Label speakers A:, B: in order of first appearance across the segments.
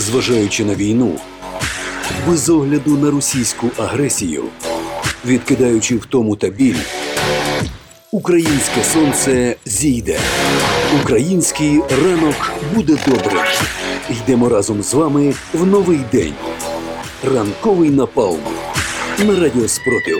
A: незважаючи на війну, без огляду на російську агресію, відкидаючи втому та біль, українське сонце зійде. Український ранок буде добрим. Йдемо разом з вами в новий день. Ранковий напалм на радіо Спротив.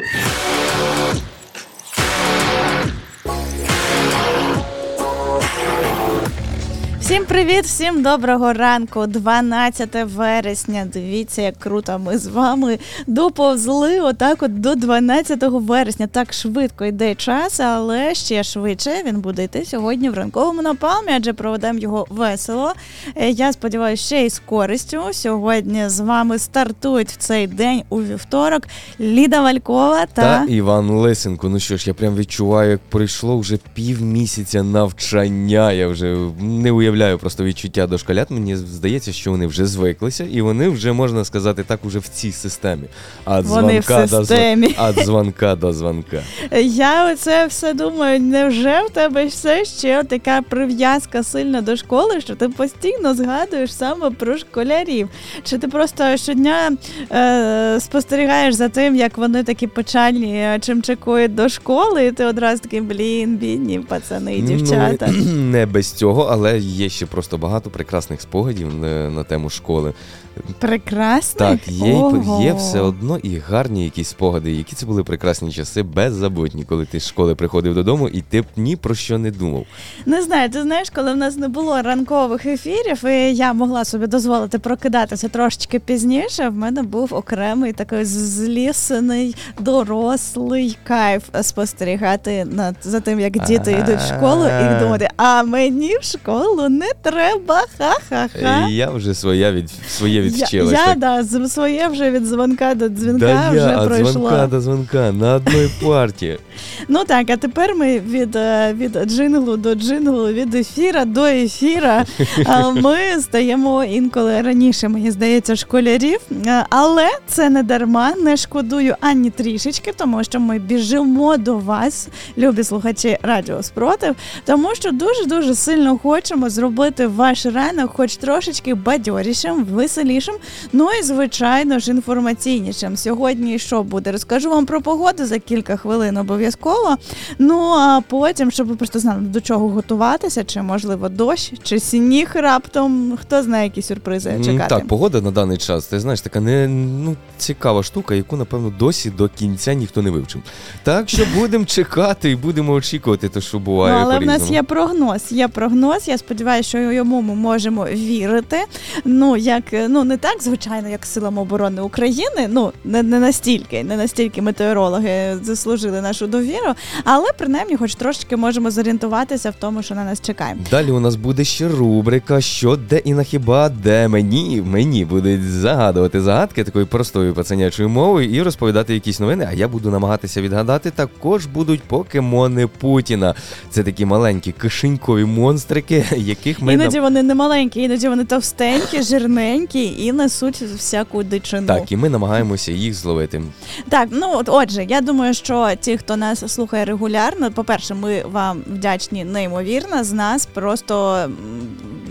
B: Всім привіт, всім доброго ранку. 12 вересня. Дивіться, як круто ми з вами доповзли отак от до 12 вересня. Так швидко йде час, але ще швидше він буде йти сьогодні в ранковому напалмі, адже проведемо його весело. Е, Я сподіваюся, ще й з користю. Сьогодні з вами стартують в цей день у вівторок Ліда Валькова та,
C: Та Іван Лесенко. Ну що ж, я прям відчуваю, як пройшло вже півмісяця навчання. Я вже не уявляю просто відчуття дошколят. Мені здається, що вони вже звиклися, і вони вже можна сказати так, уже в цій системі. От
B: Вони
C: дзвонка до
B: системі.
C: От дзвонка до дзвонка.
B: Я оце все думаю, невже в тебе все ще така прив'язка сильна до школи, що ти постійно згадуєш саме про школярів? Чи ти просто щодня е, спостерігаєш за тим, як вони такі печальні, е, чим чекують до школи, і ти одразу такий, блін, бідні пацани і дівчата.
C: Ну, не без цього, але є ще просто багато прекрасних спогадів е, на тему школи.
B: Прекрасно.
C: Так, є,
B: Ого.
C: є все одно і гарні якісь спогади, які це були прекрасні часи, беззабутні, коли ти з школи приходив додому, і ти б ні про що не думав.
B: Не знаю, ти знаєш, коли в нас не було ранкових ефірів, і я могла собі дозволити прокидатися трошечки пізніше. В мене був окремий такий злісений, дорослий кайф спостерігати над за тим, як діти йдуть в школу, і думати, а мені в школу не треба. Ха-ха-ха.
C: Я вже своя від своє відвчилась.
B: Я, я
C: так.
B: да, своє вже від дзвонка до дзвінка
C: да
B: вже
C: я, від
B: пройшло.
C: дзвонка до дзвонка на одній парті.
B: Ну так, а тепер ми від, е, від джинглу до джинглу, від ефіра до ефіра. Ми стаємо інколи раніше, мені здається, школярів. Е, Але це не дарма, не шкодую ані трішечки, тому що ми біжимо до вас, любі слухачі Радіо Спротив, тому що дуже дуже сильно хочемо зробити ваш ранок, хоч трошечки бадьорішим, веселішим. Ну і звичайно ж інформаційнішим. Сьогодні що буде? Розкажу вам про погоду за кілька хвилин обов'язково. Ну а потім, щоб ви просто знали до чого готуватися, чи можливо дощ, чи сніг раптом. Хто знає, які сюрпризи чекати.
C: Так, погода на даний час, ти знаєш, така не ну, цікава штука, яку, напевно, досі до кінця ніхто не вивчив. Так що будемо чекати і будемо очікувати, те, що буває.
B: Ну, але в нас є прогноз. Є прогноз. Я сподіваюся, що йому ми можемо вірити. Ну як ну не так, звичайно, як силам оборони України. Ну не, не настільки, не настільки метеорологи заслужили нашу довіру, але принаймні, хоч трошечки можемо зорієнтуватися в тому, що на нас чекає.
C: Далі у нас буде ще рубрика Що де і на хіба, де мені мені будуть загадувати загадки такою простою пацанячою мовою і розповідати якісь новини. А я буду намагатися відгадати. Також будуть покемони Путіна. Це такі маленькі кишенькові монстрики, яких ми
B: Іноді вони не маленькі, іноді вони товстенькі, жирненькі і несуть всяку дичину.
C: так, і ми намагаємося їх зловити.
B: Так, ну от отже, я думаю, що ті, хто нас слухає регулярно, по-перше, ми вам вдячні неймовірно. З нас просто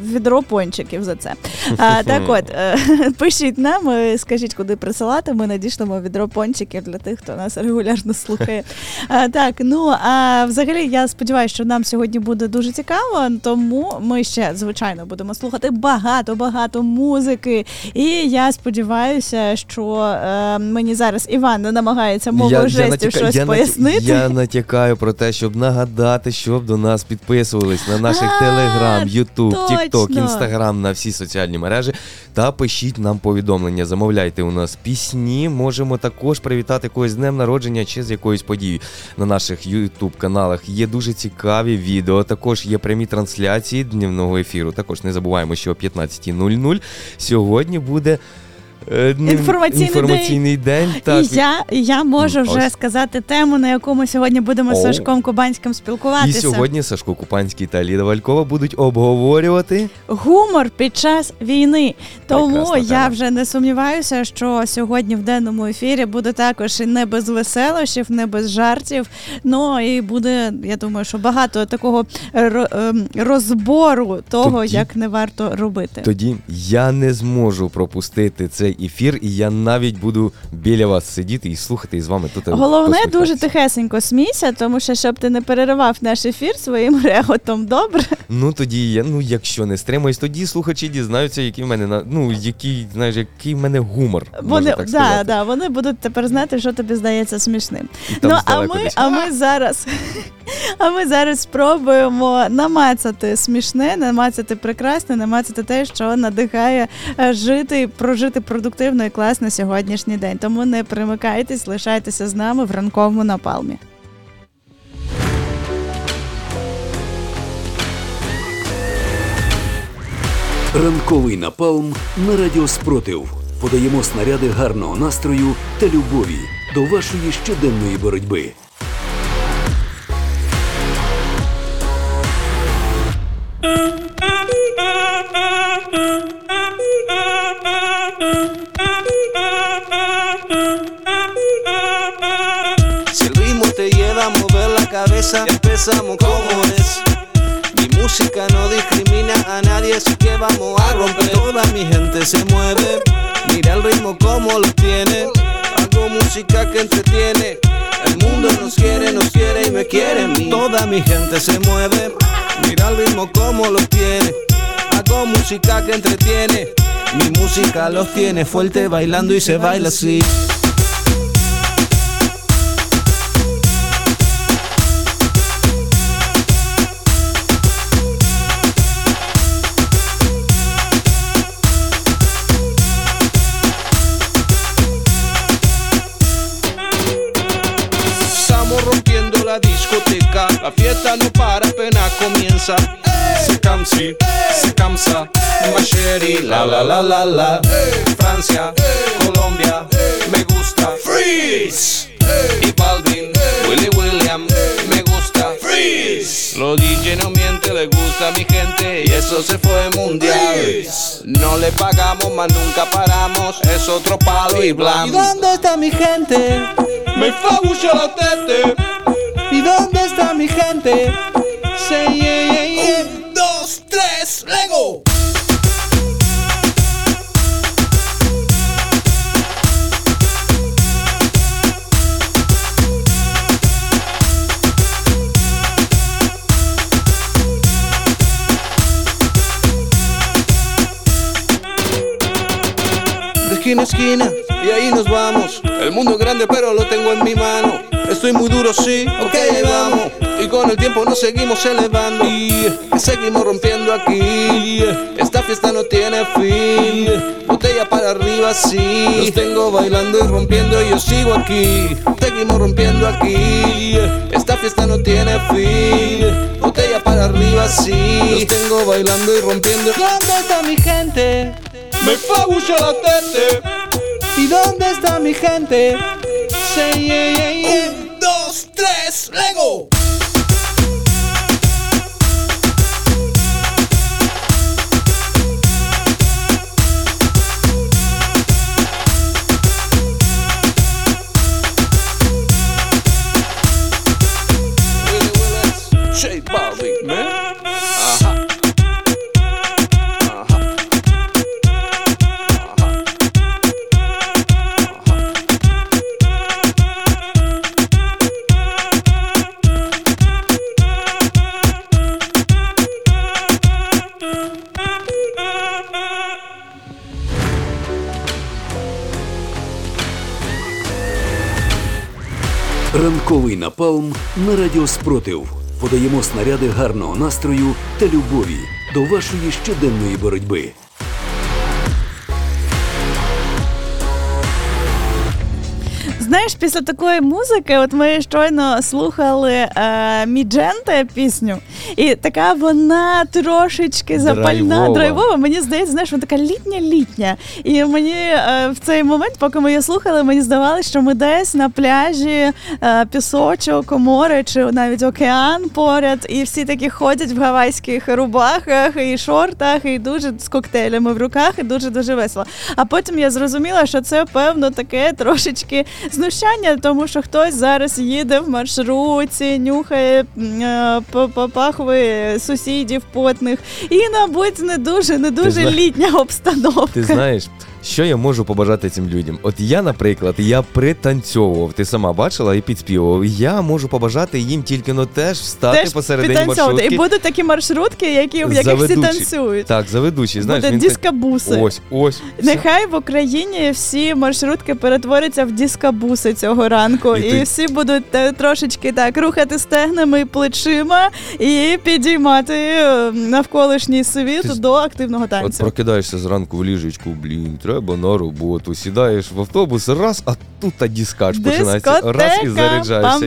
B: відро пончиків за це. А, так от, е, пишіть нам, е, скажіть, куди присилати. Ми надішлемо відро пончиків для тих, хто нас регулярно слухає. А, так, ну а взагалі я сподіваюся, що нам сьогодні буде дуже цікаво, тому ми ще звичайно будемо слухати багато багато музики. І я сподіваюся, що е, мені зараз Іван намагається мовою жестів
C: натяка-
B: щось
C: я,
B: пояснити.
C: я натякаю про те, щоб нагадати, щоб до нас підписувались на наших Телеграм, Ютуб, Тікток. Інстаграм на всі соціальні мережі та пишіть нам повідомлення. Замовляйте у нас пісні. Можемо також привітати когось з днем народження чи з якоюсь подією на наших Ютуб каналах. Є дуже цікаві відео. Також є прямі трансляції днівного ефіру. Також не забуваємо, що о 15.00 сьогодні буде. Е, ну,
B: Інформаційний
C: інформаційний день. так.
B: І я, я можу вже
C: Ось.
B: сказати тему, на яку ми сьогодні будемо з Сашком Кубанським
C: І
B: спілкуватися.
C: сьогодні Сашко Купанський та Ліда Валькова будуть обговорювати.
B: Гумор під час війни. Тому
C: Прекрасна
B: я
C: тема.
B: вже не сумніваюся, що сьогодні в денному ефірі буде також і не без веселощів, не без жартів. Ну і буде, я думаю, що багато такого ем, розбору того,
C: Тоді-
B: як не варто робити.
C: Тоді я не зможу пропустити цей ефір, і я навіть буду біля вас сидіти і слухати і з вами тут.
B: Головне дуже тихесенько смійся, тому що щоб ти не переривав наш ефір своїм реготом, добре.
C: Ну тоді я, ну якщо не стримуюсь, тоді слухачі дізнаються, який в мене на ну який, знаєш, який в мене гумор.
B: Вони
C: так
B: да,
C: сказати.
B: да, вони будуть тепер знати, що тобі здається смішним. Ну а ми,
C: десь.
B: а ми зараз, а ми зараз спробуємо намацати смішне, намацати прекрасне, намацати те, що надихає е, жити, прожити продуктивно і класно сьогоднішній день. Тому не примикайтесь, лишайтеся з нами в ранковому напалмі.
A: Ранковий напалм на радіо Спротив. Подаємо снаряди гарного настрою та любові до вашої щоденної боротьби.
D: Si el ritmo te lleva a mover la cabeza, empezamos como es. Mi música no discrimina a nadie, así que vamos a romper. Toda mi gente se mueve, mira el ritmo como lo tiene. Hago música que entretiene. El mundo nos quiere, nos quiere y me quiere. Toda mi gente se mueve, mira el ritmo como lo tiene. Hago música que entretiene. Mi música los tiene fuerte bailando y se baila así. Estamos rompiendo la discoteca, la fiesta no para, apenas comienza. Se cansa, se cansa, Macheri, la la la la la. Francia, Colombia, me gusta. Freeze. Y Balvin, Willy William, me gusta. Freeze. Los DJ no mienten, le gusta a mi gente y eso se fue mundial. No le pagamos, más nunca paramos, es otro palo y blanco. ¿Y dónde está mi gente? Me fabucha la tete. ¿Y dónde está mi gente? Say yeah, yeah, yeah. Dos, tres, Lego. de esquina a esquina y ahí nos vamos. El mundo es grande pero lo tengo en mi mano. Estoy muy duro, sí, ok, vamos. Y con el tiempo nos seguimos elevando y seguimos rompiendo aquí. Esta fiesta no tiene fin. Botella para arriba, sí. Los tengo bailando y rompiendo y yo sigo aquí. Seguimos rompiendo aquí. Esta fiesta no tiene fin. Botella para arriba, sí. Los tengo bailando y rompiendo. ¿Dónde está mi gente? Me fabucha la tete. ¿Y dónde está mi gente? Say yeah, yeah, yeah. Lego.
A: Ранковий напалм на радіо Спротив. Подаємо снаряди гарного настрою та любові до вашої щоденної боротьби.
B: Знаєш, після такої музики, от ми щойно слухали е, Мідженте пісню, і така вона трошечки запальна,
C: Драйвова.
B: драйвова. Мені здається, знаєш, вона така літня-літня. І мені е, в цей момент, поки ми її слухали, мені здавалося, що ми десь на пляжі е, пісочок, море чи навіть океан поряд, і всі такі ходять в гавайських рубахах і шортах, і дуже з коктейлями в руках, і дуже дуже весело. А потім я зрозуміла, що це певно таке трошечки знущання, тому що хтось зараз їде в маршрутці, нюхає е, пахви сусідів потних, і, мабуть, не дуже не дуже літня обстановка.
C: Ти знаєш, що я можу побажати цим людям? От я, наприклад, я пританцьовував, ти сама бачила і підспівував. Я можу побажати їм тільки ну теж встати
B: Теж
C: посередині маршрутки.
B: І будуть такі маршрутки, які, в яких всі танцюють.
C: Так, заведучий, знаєш,
B: Буде
C: він так-
B: дискабуси.
C: Ось, ось.
B: Нехай в Україні всі маршрутки перетворяться в дискабуси цього ранку,
C: І
B: і,
C: ти-
B: всі будуть е, трошечки так рухати стегнами і плечима і підіймати е, навколишній світ
C: Ти
B: до активного танцю.
C: От прокидаєшся зранку в ліжечку, блін, треба на роботу. Сідаєш в автобус, раз, а тут та діскач починається. Раз і заряджаєшся.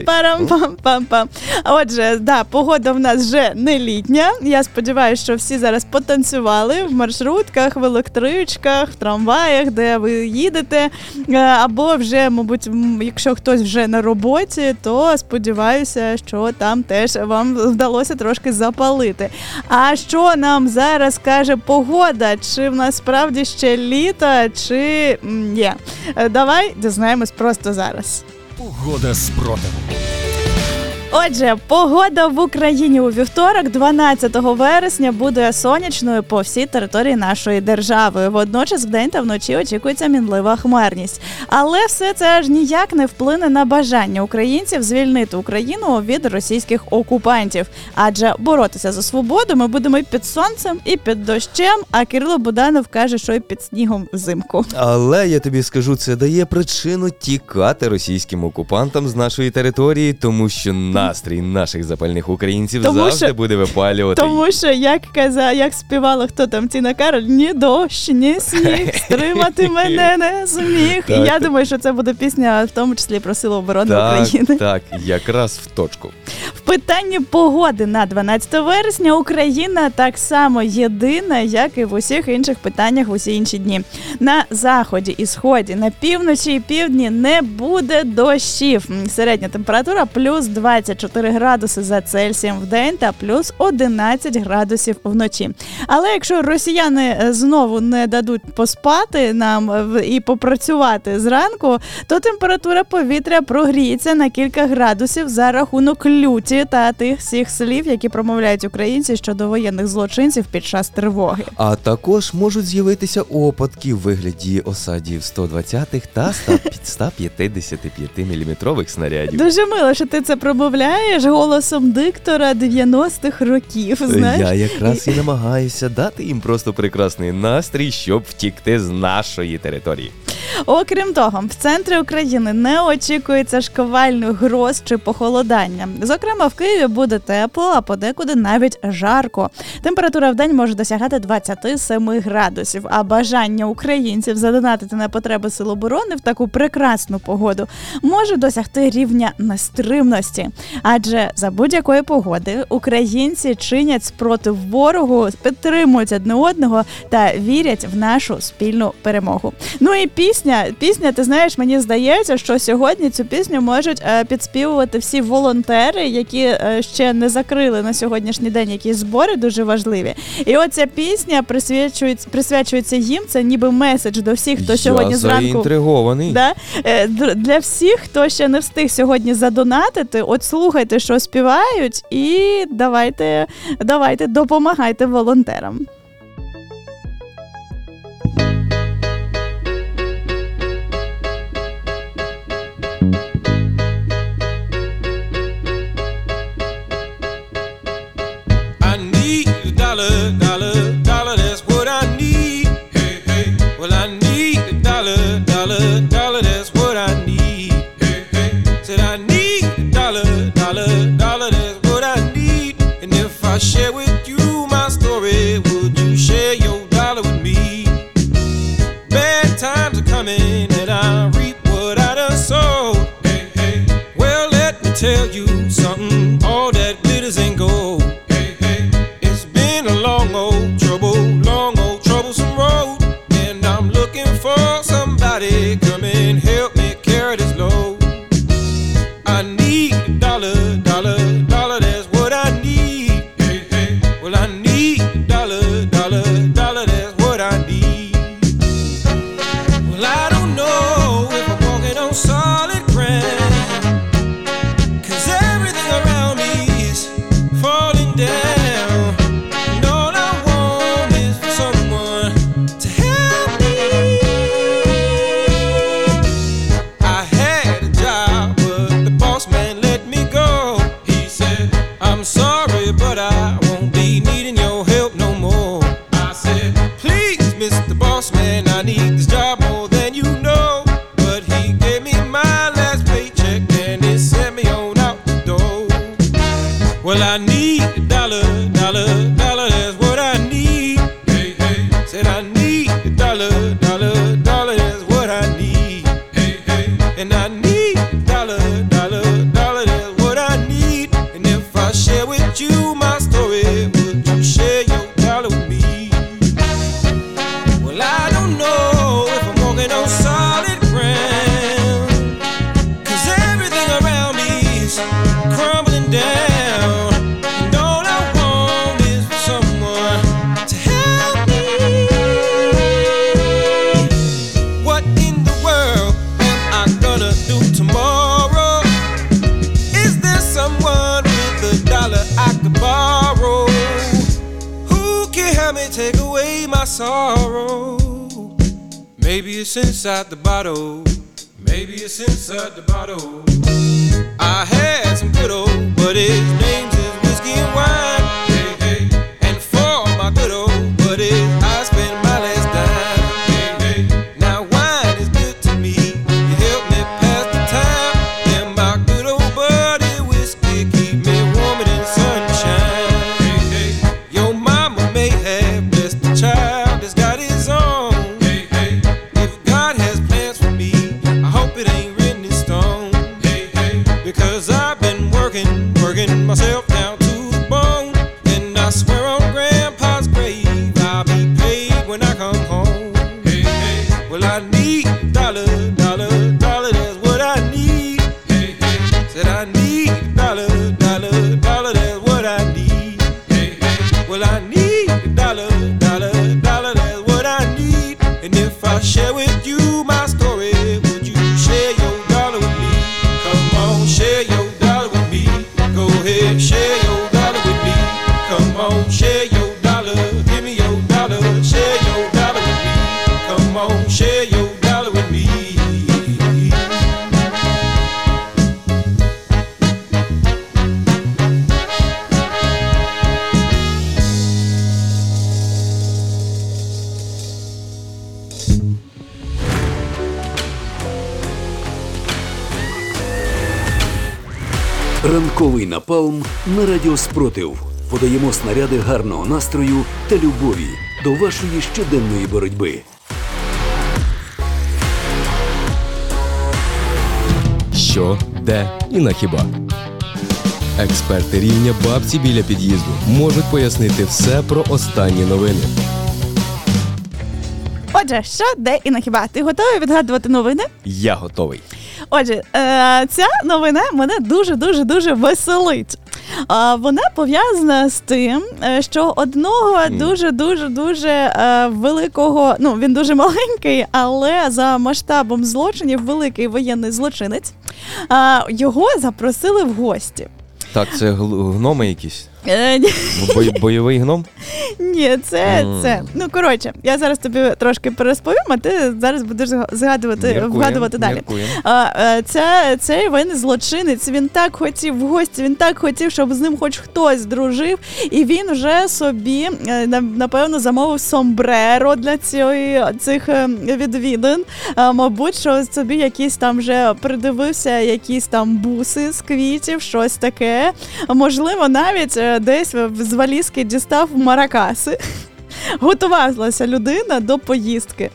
B: Отже, да, погода в нас вже не літня. Я сподіваюся, що всі зараз потанцювали в маршрутках, в електричках, в трамваях, де ви їдете. Е, Або вже, мабуть, якщо хтось вже на роботі, то сподіваюся, що там теж вам вдалося трошки запалити. А що нам зараз каже погода? Чи в нас справді ще літо, чи ні? Е, Давай дізнаємось просто зараз.
E: Погода спротиву.
B: Отже, погода в Україні у вівторок, 12 вересня, буде сонячною по всій території нашої держави. Водночас вдень та вночі очікується мінлива хмарність. Але все це аж ніяк не вплине на бажання українців звільнити Україну від російських окупантів. Адже боротися за свободу ми будемо і під сонцем, і під дощем. А Кирило Буданов каже, що і під снігом взимку.
C: Але я тобі скажу, це дає причину тікати російським окупантам з нашої території, тому що настрій наших запальних українців
B: Тому
C: завжди
B: що-
C: буде випалювати.
B: Тому що як каза, як співала хто там Тіна Кароль, ні дощ, ні сніг, стримати мене не зміг. І
C: Так,
B: я думаю, що це буде пісня, в тому числі про силу оборони
C: Так,
B: України.
C: так, якраз в точку.
B: В питанні погоди на 12 вересня Україна так само єдина, як і в усіх інших питаннях в усі інші дні. На заході і сході, на півночі і півдні не буде дощів. Середня температура плюс 24 градуси за Цельсієм в день та плюс 11 градусів вночі. Але якщо росіяни е, знову не дадуть поспати нам е, і попрацювати зранку, то температура повітря прогріється на кілька градусів за рахунок люті та тих всіх слів, які промовляють українці щодо воєнних злочинців під час тривоги.
C: А також можуть з'явитися опадки в вигляді осадів 120-х та 155 мм снарядів.
B: Дуже мило, що ти це промовляєш голосом диктора 90-х років. Знаєш,
C: Я якраз і намагаюся дати їм просто прекрасний настрій, щоб втікти з нашої території.
B: Окрім того, в центрі України не очікується шквальних гроз чи похолодання. Зокрема, в Києві буде тепло, а подекуди навіть жарко. Температура в день може досягати 27 градусів. А бажання українців задонатити на потреби сил оборони в таку прекрасну погоду може досягти рівня нестримності. Адже за будь-якої погоди українці чинять спротив ворогу, підтримують одне одного та вірять в нашу спільну перемогу. Ну і пісня, пісня, ти знаєш, мені здається, що сьогодні цю пісню можуть е, підспівувати всі волонтери, які е, ще не закрили на сьогоднішній день якісь збори дуже важливі. І оця пісня присвячується, присвячується їм. Це ніби меседж до всіх, хто сьогодні зранку.
C: заінтригований.
B: Да? Е, Для всіх, хто ще не встиг сьогодні задонатити, от слухайте, що співають, і давайте, давайте допомагайте волонтерам.
E: Maybe it's inside the bottle. Maybe it's inside the bottle. I had some good old, but his name's is whiskey and wine.
A: Гарного настрою та любові до вашої щоденної боротьби.
F: Що, де і на хіба. Експерти рівня бабці біля під'їзду можуть пояснити все про останні новини.
B: Отже, що, де і на хіба? Ти готовий відгадувати новини?
C: Я готовий.
B: Отже, е, ця новина мене дуже дуже дуже веселить. А, Вона пов'язана з тим, е, що одного дуже дуже дуже е, великого, ну він дуже маленький, але за масштабом злочинів великий воєнний злочинець. Його запросили в гості.
C: Так, це гноми якісь.
B: Ні,
C: Бой- бойовий гном?
B: Ні, це, це. Ну коротше, я зараз тобі трошки пересповім, а ти зараз будеш згадувати,
C: Міркуєм,
B: вгадувати далі. А, е, ця, цей він злочинець. Він так хотів в гості, він так хотів, щоб з ним хоч хтось дружив. І він вже собі е, напевно замовив сомбреро для цієї цих е, відвідин. А, мабуть, що собі якісь там вже придивився, якісь там буси з квітів, щось таке. Можливо, навіть десь в- з валізки дістав маракаси. Готувалася людина до поїздки.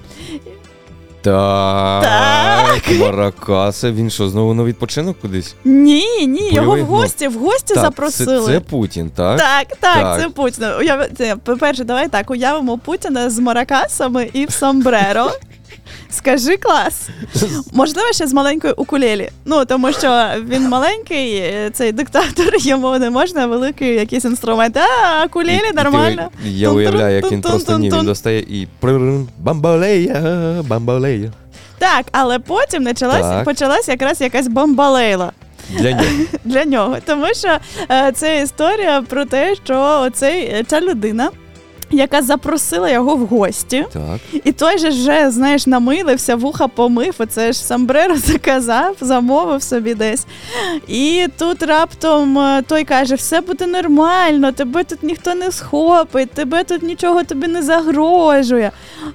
C: Так.
B: Так.
C: Маракаси. Він що, знову на відпочинок кудись?
B: Ні, ні, його в гості, в гості
C: так,
B: запросили.
C: Це, це Путін, так?
B: Так, так,
C: Так.
B: це Путін. Це, по-перше, давай так, уявимо Путіна з маракасами і в сомбреро. Скажи клас. Можливо, ще з маленькою укулелі. Ну, тому що він маленький, е, цей диктатор, йому не можна великий якийсь інструмент. А, укулелі
C: І- і ти-
B: нормально.
C: Я уявляю, як він просто ні, він достає і бамбалея, бамбалея.
B: Так, але потім почалась,
C: Так.
B: почалась якраз якась бомбалейла.
C: Для нього.
B: для нього. Тому що е, це історія про те, що оцей, ця людина. Яка запросила його в гості,
C: Так.
B: і той же вже, знаєш, намилився, вуха помив, оце ж самбреро заказав, замовив собі десь. І тут раптом е, той каже: все буде нормально, тебе тут ніхто не схопить, тебе тут нічого тобі не загрожує.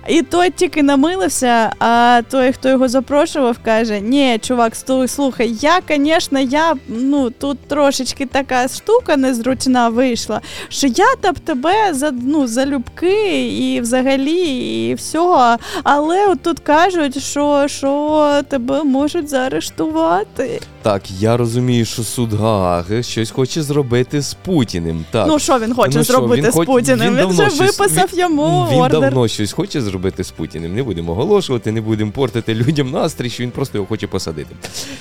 B: І той тільки намилився, а той, хто його запрошував, каже: Ні, чувак, стой, слухай, я, звісно, я ну тут трошечки така штука незручна вийшла, що я б тебе за, ну, за залюбки і взагалі, і всього. Але от тут кажуть, що, що тебе можуть заарештувати.
C: Так, я розумію, що суд Гааги щось хоче зробити з Путіним. Так.
B: Ну що він хоче
C: Ну що,
B: зробити
C: він
B: з
C: хоч-
B: Путіним? Він,
C: давно
B: вже
C: щось-
B: виписав
C: він-
B: йому
C: Він
B: ордер.
C: давно щось хоче зробити з Путіним. Не будемо оголошувати, не будемо портити людям настрій, що він просто його хоче посадити.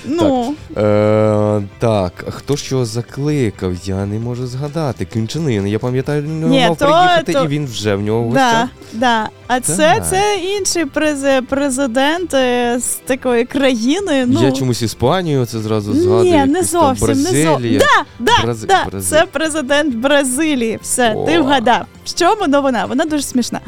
B: Ну,
C: Е, так, хто його закликав? Я не можу згадати. Кінчанин. Я пам'ятаю, він
B: Ні,
C: мав
B: то-
C: приїхати,
B: то-
C: і він вже в нього в
B: да,
C: гостях.
B: да. А це,
C: Так.
B: це інший президент е, з такої країни. Ну,
C: Я чомусь Іспанію це зразу згадує.
B: Ні, не зовсім. Бразилія, не зовсім. Да, да,
C: Браз...
B: да,
C: Бразилія.
B: це президент Бразилії. Все, ти вгадав. В чому новина? Вона дуже смішна.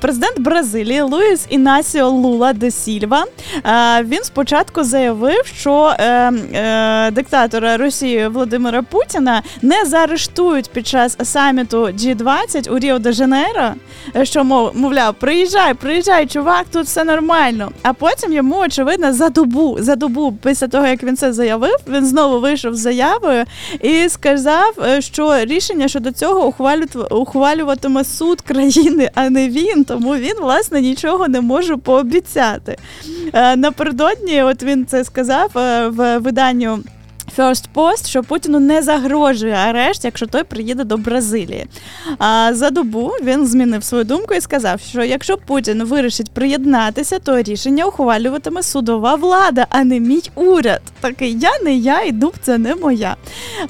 B: Президент Бразилії Луїс Інасіо Лула де Сільва. е, Він спочатку заявив, що е, е, диктатора Росії Володимира Путіна не заарештують під час саміту G20 у Ріо де Жанейро. е, Що мов, мовляв, приїжджай, приїжджай, чувак, тут все нормально. А потім йому, очевидно, за добу, за добу після того, як він це заявив, він знову вийшов з заявою і сказав, що рішення щодо цього ухвалю- ухвалюватиме суд країни, а не він. Тому він власне нічого не може пообіцяти. Е, Напередодні, от він це сказав е, в виданню. First Post, що Путіну не загрожує арешт, якщо той приїде до Бразилії. А за добу він змінив свою думку і сказав, що якщо Путін вирішить приєднатися, то рішення ухвалюватиме судова влада, а не мій уряд. Такий я не я, і дуб це не моя.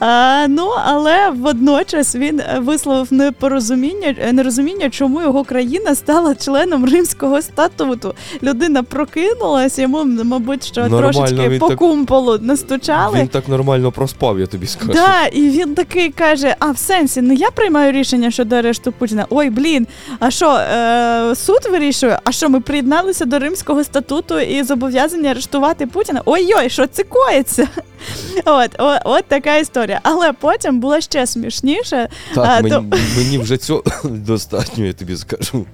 B: А, ну але водночас він висловив непорозуміння, нерозуміння, чому його країна стала членом римського статуту. Людина прокинулась, йому, мабуть, що
C: Нормально,
B: трошечки по
C: так-
B: кумполу настучали.
C: Він так нормально проспав, я тобі скажу.
B: Да, і він такий каже: а в сенсі, не я приймаю рішення щодо арешту Путіна. Ой, блін, а що, е, суд вирішує? А що, ми приєдналися до Римського статуту і зобов'язані арештувати Путіна? Ой-ой, що це коїться? От, о, от така історія. Але потім було ще смішніше.
C: Так,
B: А,
C: мені,
B: то-
C: мені вже цього достатньо, я тобі скажу.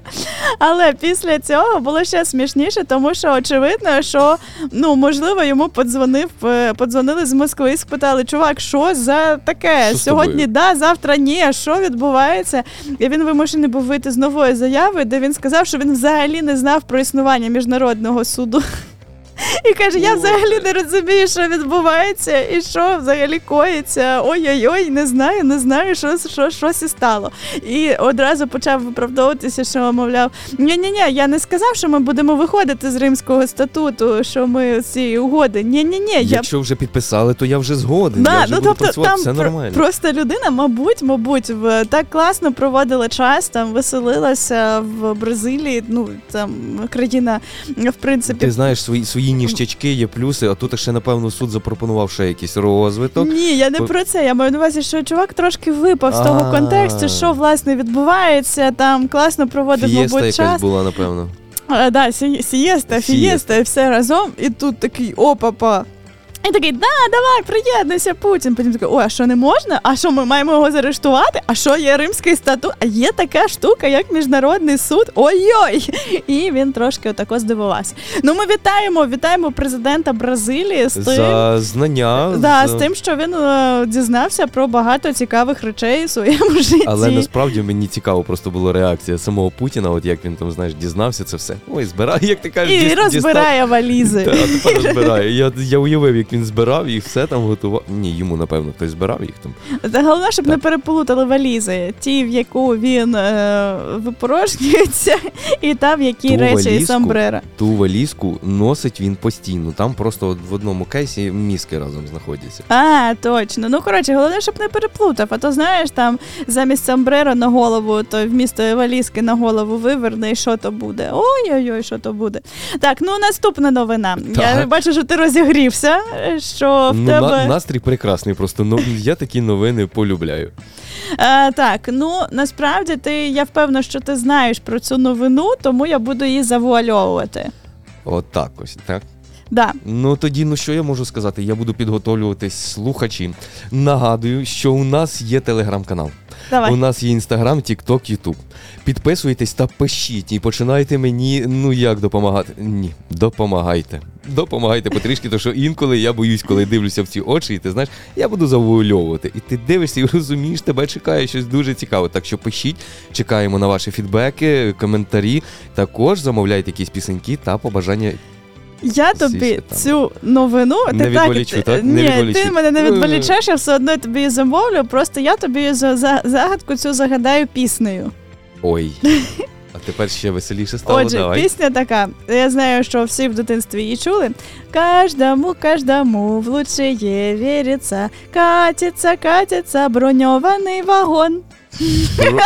B: Але після цього було ще смішніше, тому що очевидно, що ну можливо йому подзвонив, е, подзвонили з Москви і спитали, чувак, що за таке?
C: Що
B: Сьогодні да, завтра ні. Що відбувається? І він вимушений був вийти з нової заяви, де він сказав, що він взагалі не знав про існування міжнародного суду. І каже: я взагалі не розумію, що відбувається, і що взагалі коїться. Ой-ой-ой, не знаю, не знаю, що, що щось і стало. І одразу почав виправдовуватися, що мовляв, ні ні ні я не сказав, що ми будемо виходити з римського статуту, що ми з цієї угоди. Ні, ні, ні, я
C: Якщо вже підписали, то я вже згоден. я вже
B: ну
C: буду
B: тобто
C: працювати,
B: там
C: все
B: про-
C: нормально.
B: просто людина, мабуть, мабуть, в так класно проводила час, там веселилася в Бразилії. Ну там країна, в принципі,
C: Ти знаєш, свої, свої ніштячки є плюси, а тут ще, напевно, суд запропонував ще якийсь розвиток.
B: Ні, я не про це. Я маю на увазі, що чувак трошки випав з того контексту, що власне відбувається. Там класно проводив, мабуть, час.
C: якась була, напевно.
B: А, да, сієста, фієста, і все разом. І тут такий опа-па. І такий, да, давай, приєднуйся, Путін. Потім такий, ой, а що не можна? А що ми маємо його заарештувати? А що є римський статут? А є така штука, як міжнародний суд. Ой-ой! І він трошки отако здивувався. Ну, ми вітаємо, вітаємо президента Бразилії з тим.
C: За знання.
B: Да,
C: за-
B: з тим, що він е, дізнався про багато цікавих речей у своєму житті.
C: Але насправді мені цікаво просто була реакція самого Путіна, от як він там, знаєш, дізнався це все. Ой, збирає, як ти кажеш,
B: І
C: діс-
B: розбирає валізи.
C: Та, а тепер розбирає. Я, я уявив, як він збирав їх, все там готував. Ні, йому, напевно, хтось збирав їх там.
B: Та головне, щоб не переплутали валізи. Ті, в яку він е, випорожнюється, і та, в які
C: Ту
B: речі і
C: валізку?
B: сомбрера.
C: Ту валізку носить він постійно. Там просто от в одному кейсі мізки разом знаходяться.
B: А, точно. Ну коротше, головне, щоб не переплутав. А то знаєш, там замість сомбрера на голову, то вмісто валізки на голову виверне, і що то буде? Ой-ой-ой, що то буде. Так, ну наступна новина. Я бачу, що ти розігрівся, що в
C: ну,
B: тебе.
C: на, настрій прекрасний, просто ну, я такі новини полюбляю.
B: Е, так, ну насправді ти я впевнена, що ти знаєш про цю новину, тому я буду її завуальовувати.
C: От так ось, так.
B: Да.
C: Ну тоді, ну що я можу сказати? Я буду підготовлюватись слухачі. Нагадую, що у нас є телеграм-канал.
B: Давай.
C: У нас є інстаграм, тікток, ютуб. Підписуйтесь та пишіть і починайте мені, ну як допомагати. Ні, допомагайте. Допомагайте потрішки, тому що інколи я боюсь, коли дивлюся в ці очі, і ти знаєш, я буду завуальовувати. І ти дивишся і розумієш, тебе чекає щось дуже цікаве. Так що пишіть, чекаємо на ваші фідбеки, коментарі. Також замовляйте якісь пісеньки та побажання.
B: Я тобі
C: там.
B: цю новину
C: Не
B: ти
C: відволічу,
B: так,
C: так? Не
B: Ні,
C: відволічу.
B: ти мене не
C: Е.
B: відволічеш, я все одно тобі її замовлю. Просто я тобі за, за загадку цю загадаю піснею.
C: Ой. А тепер ще веселіше стало.
B: Отже,
C: Давай.
B: пісня така. Я знаю, що всі в дитинстві її чули. Каждому, каждому в лучшее віриться. Катиться, катиться броньований вагон.
C: Бро...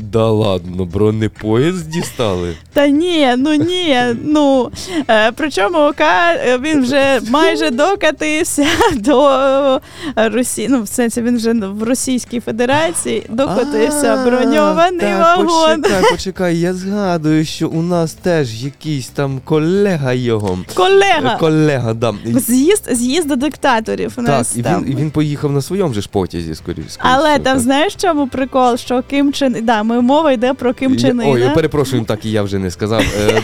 C: Да ладно, бронепоїзд дістали.
B: Та ні, ну ні, ну е, причому ка е, він вже майже докатився до Росії. Ну, в сенсі він вже в Російській Федерації докотився броньований
C: так,
B: вагон.
C: Почекай, почекай, я згадую, що у нас теж якийсь там колега його.
B: Колега.
C: Е, Колега, да.
B: З'їзд, з'їзд до диктаторів у
C: Так,
B: нас
C: і він, і він поїхав на своєму же ж потязі, скоріше.
B: Але там знаєш, чому прикол, що Ким Чен... Да, ми мова йде про Ким Чен
C: Ой,
B: Іна.
C: перепрошую, так і я вже не сказав.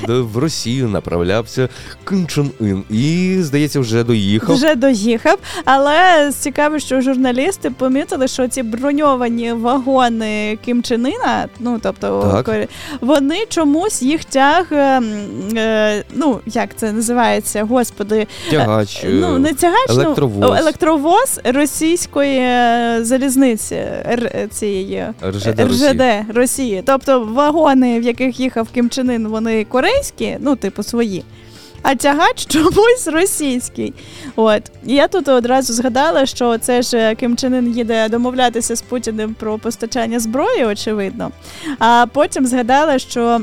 C: Е, В Росію направлявся Ким Чен Ін. І, здається, вже доїхав.
B: Вже доїхав, але цікаво, що журналісти помітили, що ці броньовані вагони Ким Чен Іна, ну тобто
C: Так.
B: Вони чомусь їх тяг, е, е, ну як це називається, господи,
C: Тягач. е,
B: ну не тягач, ну,
C: електровоз.
B: електровоз російської залізниці цієї
C: РЖД Росії.
B: РЖД Росії. Тобто вагони, в яких їхав Ким Чен Ін, вони корейські, ну, типу, свої. А тягач чомусь російський. От. І я тут одразу згадала, що це ж е, Ким Чен Ін їде домовлятися з Путіним про постачання зброї, очевидно. А потім згадала, що.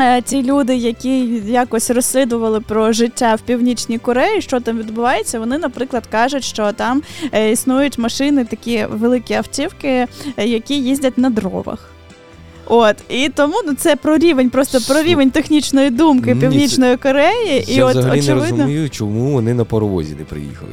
B: Е, Ті люди, які якось розслідували про життя в північній Кореї, що там відбувається, вони, наприклад, кажуть, що там е, існують машини, такі великі автівки, е, які їздять на дровах. От і тому ну це про рівень, просто про рівень технічної думки
C: Ні,
B: Північної Кореї. І от
C: взагалі не
B: очевидно,
C: розумію, чому вони на паровозі не приїхали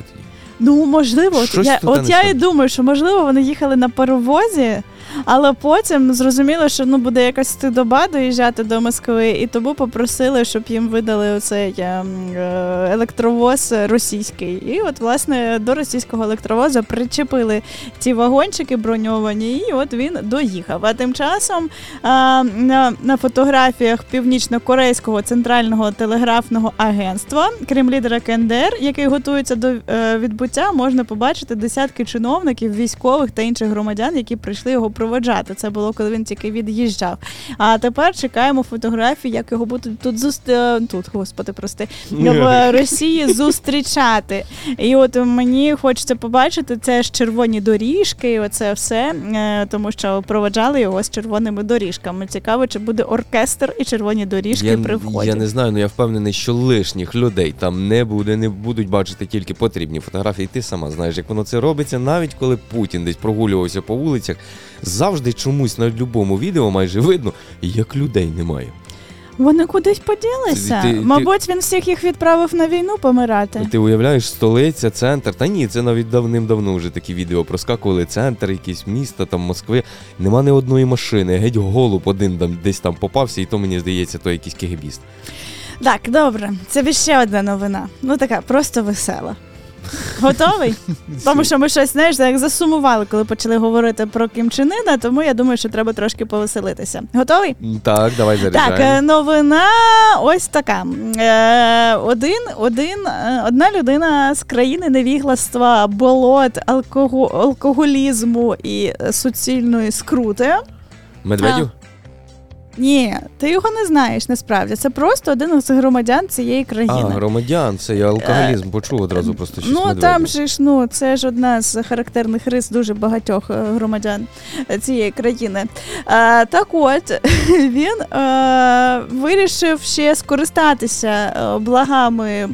B: ну можливо, от
C: Щось
B: я, от я і думаю, що можливо вони їхали на паровозі, але потім зрозуміло, що ну буде якась стидоба доїжджати до Москви, і тому попросили, щоб їм видали оцей ем, е, електровоз російський. І от власне до російського електровоза причепили ці вагончики броньовані, і от він доїхав. А тим часом а, на, на фотографіях північно-корейського центрального телеграфного агентства, крім лідера КНДР, який готується до е, відбуття, можна побачити десятки чиновників, військових та інших громадян, які прийшли його проводжати. Це було коли він тільки від'їжджав. А тепер чекаємо фотографії, як його будуть тут зуст... е, тут, господи, прости, в Росії зустрічати. І от мені хочеться побачити це ж червоні доріжки, і оце все, е, тому що проводжали його з червоними доріжками. Цікаво, чи буде оркестр і червоні доріжки
C: Я,
B: при вході.
C: я не знаю, але я впевнений, що лишніх людей там не буде, не будуть бачити тільки потрібні фотографії. Ти сама знаєш, як воно це робиться, навіть коли Путін десь прогулювався по вулицях, завжди чомусь на будь-якому відео майже видно, як людей немає.
B: Вони кудись поділися.
C: Ти- ти-
B: Мабуть, він всіх їх відправив на війну помирати.
C: Ти уявляєш, столиця, центр. Та ні, це навіть давним-давно вже такі відео проскакували. Центр, якісь міста, там Москви. Нема ні одної машини, геть голуб один там десь там попався, і то мені здається, то якийсь кегебіст.
B: Так, добре, це ще одна новина. Ну така просто весела. Готовий? Тому що ми щось знаєш, як засумували, коли почали говорити про Кім Чен Іна, тому я думаю, що треба трошки повеселитися. Готовий?
C: Так, давай заряджаємо.
B: Так, е, новина ось така. Е, Один, один, е, одна людина з країни невігластва, болот, алкоголізму і суцільної скрути.
C: Медведів?
B: Ні, ти його не знаєш насправді. Це просто один з громадян цієї країни.
C: А, громадян, це я алкоголізм почув одразу просто щось
B: Ну
C: медведів.
B: там же ж ну це ж одна з характерних рис дуже багатьох е, громадян е, цієї країни. А, так от він е, вирішив ще скористатися е, благами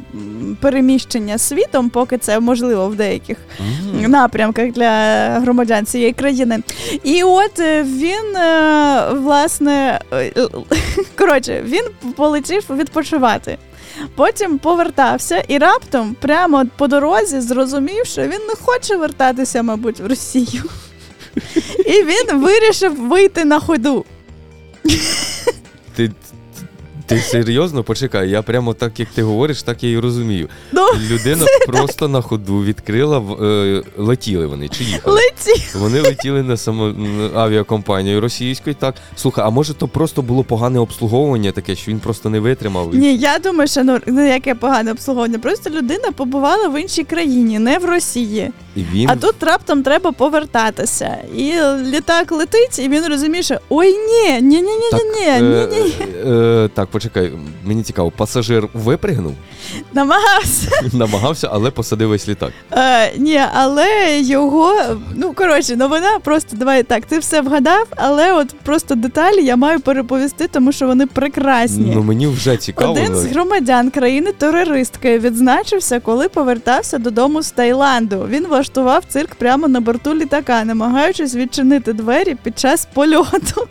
B: переміщення світом, поки це можливо в деяких
C: Мгм.
B: напрямках для громадян цієї країни. І от е, він е, власне е, коротше, він полетів відпочивати. Потім повертався і раптом, прямо по дорозі, зрозумів, що він не хоче вертатися, мабуть, в Росію. І він вирішив вийти на ходу.
C: Ти, ти серйозно почекай, я прямо так, як ти говориш, так я і розумію.
B: Ну,
C: Людина просто на ходу відкрила, е, летіли вони чи їхали?
B: леті.
C: Вони летіли на само авіакомпанію російською. Так слухай, а може то просто було погане обслуговування таке, що він просто не витримав?
B: Ні, я думаю, що ну, ну яке погане обслуговування. Просто людина побувала в іншій країні, не в Росії.
C: І він
B: А тут раптом треба повертатися. І літак летить, і він розуміє, що ой, ні, ні, ні, ні, ні, ні,
C: е,
B: ні, ні.
C: е, так, почекай, мені цікаво, пасажир випригнув,
B: Намагався.
C: намагався, але посадив весь літак.
B: Е, ні, але його, ну коротше, новина просто давай так, ти все вгадав, але от просто деталі я маю переповісти, тому що вони прекрасні.
C: Ну мені вже цікаво.
B: Один з громадян країни-терористки відзначився, коли повертався додому з Таїланду. Він влаштував цирк прямо на борту літака, намагаючись відчинити двері під час польоту.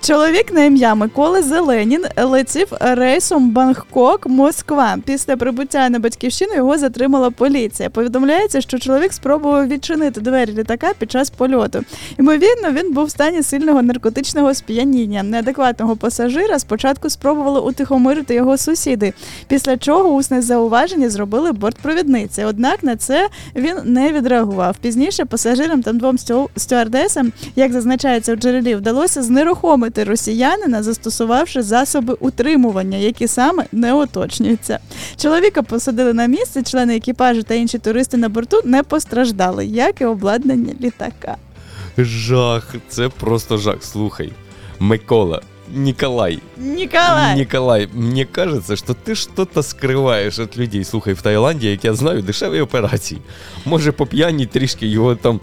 B: Чоловік на ім'я Миколи Зеленін летів рейсом Бангкок Москва. Після прибуття на батьківщину його затримала поліція. Повідомляється, що чоловік спробував відчинити двері літака під час польоту. Ймовірно, він був в стані сильного наркотичного сп'яніння. Неадекватного пасажира спочатку спробували утихомирити його сусіди, після чого усне зауваження зробили бортпровідниці. Однак на це він не відреагував. Пізніше пасажирам та двом стю- стюардесам, як зазначається у джерелі, вдалося знерухомити росіянина, застосувавши засоби утримування, які саме не уточнюються. Чоловіка посадили на місце, члени екіпажу та інші туристи на борту не постраждали, як і обладнання літака.
C: Жах, це просто жах. Слухай, Микола, Николай,
B: Ніколай!
C: Николай, мне кажется, что ты что-то скриваєш від людей. Слухай, в Таїланді, як я знаю, дешеві операції. Може, по п'яні трішки його там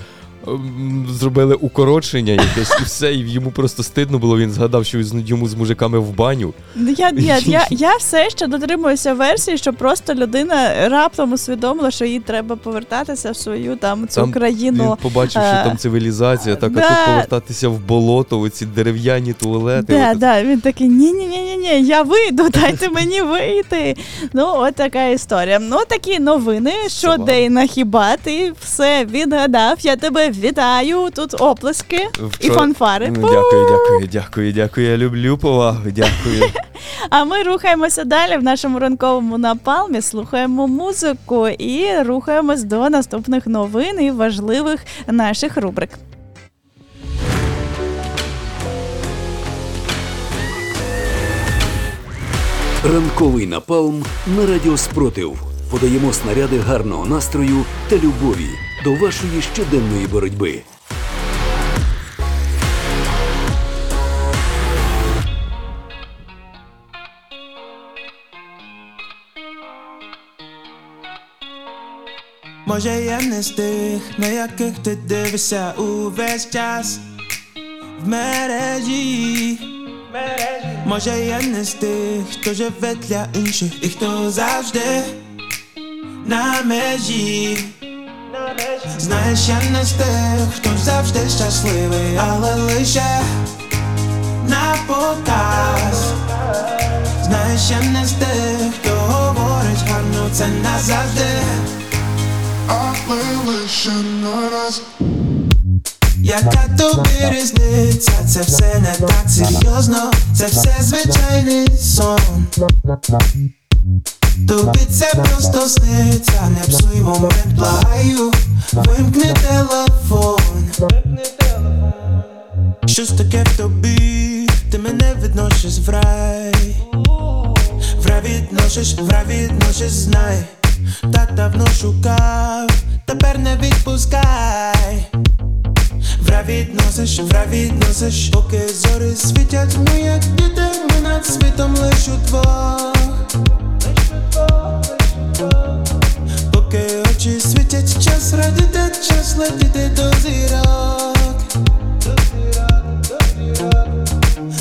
C: зробили укорочення якесь і все, і йому просто стидно було. Він згадав, що йому з мужиками в баню.
B: Ну, Я, я, я, я все ще дотримуюся версії, що просто людина раптом усвідомила, що їй треба повертатися в свою там цю
C: Там
B: країну.
C: Він побачив, що
B: е,
C: там цивілізація, так а тут повертатися в болото, оці дерев'яні туалети.
B: Да,
C: от-
B: да, він такий ні, ні, ні, ні, ні, я вийду, дайте мені вийти. Ну, от така історія. Ну, такі новини. Що
C: Слава.
B: Дейна, хіба ти все відгадав? Я тебе вітаю. Тут оплески і фанфари.
C: Ну, Дякую, дякую, дякую, дякую. Я люблю повагу. Дякую.
B: А ми рухаємося далі в нашому ранковому напалмі, слухаємо музику і рухаємось до наступних новин і важливих наших рубрик.
A: Ранковий напалм на радіо Спротив. Подаємо снаряди гарного настрою та любові до вашої щоденної боротьби.
G: Може, я не з тих, на яких ти дивишся увесь час в мережі. Може, я не з тих, хто живе для інших і хто завжди на межі. Знаєш, я не з тих, хто завжди щасливий, але лише на показ. Знаєш, я не з тих, хто говорить гарно, це назавжди.
H: але лише нараз.
G: Яка тобі різниця? Це все не так серйозно, це все звичайний сон. Тобі це просто сниться, не псуй момент, благаю, вимкни телефон. Щось таке в тобі, ти мене відносиш в рай. В рай відносиш, в рай відносиш, знай. Так давно шукав, тепер не відпускай. В рай відносиш, в рай відносиш, поки зорі світять ми, як діти, ми над світом лиш удвох. Поки очі світять, час радіти, час летіти до зірок.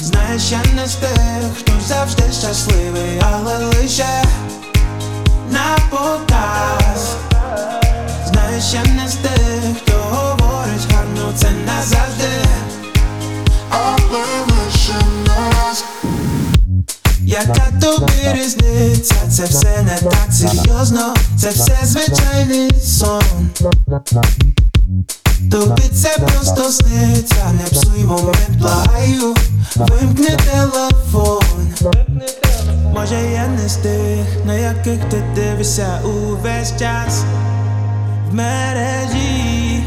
G: Знаєш, я не з тих, хто завжди щасливий, але лише на показ. Знаєш, я не з тих, хто говорить гарно, це назавжди.
H: нараз.
G: Яка тобі різниця? Це все не так серйозно, це все звичайний сон. Тобі це просто сниться, не псуй момент, благаю. Вимкни телефон. Може я не з тих, на яких ти дивишся увесь час в мережі.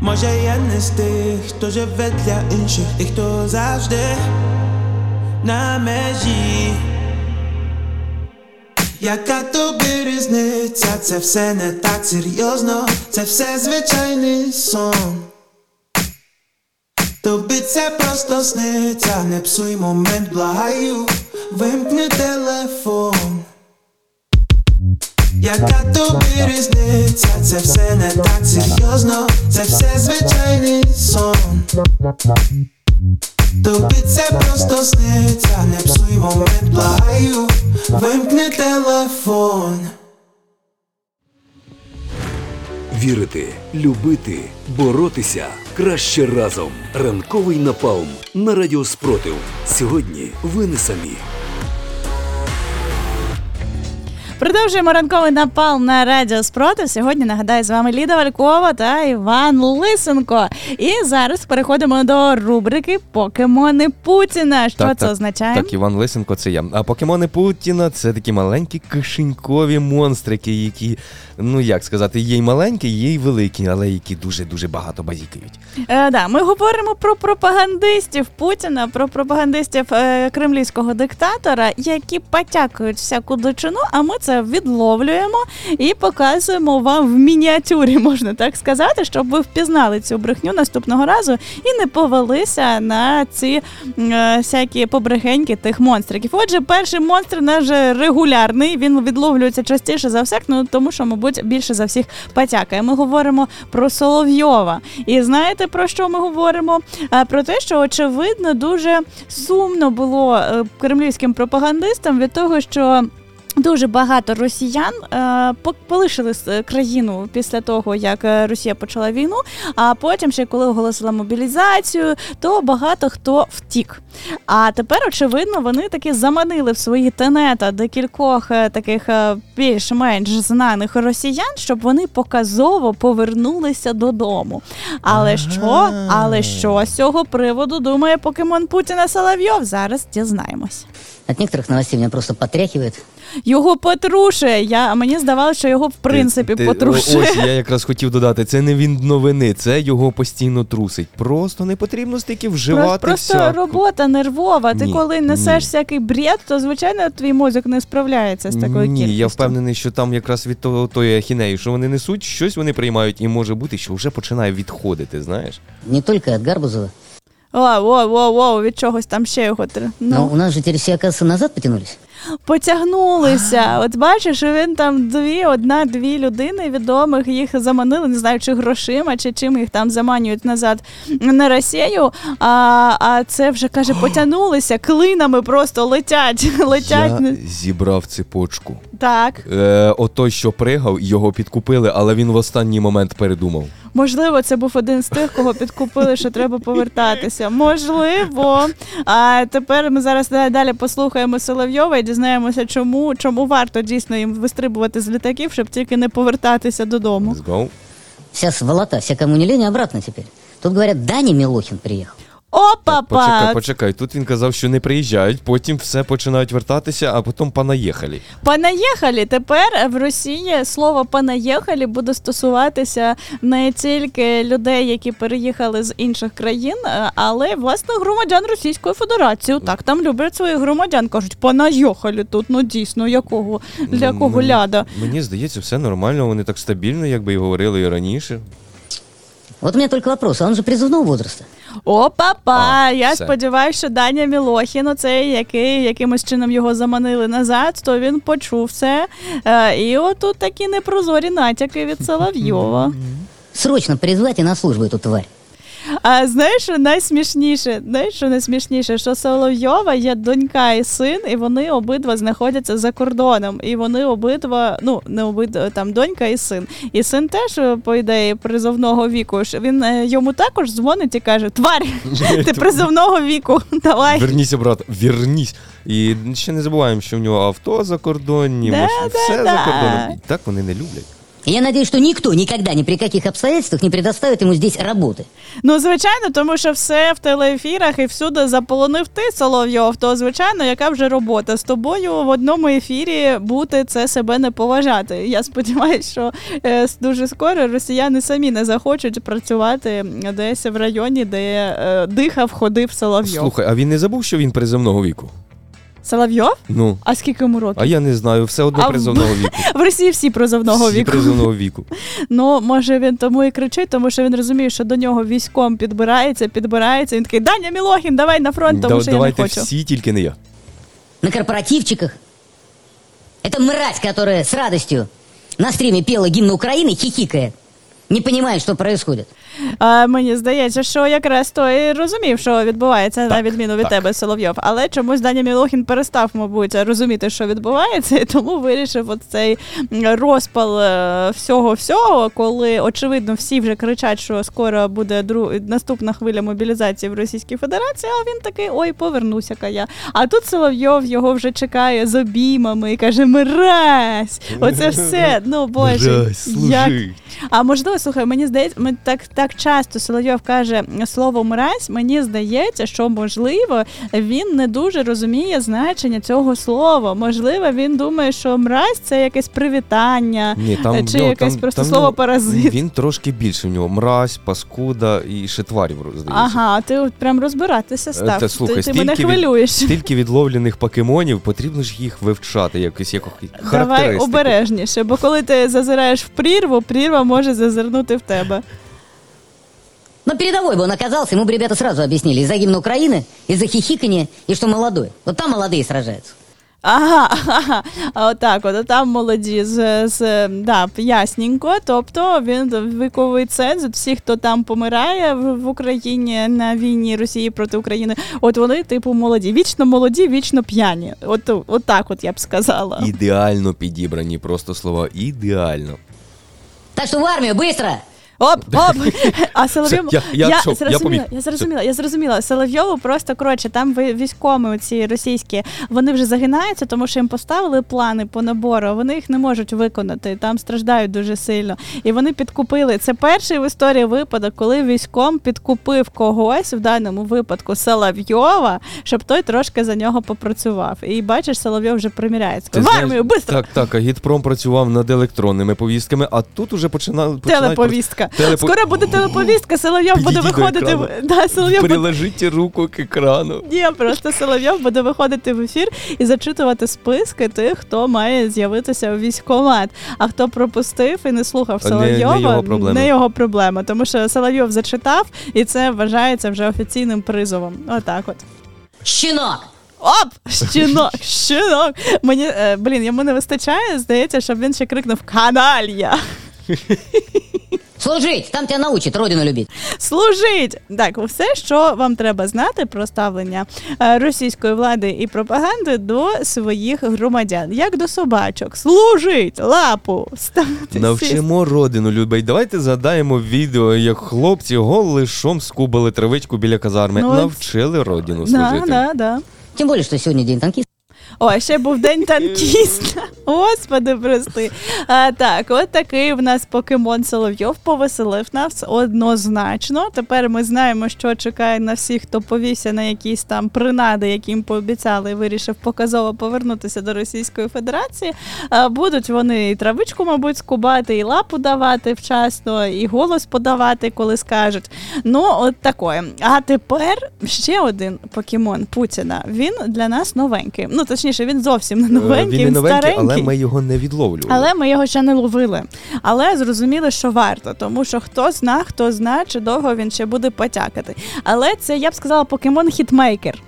G: Може я не з тих, хто живе для інших і хто завжди на межі яка тобі різниця? Це все не так серйозно, це все звичайний сон. Тобі це просто сниться, не псуй момент, благаю, вимкни телефон. Яка тобі різниця? Це все не так серйозно, це все звичайний сон. Тобі це просто сниться, не псуй момент, благаю, вимкни телефон.
A: Вірити, любити, боротися краще разом. Ранковий напалм на радіо Спротив. Сьогодні ви не самі.
B: Продовжуємо ранковий напал на радіо Спротив. Сьогодні нагадаю з вами Ліда Валькова та Іван Лисенко. І зараз переходимо до рубрики Покемони Путіна. Що це означає?
C: Так, Іван Лисенко, це я. А покемони Путіна це такі маленькі кишенькові монстрики, які, ну як сказати, є й маленькі, є й великі, але які дуже-дуже багато базікають.
B: Е, да, ми говоримо про пропагандистів Путіна, про пропагандистів е, кремлівського диктатора, які потякують всяку дичину, а ми це відловлюємо і показуємо вам в мініатюрі, можна так сказати, щоб ви впізнали цю брехню наступного разу і не повелися на ці е, всякі побрехеньки тих монстриків. Отже, перший монстр наш регулярний, він відловлюється частіше за всіх, ну тому що, мабуть, більше за всіх потякає. Ми говоримо про Соловйова. І знаєте про що ми говоримо? Про те, що очевидно дуже сумно було е, кремлівським пропагандистам від того, що. Дуже багато росіян е, полишили країну після того, як е, Росія почала війну. А потім, ще коли оголосила мобілізацію, то багато хто втік. А тепер, очевидно, вони таки заманили в свої тенета декількох е, таких е, більш-менш знаних росіян, щоб вони показово повернулися додому. Але що? Але що з цього приводу думає покемон Путіна Соловйов? Зараз дізнаємось.
I: От некоторых новостей меня просто потряхивает.
B: Його потрушує. Я а мені здавалося, що його в принципі
C: Ти- ти-
B: потрушує.
C: Ось я якраз хотів додати, це не він новини, це його постійно трусить. Просто не потрібно стільки вживати
B: Просто
C: всяку.
B: робота нервова. Ти
C: Ні,
B: коли
C: ні.
B: несеш всякий бред, то звичайно твій мозок не справляється з такою
C: Ні,
B: кількістю.
C: я впевнений, що там якраз від того тої ахінеї, що вони несуть, щось вони приймають, і може бути, що вже починає відходити, знаєш.
I: Не только от Гарбузова,
B: О, о, о, о, від чогось там ще його тр-
I: но
B: ну,
I: у нас же теперь все, оказывается, назад потянулись.
B: Потягнулися. От бачиш, він там дві, одна-дві людини відомих їх заманили, не знаю, чи грошима, чи чим їх там заманюють назад на Росію. А, а це вже каже, потягнулися, клинами просто летять. летять.
C: Я зібрав цепочку.
B: Так.
C: Е, отой, що пригав, його підкупили, але він в останній момент передумав.
B: Можливо, це був один з тих, кого підкупили, що треба повертатися. Можливо. А тепер ми зараз далі послухаємо Соловйова і дізнаємося, чому, чому варто дійсно їм вистрибувати з літаків, щоб тільки не повертатися додому.
C: Let's go.
I: Вся сволота, вся кому не лень, обратно теперь. Тут говорят, Дані Милохин приехал.
B: Опа!
C: Почекай, почекай. Тут він казав, що не приїжджають, потім все починають вертатися, а потім понаїхали.
B: Понаїхали. Тепер в Росії слово понаїхали буде стосуватися не тільки людей, які переїхали з інших країн, е, але власне громадян Російської Федерації. Так там люблять своїх громадян. кажуть, понаїхали тут. Ну дійсно, якого для
C: Ну,
B: кого
C: мені-
B: ляда.
C: Мені здається, все нормально, вони так стабільно, якби і говорили і раніше.
I: Вот у меня только вопрос, а он же призывного возраста.
B: О, папа!
C: А,
B: Я
C: все.
B: сподіваюся, що Даня Мілохін, оцей, який якимось чином його заманили назад, то він почув це. Е, і отут такі непрозорі натяки від Соловйова.
I: Срочно призвати на службу эту тварь.
B: А знаєш, що найсмішніше, знаєш, що найсмішніше, що Соловйова є донька і син, і вони обидва знаходяться за кордоном. І вони обидва, ну не обидва там донька і син. І син теж, е, по ідеї, призовного віку. Він е, йому також дзвонить і каже: Тварь, ти призовного віку, давай.
C: Верніться, брат, вернісь. І ще не забуваємо, що в нього авто закордонні,
B: да,
C: все
B: да.
C: за кордоном. І так вони не люблять.
I: Я надеюсь, что никто никогда ни при каких обстоятельствах не предоставит ему здесь работы.
B: Ну, звичайно, тому що все в телеефірах і всюди заполонив ти, Соловйов, то звичайно, яка вже робота з тобою в одному ефірі бути це себе не поважати. Я сподіваюся, що е, дуже скоро росіяни самі не захочуть працювати десь в районі, де е, дихав, ходив Соловйов.
C: Слухай, а він не забув, що він приземного віку?
B: Соловйов?
C: Ну,
B: А скільки йому років?
C: а я не знаю, все одно
B: А в-
C: віку.
B: В Росії всі призовного
C: Всі
B: віку.
C: приземного віку.
B: Ну, може, він тому і кричить, тому що він розуміє, що до нього військом підбирається, підбирається. Він такий Даня Мілохін, давай на фронт, тому
C: Да-
B: що я не хочу.
C: всі, тільки не я.
I: На корпоративчиках. Это мразь, которая с радостью на стриме пела гимн Украины, хихикая. Не понимает, что происходит.
B: А, мені здається, що якраз то і розумів, що відбувається на відміну від
C: так.
B: тебе, Соловйов. Але чомусь Даня Мілохін перестав, мабуть, розуміти, що відбувається, і тому вирішив от цей розпал е, всього-всього, коли очевидно всі вже кричать, що скоро буде дру... наступна хвиля мобілізації в Російській Федерації. А він такий: ой, повернуся-ка я. А тут Соловйов його вже чекає з обіймами і каже: Мразь! Оце все. Ну боже, як а можливо, слухай, мені здається, ми так, так часто Соловйов каже слово мразь. Мені здається, що можливо він не дуже розуміє значення цього слова. Можливо, він думає, що мразь це якесь привітання,
C: Ні, там,
B: чи
C: в нього-
B: якесь
C: там-
B: просто
C: там
B: слово
C: нього-
B: паразит.
C: Він трошки більше в нього. Мразь, паскуда і ще тварів, здається.
B: Ага, ти от прям розбиратися став.
C: Е, Та, слухай,
B: ти, ти мене
C: стільки від-
B: хвилюєш.
C: Стільки відловлених покемонів, потрібно ж їх вивчати, якось як
B: Давай обережніше, бо коли ти зазираєш в прірву, прірва може зазирнути в тебе.
I: Но передовой бы он оказался, ему бы ребята сразу объяснили. Из-за гимна Украины, из-за хихикания, и что молодой. Вот там молодые сражаются.
B: Ага, ага. А отак, от там молоді з, з да, ясненько. Тобто він віковий ценз от всіх, хто там помирає в, в Україні на війні Росії проти України. От вони, типу, молоді. Вічно молоді, вічно п'яні. От, от так, от я б сказала.
C: Ідеально підібрані просто слова. Ідеально.
I: Так что в армию, быстро!
B: Оп, оп. А Соловйов...
C: Все, я- я я
B: зрозуміла, я зрозуміла, я зрозуміла. Соловйову просто коротше, там військові ці російські, вони вже загинаються, тому що їм поставили плани по набору, а вони їх не можуть виконати. Там страждають дуже сильно. І вони підкупили. Це перший в історії випадок, коли військом підкупив когось, в даному випадку Соловйова, щоб той трошки за нього попрацював. І бачиш, Соловйов вже приміряється.
C: Ти
B: В армію, бистро!
C: Так, так, Агітпром працював над електронними повістками, а тут уже починали
B: Телеповістка.
C: Телепо-
B: Скоро буде телеповістка, Соловйов буде виходити. Да, Соловйов буде
C: руку к екрану.
B: Ні, просто Соловйов буде виходити в ефір і зачитувати списки тих, хто має з'явитися у військкомат. А хто пропустив і не слухав
C: Не- не його проблема.
B: не його проблема. Тому що Соловйов зачитав, і це вважається вже офіційним призовом. Отак от.
I: Щенок!
B: Оп! Щінок! Щінок! Мені е, блін, йому не вистачає, здається, щоб він ще крикнув Каналья!
I: Служить! Там тебя научат родину любить.
B: Служить! Так, все, що вам треба знати про ставлення е, російської влади і пропаганди до своїх громадян, як до собачок. Служить! Лапу! Ставити
C: Навчимо родину любить. Давайте згадаємо відео, як хлопці голишом скубали травичку біля казарми.
B: Ну,
C: Навчили родину
B: Да,
C: служити.
B: да, да.
I: Тем более, что сегодня день танкиста.
B: О, ще був день танкіста. Господи, прости. А, так, от такий в нас покемон Соловйов повеселив нас однозначно. Тепер ми знаємо, що чекає на всіх, хто повівся на якісь там принади, які їм пообіцяли, і вирішив показово повернутися до Російської Федерації. А, будуть вони і травичку, мабуть, скубати, і лапу давати вчасно, і голос подавати, коли скажуть. Ну, от такое. А тепер ще один покемон Путіна. Він для нас новенький. Ну, точніше, він зовсім не новенький,
C: Він він новенький,
B: старенький.
C: але ми його не відловлювали.
B: Але ми його ще не ловили. Але зрозуміли, що варто, тому що хто зна, хто зна, чи довго він ще буде потякати. Але це я б сказала покемон хітмейкер.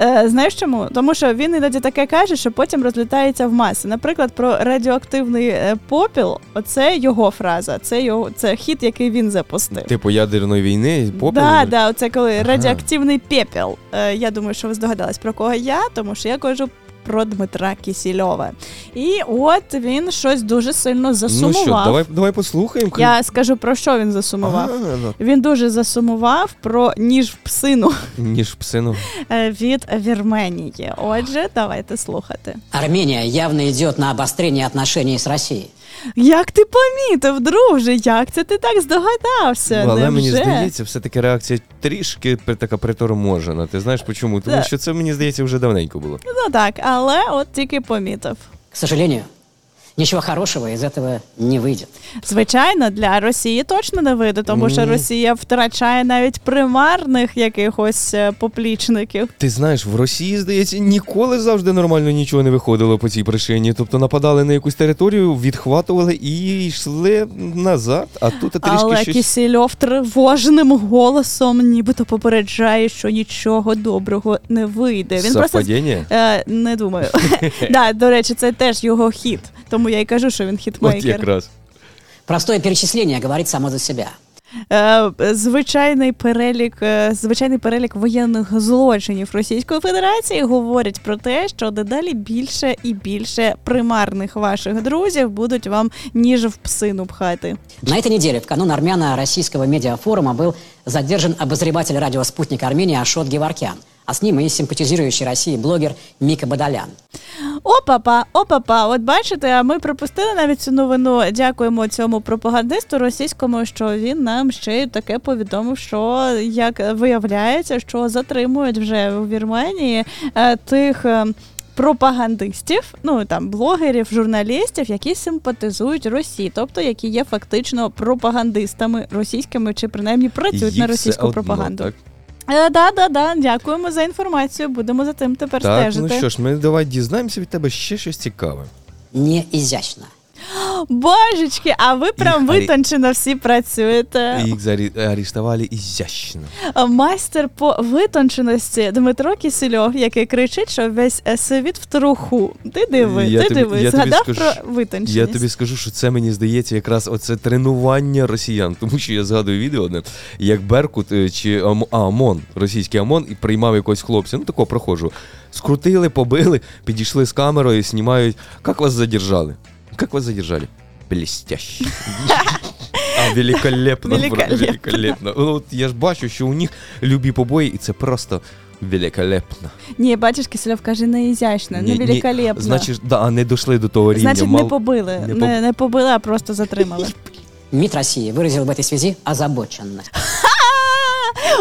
B: Е, знаєш чому? Тому що він іноді таке каже, що потім розлітається в маси. Наприклад, про радіоактивний е, попіл, оце його фраза, це його це хіт, який він запустив.
C: Типу ядерної війни, попіл.
B: Да, да, оце коли
C: Ага.
B: радіоактивний пепел. Е, я думаю, що ви здогадались про кого я, тому що я кажу про Дмитра Кісільова. І от він щось дуже сильно
C: Ну
B: засумував.
C: що, давай, давай послухаємо.
B: Я скажу про що він засумував.
C: Ага, ну,
B: Він дуже засумував про ніж в псину
C: ніж псину.
B: е, від Вірменії. Отже, давайте слухати.
J: Армения явно йде на обострение отношений с Россией.
B: Як ти помітив, друже? Як це ти так здогадався?
C: Ну, Але мені здається, все-таки реакція трішки така приторможена. Ти знаєш чому? Тому що це мені здається вже давненько було.
B: Ну так, але от тільки помітив.
J: К сожалению, ничего хорошего из этого не выйдет.
B: Звичайно, для Росії точно не вийде, тому що Росія втрачає навіть примарних якихось е, поплічників.
C: Ти знаєш, в Росії, здається, ніколи завжди нормально нічого не виходило по цій причині. Тобто нападали на якусь територію, відхватували і йшли назад. А тут трішки
B: Але
C: щось.
B: Кісельов тривожним голосом нібито попереджає, що нічого доброго не вийде. Він просто е, не думаю. да, до речі, це теж його хіт. Тому я й кажу, що він
C: От
B: хітмейкер.
C: якраз.
J: Простое перечисление говорит само за себя.
B: Е, звичайний перелік, е, звичайний перелік воєнних злочинів Російської Федерації говорять про те, що дедалі більше і більше примарних ваших друзів будуть вам ніж в спину пхати.
J: На этой неделе, в канун армяно-российского медиафорума, был задержан обозреватель радио «Спутник Армении» Ашот Геворкян, а с ним и симпатизирующий России блогер Мика Бадалян.
B: Опа-па, опа-па. От бачите, а ми пропустили навіть цю новину. Дякуємо цьому пропагандисту російському, що він нам ще й таке повідомив, що як виявляється, що затримують вже у Вірменії е, тих. е, Пропагандистів, ну там блогерів, журналістів, які симпатизують Росії, тобто які є фактично пропагандистами російськими, чи принаймні працюють
C: Їх
B: на російську
C: одно,
B: пропаганду.
C: так?
B: Е, да, да, да. Дякуємо за інформацію. Будемо за тим тепер
C: Так,
B: стежити.
C: ну що ж, ми давай дізнаємося від тебе ще щось цікаве.
J: Не изящно.
B: Божечки, а ви прям
C: Їх арі-
B: витончено всі працюєте.
C: Їх зарі- арештували ізящно.
B: Майстер по витонченості Дмитро Кісельов, який кричить, що весь е, світ в труху. Ти диви,
C: Я
B: ти
C: тобі-
B: диви,
C: я тобі
B: згадав
C: скажу-
B: про витонченість.
C: Я тобі скажу, що це мені здається якраз оце тренування росіян, тому що я згадую відео одне, як Беркут е, чи Ам- а, ОМОН, російський ОМОН, і приймав якогось хлопця, ну такого прохожу. Скрутили, побили, підійшли з камерою, знімають. Як вас задержали? Як вас задержали? Блестяще. А, великолепно.
B: Великолепно.
C: великолепно. Ну, От я ж бачу, що у них любі побої, і це просто великолепно.
B: Ні, бачиш, Кісельов каже, не ізящно, не
C: ні,
B: великолепно.
C: Значить, да, не дійшли до того рівня.
B: Значить, не
C: Мал-
B: побили.
C: не
B: Не,
C: поб-
B: не побили, а просто затримали.
J: МИД России выразил в этой связи озабоченность.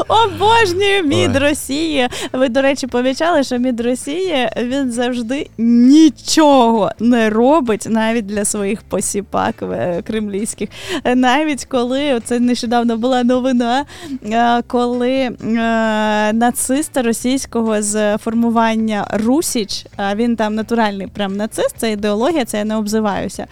B: Обожнюю мід. Росії. Ви, до речі, помічали, що мід Росії він завжди нічого не робить навіть для своїх посіпак е, кремлівських. Е, Навіть коли це нещодавно була новина, е, коли нациста російського з формування Русіч, а він там натуральний прям нацист, це ідеологія, це я не обзиваюся.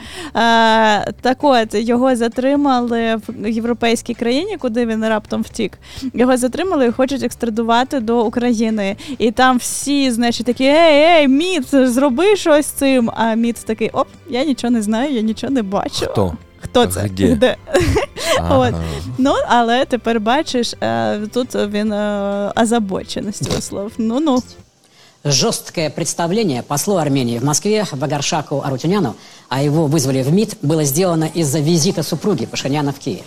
B: Так от його затримали в європейській країні, куди він раптом втік. Його затримали і хочуть екстрадувати до України. І там всі, значить, такі: ей, ей, міт, зроби щось з цим. А міт такий: оп, я нічого не знаю, я нічого не бачу.
C: Хто?
B: Хто це?
C: Где?
B: От. Ну, але тепер бачиш, е, тут він е, озабочений з слов. Ну ну.
J: Жесткое представление послу Армении в Москве Багаршаку Арутюняну, а его вызвали в МИД, было сделано из-за визита супруги Пашиняна в Киев.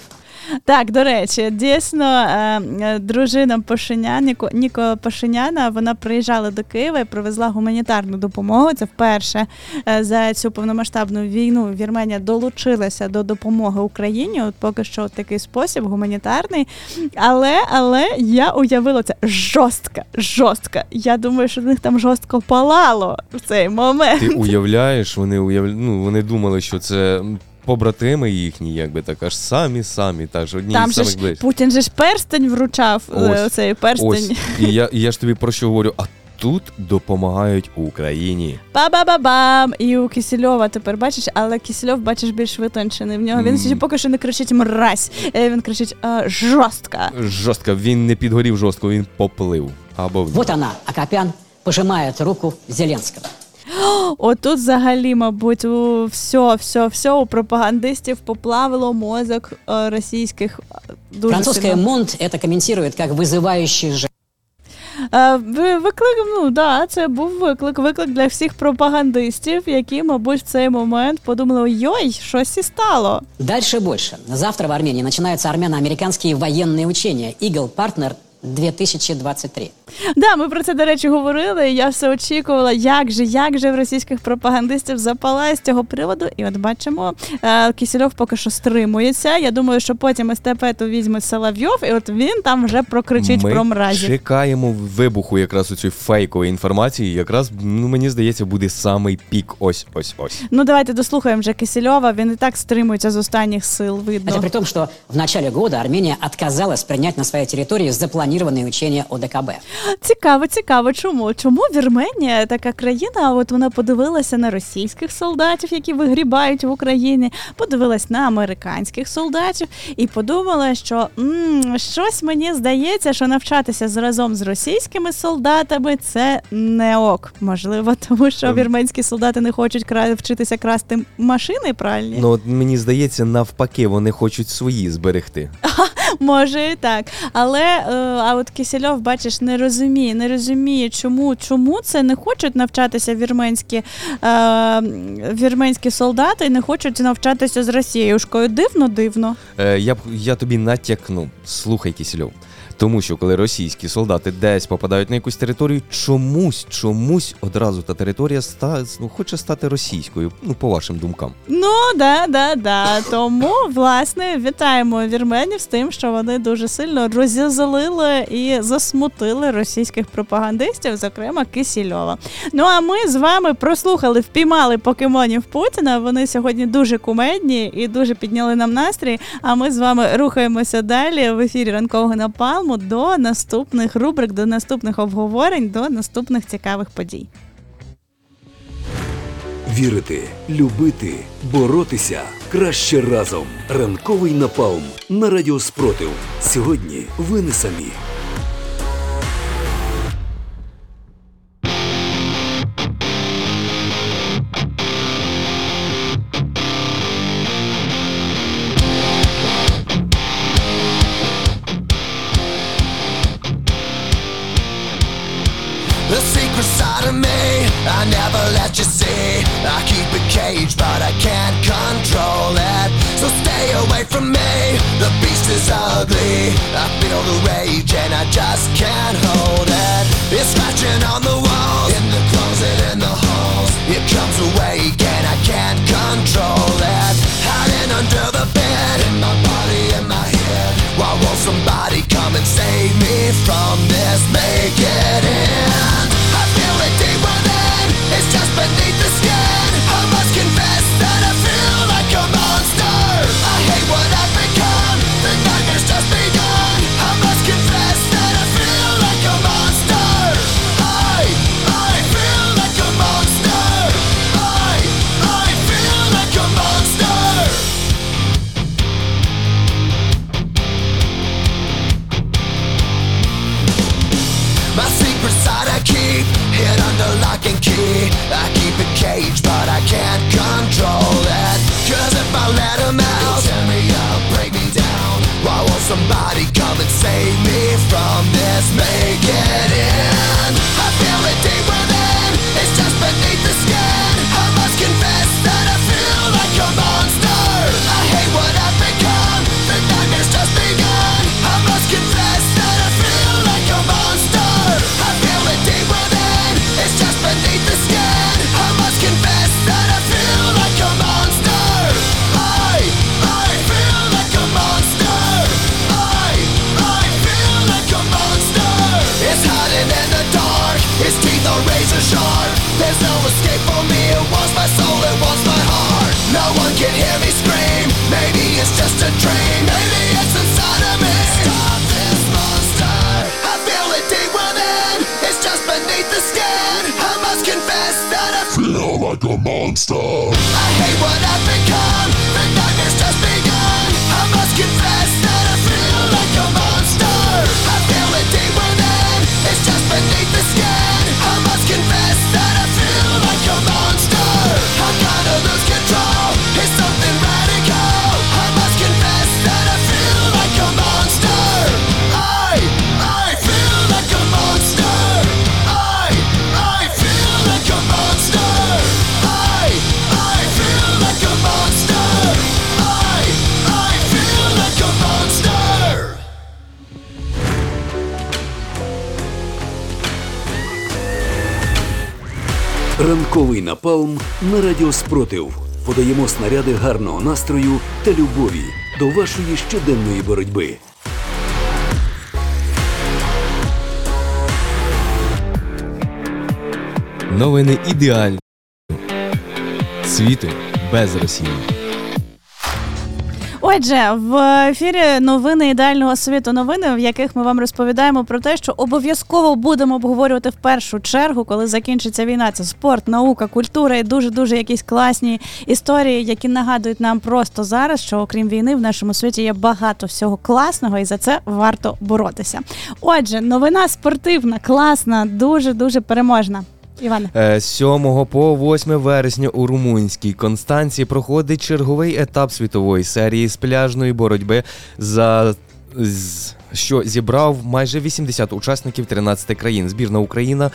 B: Так, до речі, дійсно, е, е, дружина Пашиняна, Ніко, Пашиняна, вона приїжджала до Києва і привезла гуманітарну допомогу. Це вперше е, за цю повномасштабну війну Вірменія долучилася до допомоги Україні. От поки що такий спосіб гуманітарний. Але, але я уявила це жорстко, жорстко. Я думаю, що в них там жорстко палало в цей момент.
C: Ти уявляєш, вони уявля... ну, вони думали, що це побратими їхні, якби так аж самі самі, так ж одні
B: Там
C: з
B: же
C: самих
B: ж
C: ближчих.
B: Путін же ж перстень вручав е,
C: Ось,
B: цей перстень.
C: Ось. І я, і я ж тобі про що говорю, а тут допомагають Україні.
B: Ба-ба-ба-бам! І у Кисельова тепер бачиш, але Кисельов, бачиш, більш витончений в нього. Він ще поки що не кричить мразь, е, він кричить «А, жорстко.
C: Жорстко, він не підгорів жорстко, він поплив. Або в
J: Вот она, Акопян, пожимает руку Зеленского.
B: Отут взагалі, мабуть, у все, все, все у пропагандистів поплавило мозок е, російських е, дуже
J: Французская
B: сильно.
J: Монт это комментирует как вызывающий жест.
B: Е, ви- Виклик, ну да, це був виклик. Виклик для всіх пропагандистів, які, мабуть, в цей момент подумали: йой, щось і стало.
J: Дальше больше. Завтра в Армении начинаются армяно-американские военные учения Eagle Partner 2023.
B: Да, ми про це, до речі, говорили. Я все очікувала, як же, як же в російських пропагандистів запалає з цього приводу. І от бачимо, е, Кісельов поки що стримується. Я думаю, що потім естафету візьме Соловйов, і от він там вже прокричить
C: Ми
B: про мразів.
C: чекаємо вибуху якраз у цій фейкової інформації. Якраз ну мені здається, буде самий пік. Ось ось ось.
B: Ну давайте дослухаємо вже Кисельова. Він і так стримується з останніх сил. Видно.
J: Это при том, что в начале года Армения отказалась принять на своей территории запланированные учения ОДКБ.
B: Цікаво, цікаво, чому? Чому Вірменія така країна? От вона подивилася на російських солдатів, які вигрібають в Україні, подивилась на американських солдатів і подумала, що м, щось мені здається, що навчатися разом з російськими солдатами це не ок. Можливо, тому що
C: Ем.
B: вірменські солдати не хочуть кра- вчитися красти машини пральні.
C: Ну от мені здається, навпаки, вони хочуть свої зберегти.
B: Може і так. Але е, а от Кисельов, бачиш, не розуміє, не розуміє, чому, чому це не хочуть навчатися вірменські, е, вірменські солдати і не хочуть навчатися з Росіюшкою. Дивно, дивно.
C: Е, я я тобі натякну. Слухай, Кісельов. Тому що коли російські солдати десь попадають на якусь територію, чомусь, чомусь одразу та територія ста, ну, хоче стати російською. Ну, по вашим думкам.
B: Ну, да, да, да. Тому, власне, вітаємо вірменів з тим, що вони дуже сильно розізлили і засмутили російських пропагандистів, зокрема Кисільова. Ну а ми з вами прослухали, впіймали покемонів Путіна. Вони сьогодні дуже кумедні і дуже підняли нам настрій. А ми з вами рухаємося далі в ефірі ранкового напалму до наступних рубрик, до наступних обговорень, до наступних цікавих подій.
K: Вірити, любити, боротися краще разом. Ранковий напалм на радіо Спротив. Сьогодні ви не самі.
A: Спротив. Подаємо снаряди гарного настрою та любові до вашої щоденної боротьби.
F: Новини ідеальні. Світу без Росії.
B: Отже, в ефірі новини ідеального світу новини, в яких ми вам розповідаємо про те, що обов'язково будемо обговорювати в першу чергу, коли закінчиться війна. Це спорт, наука, культура і дуже дуже якісь класні історії, які нагадують нам просто зараз, що окрім війни в нашому світі є багато всього класного, і за це варто боротися. Отже, новина спортивна, класна, дуже дуже переможна. Іване.
C: Е, 7 по 8 вересня у румунській Констанції проходить черговий етап світової серії з пляжної боротьби за. Що зібрав майже 80 учасників 13 країн. Збірна Україна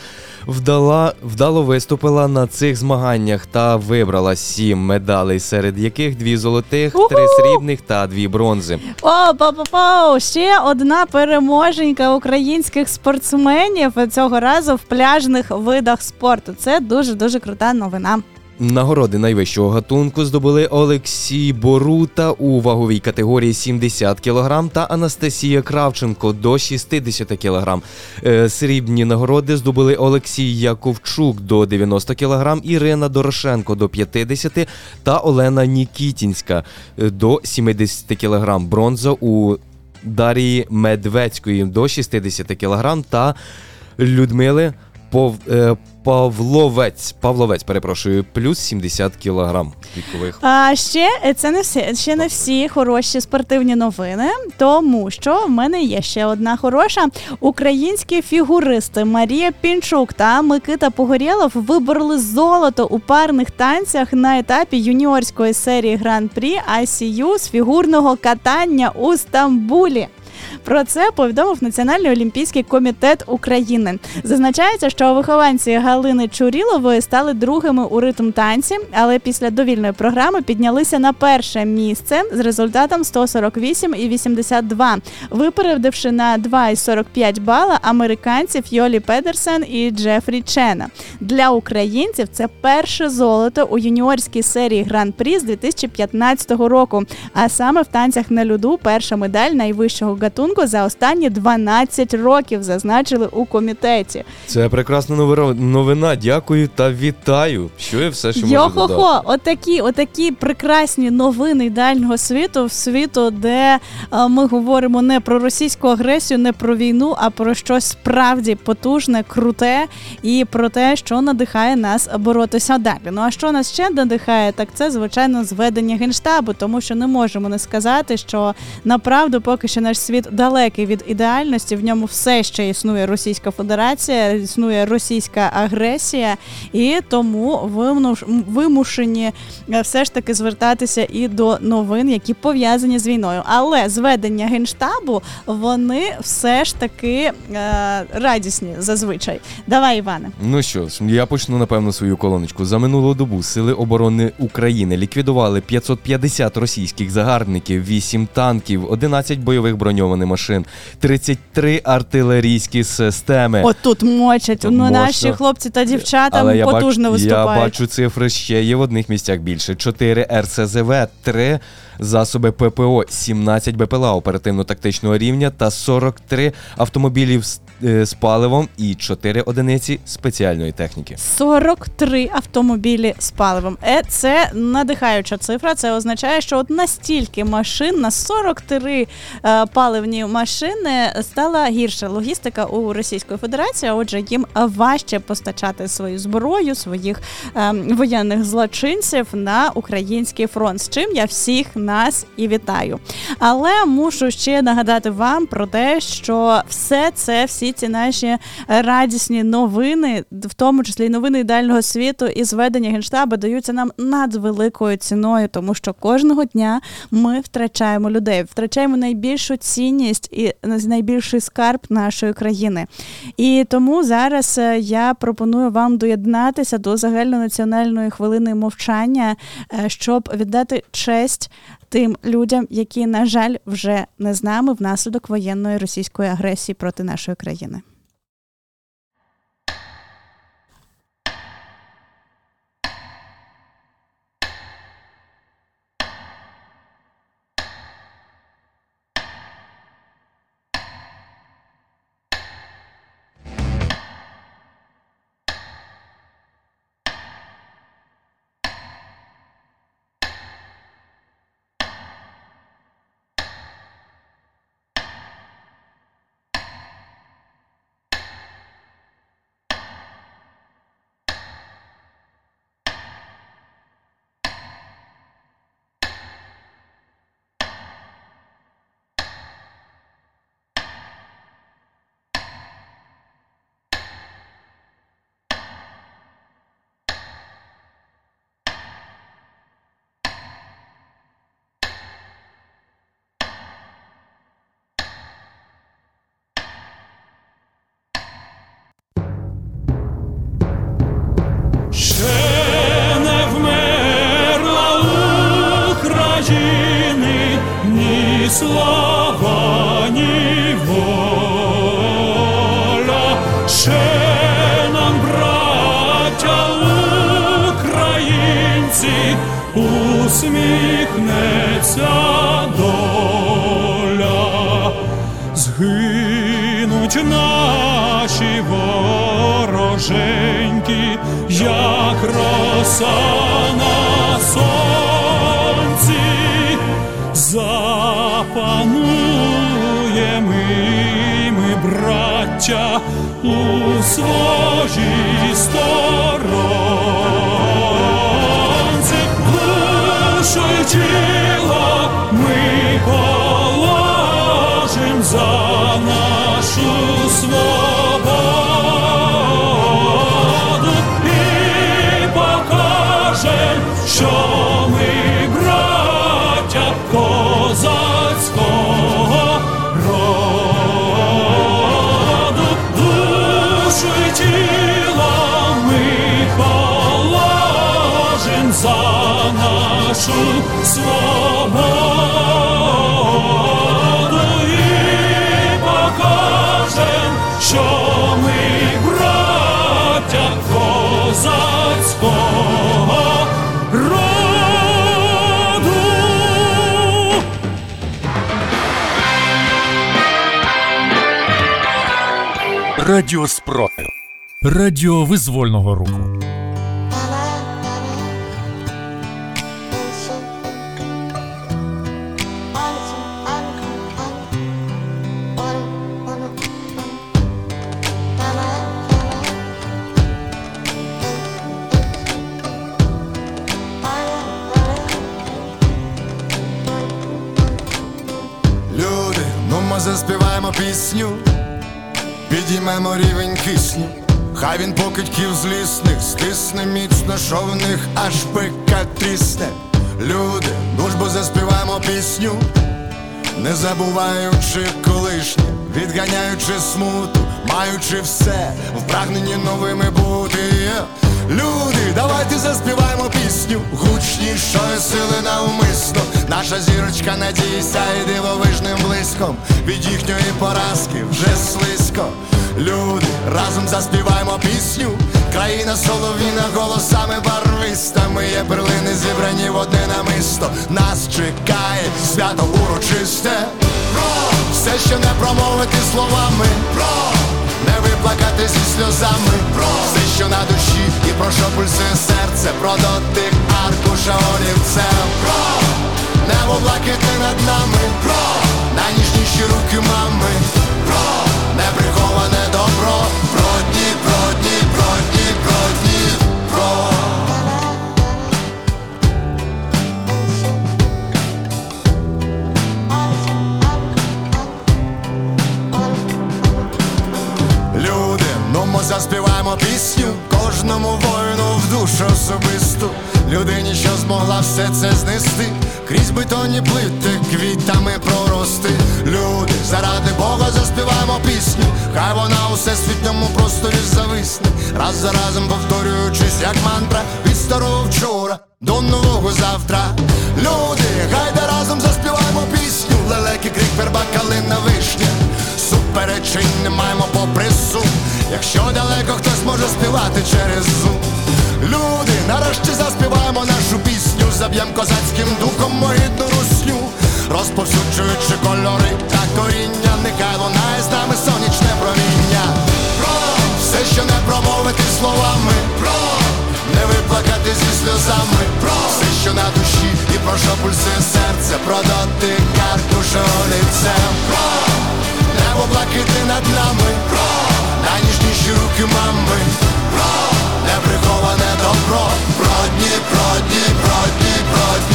C: вдала, вдало виступила на цих змаганнях та вибрала сім медалей, серед яких дві золотих, три срібних та дві бронзи.
B: О, па-па-па! Ще одна переможенька українських спортсменів цього разу в пляжних видах спорту. Це дуже дуже крута новина.
C: Нагороди найвищого гатунку здобули Олексій Борута у ваговій категорії 70 кг та Анастасія Кравченко до 60 кг. Е, Срібні нагороди здобули Олексій Яковчук до 90 кг, Ірина Дорошенко до 50 та Олена Нікітінська е, до 70 кг. Бронза у Дарії Медведської до 60 кг та Людмили Пов... е, Павловець. Павловець, перепрошую, плюс 70 кг вікових.
B: А ще е, це не всі ще не всі хороші спортивні новини, тому що в мене є ще одна хороша. Українські фігуристи Марія Пінчук та Микита Погорєлов вибороли золото у парних танцях на етапі юніорської серії Гран-прі ICU з фігурного катання у Стамбулі. Про це повідомив Національний олімпійський комітет України. Зазначається, що вихованці Галини Чурілової стали другими у ритм танці, але після довільної програми піднялися на перше місце з результатом 148 і 82, випередивши на 2,45 бала американців Йолі Педерсен і Джефрі Чена. Для українців це перше золото у юніорській серії Гран-прі з 2015 року. А саме в танцях на льоду перша медаль найвищого гатунку за останні 12 років зазначили у комітеті.
C: Це прекрасна новина. Дякую та вітаю. Що я все ще можу додати.
B: Йо-хо-хо, отакі, отакі прекрасні новини ідеального світу, світу, де е, ми говоримо не про російську агресію, не про війну, а про щось справді потужне, круте і про те, що надихає нас боротися далі. Ну а що нас ще надихає, так це звичайно зведення генштабу, тому що не можемо не сказати, що направду поки що наш світ далекий від ідеальності. В ньому все ще існує Російська Федерація, існує російська агресія, і тому вимуш- вимушені е, все ж таки звертатися і до новин, які пов'язані з війною. Але зведення генштабу вони все ж таки е, радісні зазвичай. Давай, Іване.
C: Ну що ж, я почну напевно свою колоночку. За минулу добу Сили оборони України ліквідували 550 російських загарбників, 8 танків, 11 бойових броньованих машин, 33 артилерійські системи.
B: Отут мочать. Ну, наші хлопці та дівчата
C: Але я
B: потужно
C: бачу,
B: виступають.
C: Я бачу цифри ще є в одних місцях більше: 4 РСЗВ, 3 засоби ППО, 17 БПЛА оперативно-тактичного рівня та 43 автомобілів е, з паливом і 4 одиниці спеціальної техніки.
B: 43 автомобілі з паливом. Е, це надихаюча цифра. Це означає, що от настільки машин на 43 е, паливні машини стала гірша логістика у Російської Федерації. Отже, їм важче постачати свою зброю, своїх е, воєнних злочинців на український фронт. З чим я всіх нас і вітаю. Але мушу ще нагадати вам про те, що все це, всі ці наші радісні новини, в тому числі й новини ідеального світу і зведення генштабу, даються нам надвеликою ціною, тому що кожного дня ми втрачаємо людей, втрачаємо найбільшу цінність і найбільший скарб нашої країни. І тому зараз е, я пропоную вам доєднатися до загальнонаціональної хвилини мовчання, е, щоб віддати честь тим людям, які, на жаль, вже не з нами внаслідок воєнної російської агресії проти нашої країни.
L: Слава. Ще нам, браття українці, усміхнеться доля. Згинуть наші вороженьки, як роса браття, у своїй сторонці, душу нашу свободу і покажем, що ми браття козацького роду.
M: Радіо Спротив. Радіо визвольного руху.
N: Злісних, стисне міцно, що в них аж пика трісне. Люди, ну заспіваємо пісню, не забуваючи колишнє, відганяючи смуту, маючи все, в прагненні новими бути. Люди, давайте заспіваємо пісню, гучнішої сили навмисно. Наша зірочка надії сяє дивовижним блиском. Від їхньої поразки вже слизько. Люди, разом заспіваємо пісню. Країна соловіна голосами барвистами є перлини зібрані в одне намисто. Нас чекає свято урочисте. Про все, що не промовити словами. Про не виплакати зі сльозами. Про все, що на душі, і про що пульсує серце, про дотик аркуша олівцем. Про небо блакитне над нами. Про найніжніші руки мами. Про неприховане добро. Про заспіваємо пісню кожному воїну в душу особисту. Людині, що змогла все це знести, крізь бетонні плити, квітами прорости. Люди, заради Бога заспіваємо пісню, хай вона у всесвітньому просторі зависне, раз за разом повторюючись, як мантра від старого вчора до нового завтра. Люди, гайда разом заспіваємо пісню, лелеки, крик, верба, калина, вишня. Суперечень не маємо попри сум Якщо далеко хтось може співати через зум. Люди, нарешті заспіваємо нашу пісню Заб'єм козацьким духом могидну русню Розповсюджуючи кольори та коріння. Нехай лунає з нами сонячне проміння. Про все, що не промовити словами. Про не виплакати зі сльозами. Про все, що на душі. І про що пульсує серце. Про дотик аркуша олівцем Про Небо блакитне над нами. Про найніжніші руки мами. Про неприховане добро. Про дні, про дні, про дні, про дні,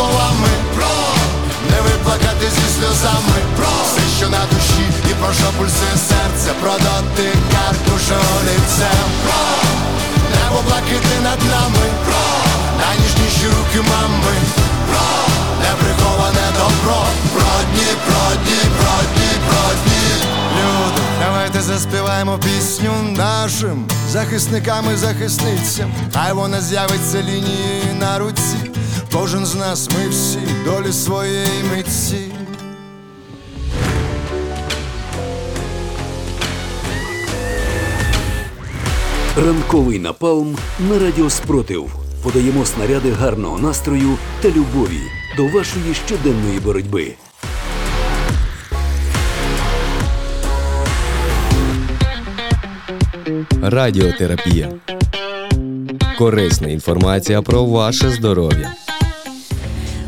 N: словами, про не виплакати зі сльозами, про все, що на душі, і про що пульсує серце, про дотик арки рушоницем Небо блакити над нами. Про Найніжніші руки мами. Про Неприховане добро. Бродні, бродні, бродні, бродні. Люди, давайте заспіваємо пісню нашим захисникам і захисницям. Хай вона з'явиться лінією на руці. Кожен з нас ми всі долі своєї митці.
A: Ранковий напалм на радіо Спротив. Подаємо снаряди гарного настрою та любові до вашої щоденної боротьби.
F: Радіотерапія. Корисна інформація про ваше здоров'я.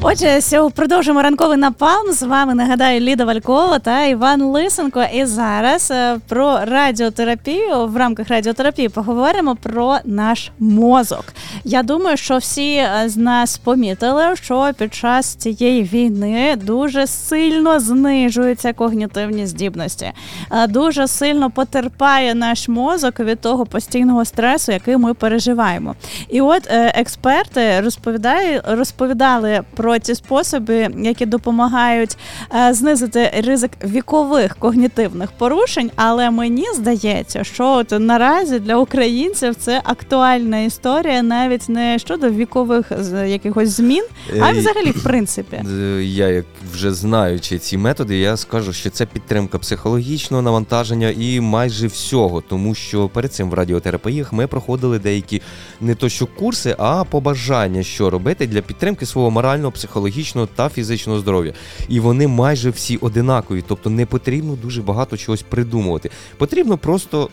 B: Отже, продовжуємо ранковий напалм. З вами нагадаю Ліда Валькова та Іван Лисенко. І зараз е, про радіотерапію в рамках радіотерапії поговоримо про наш мозок. Я думаю, що всі е, з нас помітили, що під час цієї війни дуже сильно знижуються когнітивні здібності, Е, дуже сильно потерпає наш мозок від того постійного стресу, який ми переживаємо. І от експерти розповідає, розповідали про ті способи, які допомагають е, знизити ризик вікових когнітивних порушень. Але мені здається, що от наразі для українців це актуальна історія, навіть не щодо вікових якихось змін, а
C: Е,
B: взагалі в принципі.
C: Я, як вже знаючи ці методи, я скажу, що це підтримка психологічного навантаження і майже всього, тому що перед цим в радіотерапіях ми проходили деякі не то що курси, а побажання, що робити для підтримки свого морального, психологічного та фізичного здоров'я. І вони майже всі одинакові, тобто не потрібно дуже багато чогось придумувати. Потрібно просто.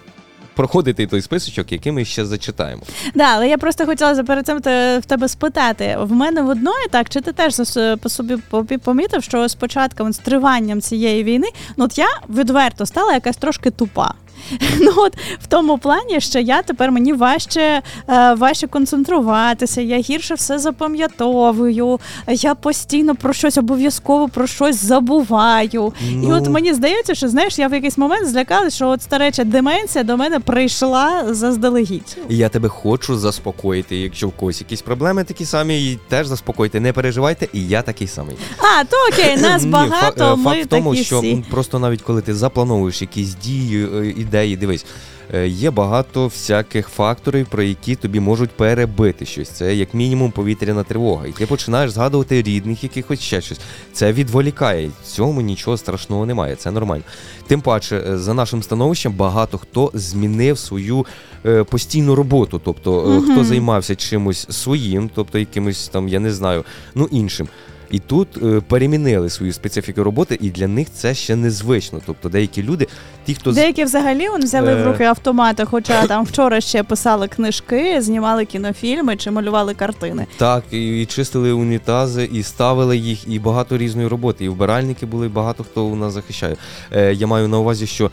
C: Проходити той списочок, який ми ще зачитаємо.
B: Да, але я просто хотіла перед цим в тебе спитати. В мене в одної так, чи ти теж по собі помітив, що з початком з триванням цієї війни, ну от я відверто стала якась трошки тупа. Ну от в тому плані, що я тепер мені важче, е, важче концентруватися, я гірше все запам'ятовую, я постійно про щось обов'язково про щось забуваю. І
C: Ну.
B: от мені здається, що знаєш, я в якийсь момент злякалася, що от стареча деменція до мене прийшла заздалегідь.
C: Я тебе хочу заспокоїти. Якщо в когось якісь проблеми такі самі, і теж заспокойте. Не переживайте, і я такий самий.
B: А, то окей, нас багато,
C: фа- е,
B: ми
C: факт в тому,
B: такі
C: що
B: всі.
C: просто навіть коли ти заплановуєш якісь дії, е, ідеї, дивись. е, Є багато всяких факторів, про які тобі можуть перебити щось. Це як мінімум повітряна тривога. І ти починаєш згадувати рідних, якихось ще щось. Це відволікає. В цьому нічого страшного немає. Це нормально. Тим паче, е, за нашим становищем, багато хто змінив свою е, постійну роботу. Тобто, е, хто займався чимось своїм, тобто якимось там, я не знаю, ну іншим. І тут е, перемінили свою специфіку роботи, і для них це ще незвично. Тобто деякі люди, ті, хто
B: Деякі взагалі он взяли в
C: Е.
B: руки автомати, хоча там вчора ще писали книжки, знімали кінофільми чи малювали картини.
C: так і, і чистили унітази, і ставили їх, і багато різної роботи. І вбиральники були, і багато хто у нас захищає. Е, я маю на увазі, що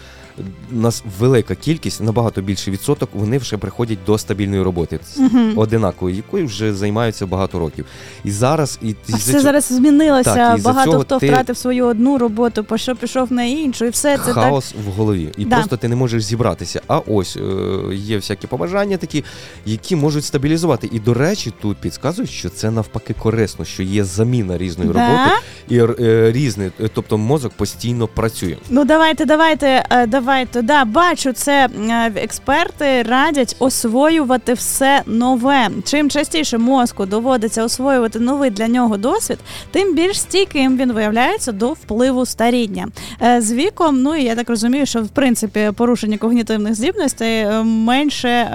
C: у нас велика кількість, набагато більший відсоток, вони вже приходять до стабільної роботи,
B: Мгм.
C: одинакової, якою вже займаються багато років. І зараз і
B: А все
C: цього-
B: зараз змінилося.
C: Так, із-за
B: Багато хто
C: ти-
B: втратив свою одну роботу, пішов пішов на іншу, і все це так.
C: хаос в голові, і
B: Да.
C: просто ти не можеш зібратися. А ось е, є всякі побажання такі, які можуть стабілізувати. І до речі, тут підказують, що це навпаки корисно, що є заміна різної
B: Да?
C: роботи і е, різний, е, тобто мозок постійно працює.
B: Ну давайте, давайте, е, давайте. Да, бачу, це е, експерти радять освоювати все нове. Чим частіше мозку доводиться освоювати новий для нього досвід, тим більш стійким він виявляється до впливу старіння. Е, З віком, ну і я так розумію, що в принципі порушення когнітивних здібностей е, менше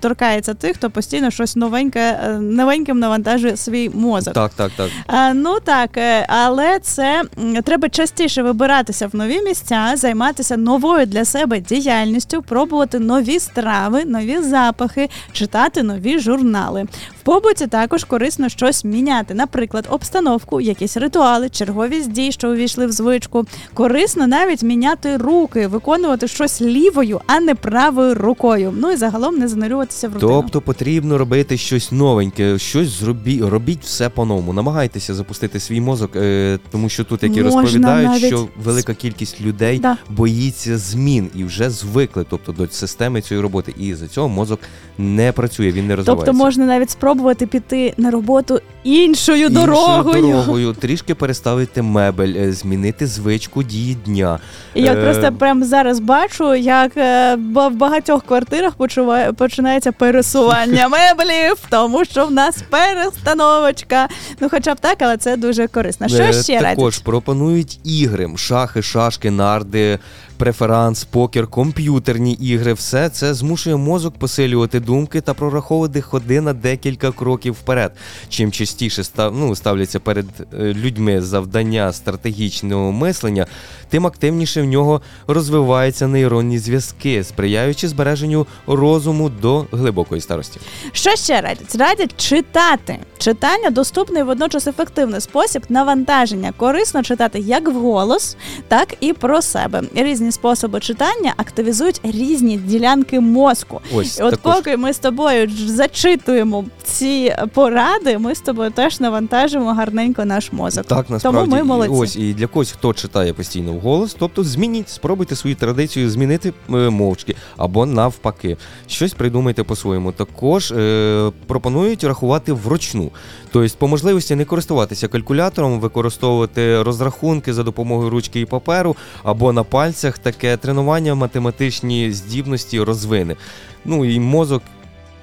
B: торкається тих, хто постійно щось новеньке, новеньким навантажує свій мозок.
C: Так, так, так.
B: Ну так, але це треба частіше вибиратися в нові місця, займатися новою для себе діяльністю, пробувати нові страви, нові запахи, читати нові журнали. В побуті також корисно щось міняти, наприклад, обстановку, якісь ритуали, черговість дій, що увійшли в звичку. Корисно навіть міняти руки, виконувати щось лівою, а не правою рукою. Ну і загалом не занурюватися в рутину.
C: Тобто потрібно робити щось новеньке, щось зробіть, робіть все по-новому. Намагайтеся запустити свій мозок, е, тому що тут, як і
B: Можна
C: розповідають,
B: навіть
C: що велика кількість людей
B: Да.
C: боїться змін. Змін і вже звикли, тобто до системи цієї роботи. І за цього мозок не працює, він не розвивається.
B: Тобто можна навіть спробувати піти на роботу іншою
C: Іншою
B: дорогою.
C: дорогою, трішки переставити мебель, е, змінити звичку дії дня.
B: І я
C: Е,
B: просто прямо зараз бачу, як е, в багатьох квартирах почуває, починається пересування меблів, тому що в нас перестановочка. Ну, хоча б так, але це дуже корисно. Що
C: Е,
B: ще
C: Також
B: радять?
C: пропонують ігри, шахи, шашки, нарди, преферанс, покер, комп'ютерні ігри. Все це змушує мозок посилювати думки та прораховувати ходи на декілька кроків вперед. Чим частіше став, ну, ставляться перед е, людьми завдання стратегічного мислення, тим активніше в нього розвиваються нейронні зв'язки, сприяючи збереженню розуму до глибокої старості.
B: Що ще радять? Радять читати. Читання доступний водночас ефективний спосіб навантаження. Корисно читати як вголос, так і про себе. Різні способи читання активізують різні ділянки мозку.
C: Ось
B: І от
C: також.
B: поки ми з тобою зачитуємо ці поради, ми з тобою теж навантажимо гарненько наш мозок.
C: Так, насправді
B: Тому ми
C: І ось і для когось, хто читає постійно вголос, тобто змініть, спробуйте свою традицію змінити е, мовчки або навпаки. Щось придумайте по-своєму. Також е, пропонують рахувати вручну. Тобто, по можливості не користуватися калькулятором, використовувати розрахунки за допомогою ручки і паперу, або на пальцях таке тренування математичні здібності розвине. Ну і мозок.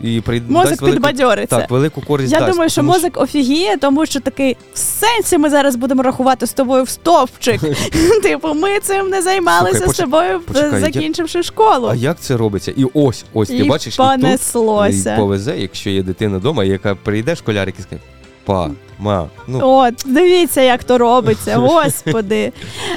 C: І при...
B: Мозок
C: велику-
B: підбадьориться.
C: Так, велику користь
B: Я
C: дасть,
B: думаю, що
C: тому
B: мозок офігіє, тому що такий в сенсі ми зараз будемо рахувати з тобою в стовпчик. Типу, ми цим не займалися
C: Слухай,
B: з тобою,
C: почекай, я-
B: закінчивши школу.
C: А як це робиться? І ось, ось ти бачиш,
B: понеслося.
C: і тут повезе, якщо є дитина вдома, яка прийде школярик і скаже, па, ма, ну
B: От, дивіться, як то робиться, господи.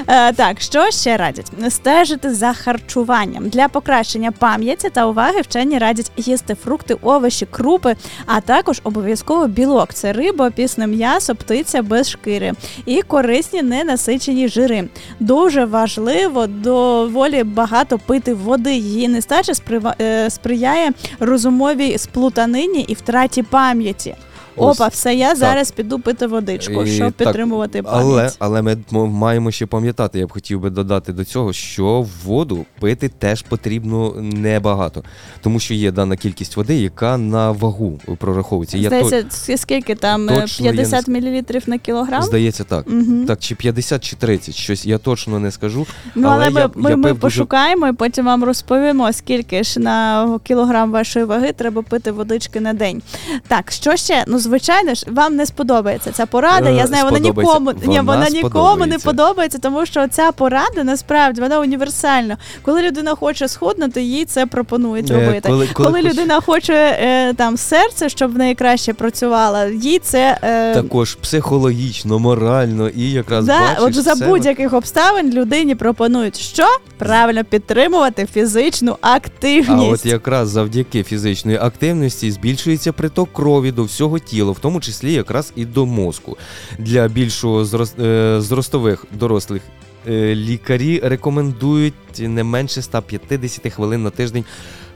B: Е, так, що ще радять? Стежити за харчуванням. Для покращення пам'яті та уваги вчені радять їсти фрукти, овочі, крупи, а також обов'язково білок. Це риба, пісне м'ясо, птиця без шкіри. І корисні ненасичені жири. Дуже важливо доволі багато пити води. Її нестача сприва- е, сприяє розумовій сплутанині і втраті пам'яті.
C: Ось,
B: Опа, все, я
C: так.
B: зараз піду пити водичку,
C: І
B: щоб
C: так,
B: підтримувати
C: Але,
B: пам'ять.
C: але ми маємо ще пам'ятати, я б хотів би додати до цього, що воду пити теж потрібно небагато, тому що є дана кількість води, яка на вагу прораховується. Я то-
B: Здається, с- скільки там е,
C: точно я не
B: 50 мл на кілограм?
C: Здається, так.
B: Мгм.
C: Так, чи 50, чи 30, щось я точно не скажу.
B: Ну, але, ми,
C: я,
B: ми,
C: я
B: ми
C: дуже
B: пошукаємо і потім вам розповімо, скільки ж на кілограм вашої ваги треба пити водички на день. Так, що ще? Ну, звичайно ж, вам не сподобається ця порада.
C: Е,
B: Я знаю, вона нікому ні,
C: Вона
B: нікому не подобається, тому що ця порада насправді вона універсальна. Коли людина хоче схуднути, їй це пропонують
C: Е,
B: робити.
C: коли-
B: Коли,
C: коли
B: людина хоче е, там серце, щоб в неї краще працювало, їй це. Е,
C: Також психологічно, морально і якраз
B: Да,
C: бачиш
B: от за будь-яких обставин людині пропонують що? Правильно підтримувати фізичну
C: А
B: активність.
C: от якраз завдяки фізичної активності збільшується приток крові до всього тіла, в тому числі якраз і до мозку. Для більшого е, зростових дорослих е, лікарі рекомендують не менше 150 хвилин на тиждень.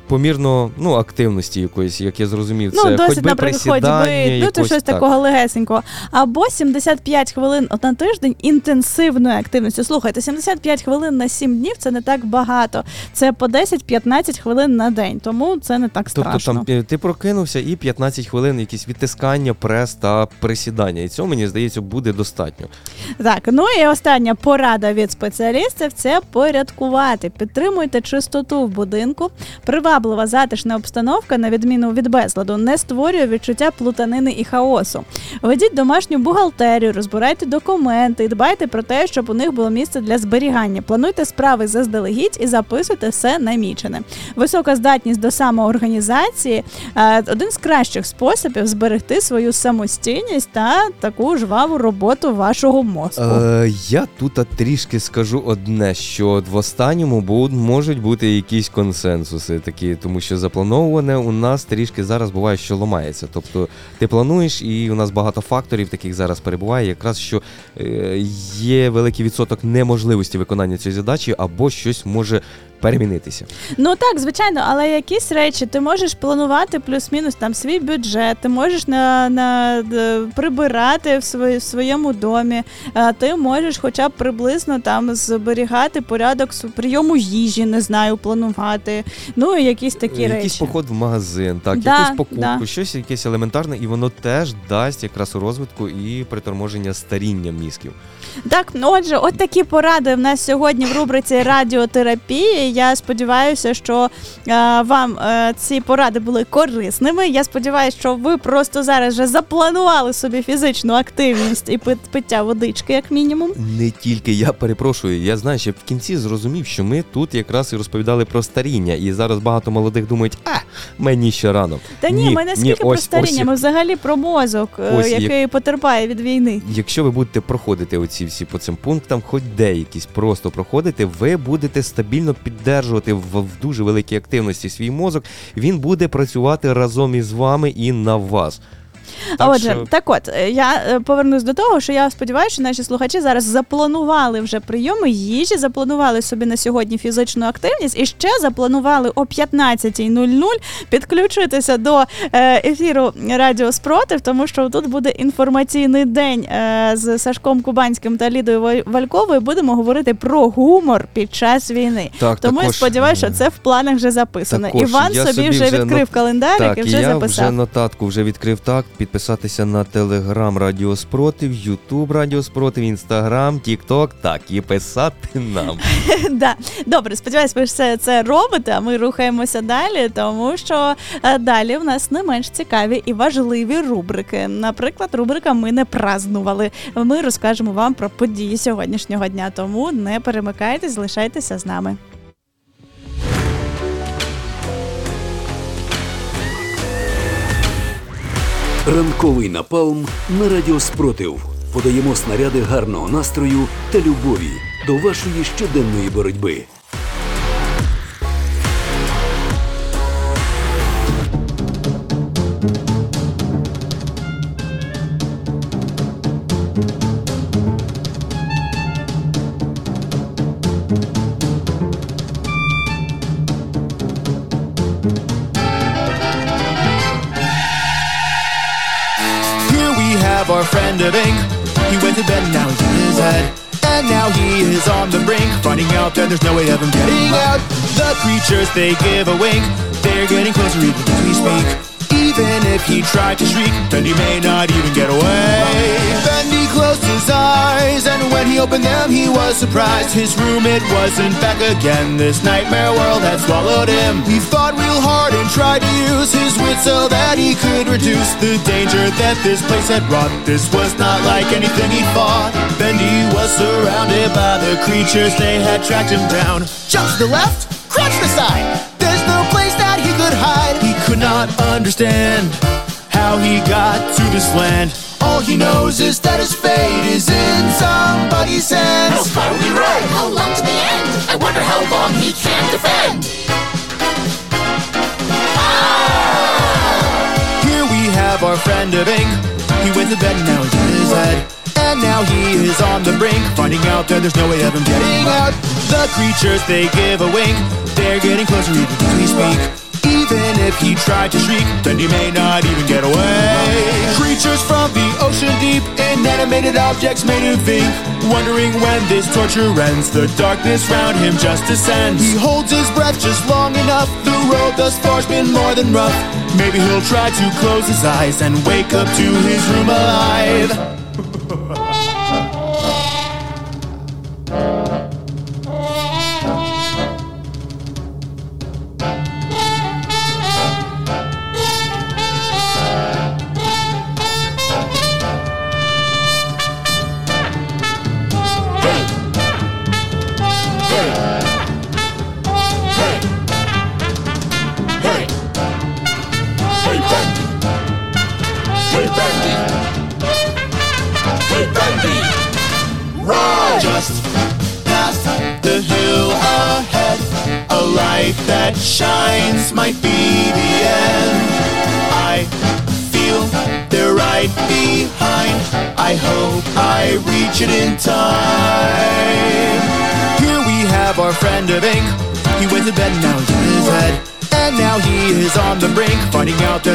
C: Помірно ну, активності якоїсь, як я зрозумів, це
B: Ну, досить,
C: ходьби,
B: наприклад,
C: присідання,
B: ходьби, ну, то
C: якось
B: щось
C: так.
B: такого легесенького. Або 75 хвилин на тиждень інтенсивної активності. Слухайте, 75 хвилин на 7 днів це не так багато. Це по 10-15 хвилин на день, тому це не так
C: Тобто там ти прокинувся і 15 хвилин якісь відтискання, прес та присідання. І цього, мені здається, буде достатньо.
B: Так, ну і остання порада від спеціалістів це порядкувати. Підтримуйте чистоту в будинку. Приваблива затишна обстановка, на відміну від безладу, не створює відчуття плутанини і хаосу. Ведіть домашню бухгалтерію, розбирайте документи і дбайте про те, щоб у них було місце для зберігання. Плануйте справи заздалегідь і записуйте все намічене. Висока здатність до самоорганізації е, один з кращих способів зберегти свою самостійність та таку жваву роботу вашого мозку.
C: Е, я тут трішки скажу одне, що в останньому можуть бути якісь консенсуси такі, тому що заплановане у нас трішки зараз буває, що ламається. Тобто ти плануєш, і у нас багато факторів таких зараз перебуває, якраз що е, є великий відсоток неможливості виконання цієї задачі, або щось може перемінитися.
B: Ну так, звичайно, але якісь речі ти можеш планувати плюс-мінус там свій бюджет, ти можеш на, на прибирати в, свої, в своєму домі, а ти можеш хоча б приблизно там зберігати порядок прийому їжі, не знаю, планувати. Ну і якісь такі
C: якийсь
B: речі.
C: поход в магазин, так,
B: Да,
C: якусь покупку,
B: да.
C: щось якесь елементарне, і воно теж дасть якраз у розвитку і приторможення старіння мізків.
B: Так, ну отже, от такі поради в нас сьогодні в рубриці радіотерапії. Я сподіваюся, що е, вам е, ці поради були корисними. Я сподіваюся, що ви просто зараз вже запланували собі фізичну активність і пит- пиття водички, як мінімум.
C: Не тільки я перепрошую, я знаю, ще в кінці зрозумів, що ми тут якраз і розповідали про старіння, і зараз багато молодих думають, а мені ще рано.
B: Та ні, ми не скільки про
C: ось-
B: старіння,
C: ось
B: ми взагалі про мозок, е,
C: Ось як-
B: який потерпає від війни.
C: Якщо ви будете проходити оці всі по цим пунктам, хоч деякісь просто проходити, ви будете стабільно піддержувати в, в дуже великій активності свій мозок. Він буде працювати разом із вами і на вас. Так
B: отже,
C: що-
B: так от е, я е, повернусь до того, що я сподіваюся, що наші слухачі зараз запланували вже прийоми їжі, запланували собі на сьогодні фізичну активність і ще запланували о 15.00 підключитися до е, ефіру Радіо Спротив, тому що тут буде інформаційний день з Сашком Кубанським та Лідою Ва- Вальковою. Будемо говорити про гумор під час війни.
C: Так,
B: тому я сподіваюся, що це в планах вже записано.
C: Також
B: Іван
C: я
B: собі, вже відкрив
C: нот-
B: календарик
C: так,
B: і вже
C: я
B: записав.
C: вже нотатку вже відкрив так. Підписатися на Телеграм Радіо Спротив, Ютуб Радіо Спротив, Інстаграм, Тікток, так і писати нам.
B: да. Добре, сподіваюсь, ви все це робите, а ми рухаємося далі, тому що е, далі в нас не менш цікаві і важливі рубрики. Наприклад, рубрика Ми не празднували. Ми розкажемо вам про події сьогоднішнього дня, тому не перемикайтесь, залишайтеся з нами.
A: Ранковий напалм на радіо Спротив. Подаємо снаряди гарного настрою та любові до вашої щоденної боротьби.
O: Our friend. He went to bed and now he's in his head. And now he is on the brink, finding out that there's no way of him getting out. The creatures, they give a wink. They're getting closer even as we speak. Even if he tried to shriek, then he may not even get away. His eyes, and when he opened them, he was surprised. His room, it wasn't back again. This nightmare world had swallowed him. He thought real hard and tried to use his wits so that he could reduce the danger that this place had brought. This was not like anything he fought. Bendy was surrounded by the creatures, they had tracked him down. Jump to the left, crouch to the side. There's no place that he could hide. He could not understand how he got to this land. All he knows is that his fate is in somebody's hands.
P: Hellfire will be right. How long to the end? I wonder how long he can defend. Ah!
O: Here we have our friend of ink. He went to bed and now he's in his head. And now he is on the brink, finding out that there's no way of him getting out. The creatures, they give a wink. They're getting closer even as we speak. Even if he tried to shriek, then he may not even get away. Creatures from the ocean deep, inanimated objects made him think. Wondering when this torture ends, the darkness round him just descends. He holds his breath just long enough. The road thus far's been more than rough. Maybe he'll try to close his eyes and wake up to his room alive.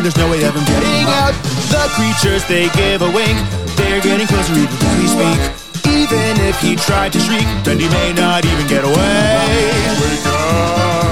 O: Finding there's no way of him getting out. The creatures, they give a wink. They're getting closer even as we speak. Even if he tried to shriek, then he may not even get away. Wake up!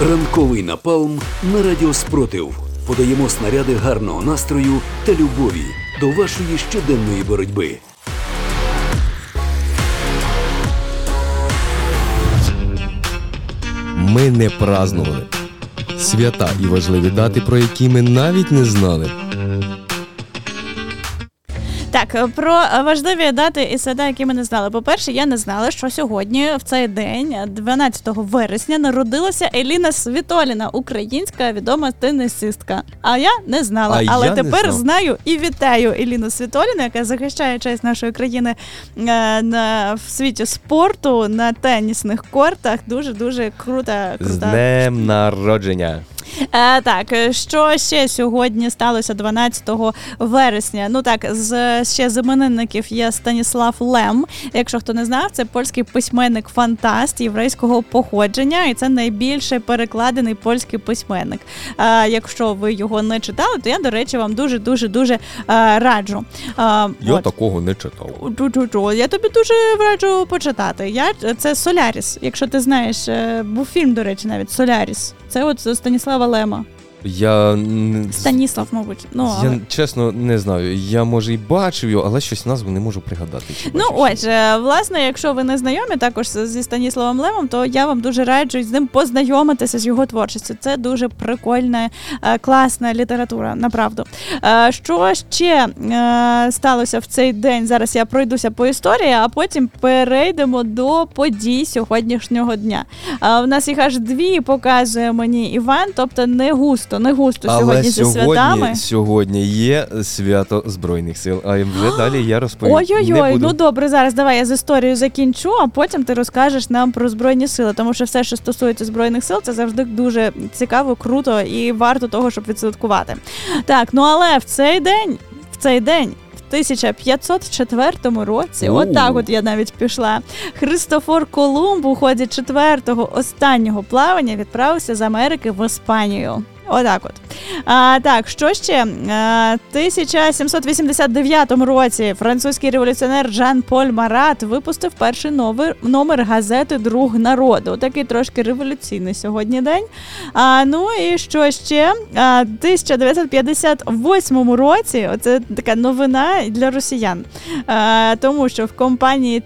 A: Ранковий напалм на радіо Спротив. Подаємо снаряди гарного настрою та любові до вашої щоденної боротьби.
F: Ми не празнували. Свята і важливі дати, про які ми навіть не знали.
B: Так, е, про е, важливі дати і свята, які ми не знали. По-перше, я не знала, що сьогодні, в цей день, 12 вересня, народилася Еліна Світоліна, українська відома тенісистка. А я не знала.
C: А
B: Але
C: я не
B: тепер
C: знав.
B: знаю і вітаю Еліну Світоліну, яка захищає честь нашої країни е, на в світі спорту на тенісних кортах. Дуже дуже крута,
C: З днем народження.
B: Е, так, е, що ще сьогодні сталося 12 вересня? Ну так, з ще з іменинників є Станіслав Лем. Якщо хто не знав, це польський письменник фантаст єврейського походження, і це найбільше перекладений польський письменник. Е, якщо ви його не читали, то я, до речі, вам дуже дуже дуже раджу.
C: Я
B: от.
C: такого не читав.
B: Чу-чу-чу. Я тобі дуже раджу почитати. Я це Соляріс. Якщо ти знаєш, був фільм, до речі, навіть Соляріс. Це от Станіслава Лема.
C: Я
B: Станіслав, мабуть. Ну,
C: я чесно не знаю. Я може і бачив його, але щось назву не можу пригадати.
B: Ну, отже, власне, якщо ви не знайомі також зі Станіславом Лемом, то я вам дуже раджу з ним познайомитися з його творчістю. Це дуже прикольна, е, класна література, направду. Е, Що ще е, сталося в цей день? Зараз я пройдуся по історії, а потім перейдемо до подій сьогоднішнього дня. В нас їх аж дві показує мені Іван, тобто не густо, не густо
C: Але
B: сьогодні зі святами.
C: сьогодні, сьогодні є свято Збройних сил, а вже далі я розповім.
B: Ой-ой-ой, ну добре, зараз давай я з історією закінчу, а потім ти розкажеш нам про збройні сили, тому що все, що стосується збройних сил, це завжди дуже цікаво, круто і варто того, щоб відсвяткувати. Так, ну але в цей день, в цей день. 1504 році,
Q: Оу.
B: от так от я навіть пішла. Христофор Колумб у ході четвертого останнього плавання відправився з Америки в Іспанію. Отак от. А, так, що ще? А, 1789 році французький революціонер Жан-Поль Марат випустив перший номер, номер газети Друг народу. Такий трошки революційний сьогодні день. А, ну і що ще? А, 1958 році оце така новина для росіян. А, тому що в компанії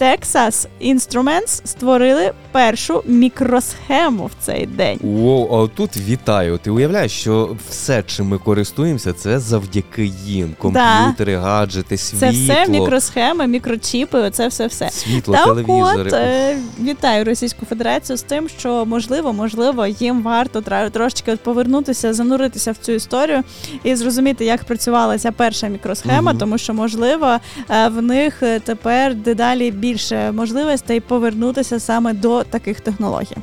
B: Texas Instruments створили першу мікросхему в цей день.
C: Воу, а тут вітаю. Ти уявляєш, що все, чим ми користуємося, це завдяки їм. Комп'ютери, гаджети, світло.
B: Це все мікросхеми, мікрочіпи, оце все все.
C: Світло,
B: так
C: телевізори.
B: от е, вітаю Російську Федерацію з тим, що можливо, можливо, їм варто трошечки от повернутися, зануритися в цю історію і зрозуміти, як працювала ця перша мікросхема,
Q: Мгм.
B: тому що можливо е, в них е, тепер дедалі більше можливостей повернутися саме до таких технологій.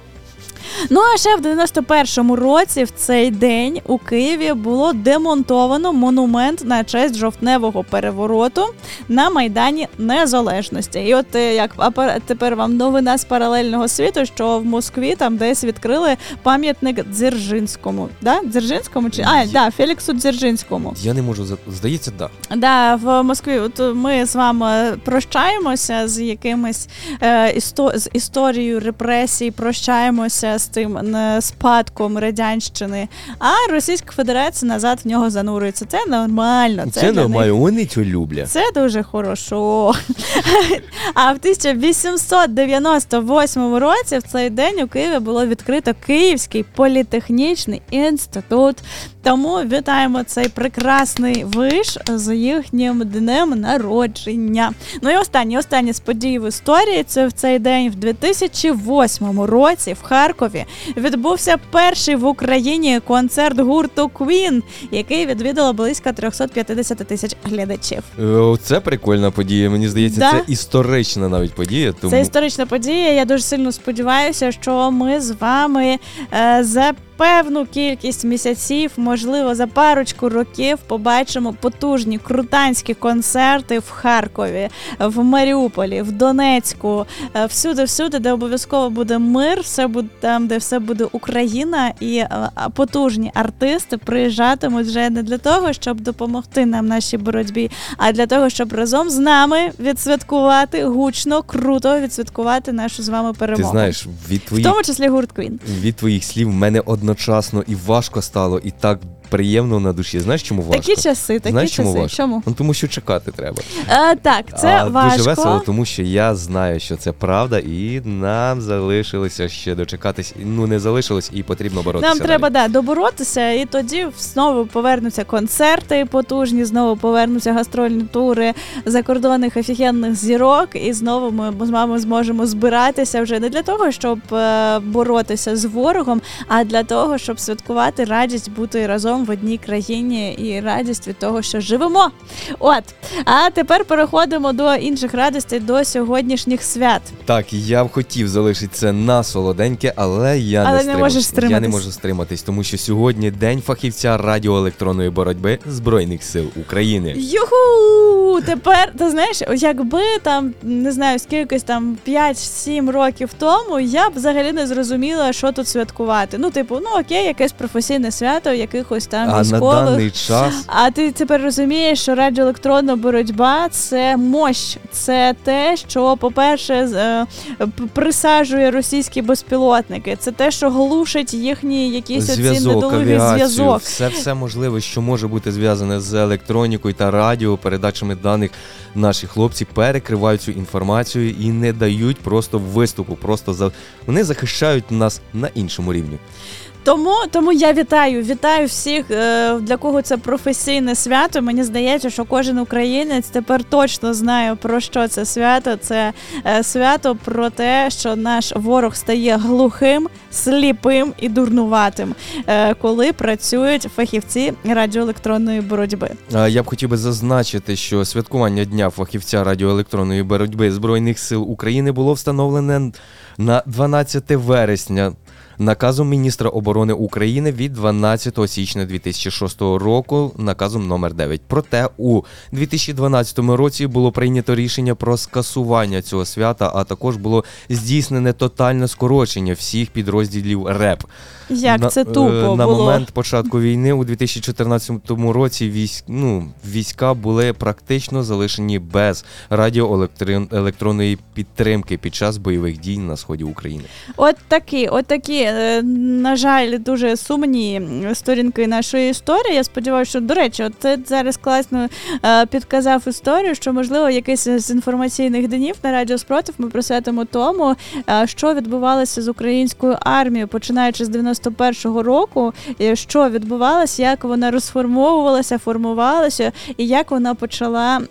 B: Ну а ще в 91-му році, в цей день, у Києві було демонтовано монумент на честь жовтневого перевороту на Майдані Незалежності. І от е, як тепер вам новина з паралельного світу, що в Москві там десь відкрили пам'ятник Дзержинському. Да? Дзержинському чи а, да, Феліксу Дзержинському.
C: Я не можу здається, да.
B: Да, в Москві. От ми з вами прощаємося з якимись е, істо- з історією репресій, прощаємося з тим е, спадком радянщини. А Російська Федерація назад в нього занурюється. Це нормально. Це,
C: Це,
B: для них
C: нормально, вони це люблять.
B: це дуже хорошо. А в 1898 році в цей день у Києві було відкрито Київський політехнічний інститут. Тому вітаємо цей прекрасний виш з їхнім днем народження. Ну і останнє, останнє з подій в історії. Це в цей день, в 2008 році, в Харкові Харкові відбувся перший в Україні концерт гурту Queen, який відвідало близько 350 тисяч глядачів.
C: Е, Це прикольна подія. Мені здається,
B: Да.
C: це історична навіть подія. Тому
B: Це історична подія. Я дуже сильно сподіваюся, що ми з вами е, за певну кількість місяців, можливо, за парочку років побачимо потужні крутанські концерти в Харкові, в Маріуполі, в Донецьку, е, всюди, всюди, де обов'язково буде мир, все буде там, де все буде Україна, і е, потужні артисти приїжджатимуть вже не для того, щоб допомогти нам нашій боротьбі, а для того, щоб разом з нами відсвяткувати гучно, круто відсвяткувати нашу з вами
C: ти
B: перемогу.
C: знаєш, від
B: в тому числі гурт Queen.
C: від твоїх слів в мене одночасно і важко стало, і так приємно на душі. Знаєш, чому важко?
B: Такі часи, такі
C: Знаєш,
B: часи.
C: чому важко?
B: Чому?
C: Ну, тому що чекати треба.
B: Е, так, це
C: а
B: важко.
C: дуже весело, тому що я знаю, що це правда, і нам залишилося ще дочекатись. Ну не залишилось, і потрібно боротися.
B: Нам треба
C: далі.
B: да, доборотися, і тоді знову повернуться концерти потужні, знову повернуться гастрольні тури закордонних офігенних зірок, і знову ми з вами зможемо збиратися вже не для того, щоб е, боротися з ворогом, а для того, щоб святкувати радість бути разом в одній країні і радість від того, що живемо. От а тепер переходимо до інших радостей, до сьогоднішніх свят.
C: Так, я б хотів залишити це на солоденьке, але я
B: Але не
C: не
B: можеш
C: Я не можу стриматись, тому що сьогодні день фахівця радіоелектронної боротьби Збройних сил України.
B: Юху! Тепер ти знаєш, якби там не знаю скількись там 5-7 років тому, я б взагалі не зрозуміла, що тут святкувати. Ну, типу, ну окей, якесь професійне свято, якихось там
C: А на даний час
B: А ти тепер розумієш, що радіоелектронна боротьба це мощ, це те, що, по-перше, е, присаджує російські безпілотники. Це те, що глушить їхній якийсь оці
C: авіацію,
B: зв'язок.
C: все, все можливе, що може бути зв'язане з електронікою та радіо, передачами даних. Наші хлопці перекривають цю інформацію і не дають просто виступу. Просто за вони захищають нас на іншому рівні.
B: Тому, тому я вітаю, вітаю всіх, е, для кого це професійне свято. Мені здається, що кожен українець тепер точно знає про що це свято. Це е, свято про те, що наш ворог стає глухим, сліпим і дурнуватим, е, коли працюють фахівці радіоелектронної боротьби.
C: Я б хотів би зазначити, що святкування Дня фахівця радіоелектронної боротьби Збройних сил України було встановлене на 12 вересня. Наказом міністра оборони України від 12 січня 2006 року, наказом номер 9. Проте у 2012 році було прийнято рішення про скасування цього свята, а також було здійснене тотальне скорочення всіх підрозділів РЕП.
B: Як
C: на,
B: це
C: е,
B: тупо
C: на
B: було.
C: момент початку війни у 2014 році військ, ну, війська були практично залишені без радіоелектронної підтримки під час бойових дій на сході України.
B: От такі, от такі, е, на жаль, дуже сумні сторінки нашої історії. Я сподіваюся, що до речі, от ти зараз класно е, підказав історію, що можливо якийсь з інформаційних днів на радіо спротив ми присвятимо тому, що відбувалося з українською армією, починаючи з 91-го року, що відбувалося, як вона розформовувалася, формувалася, і як вона почала.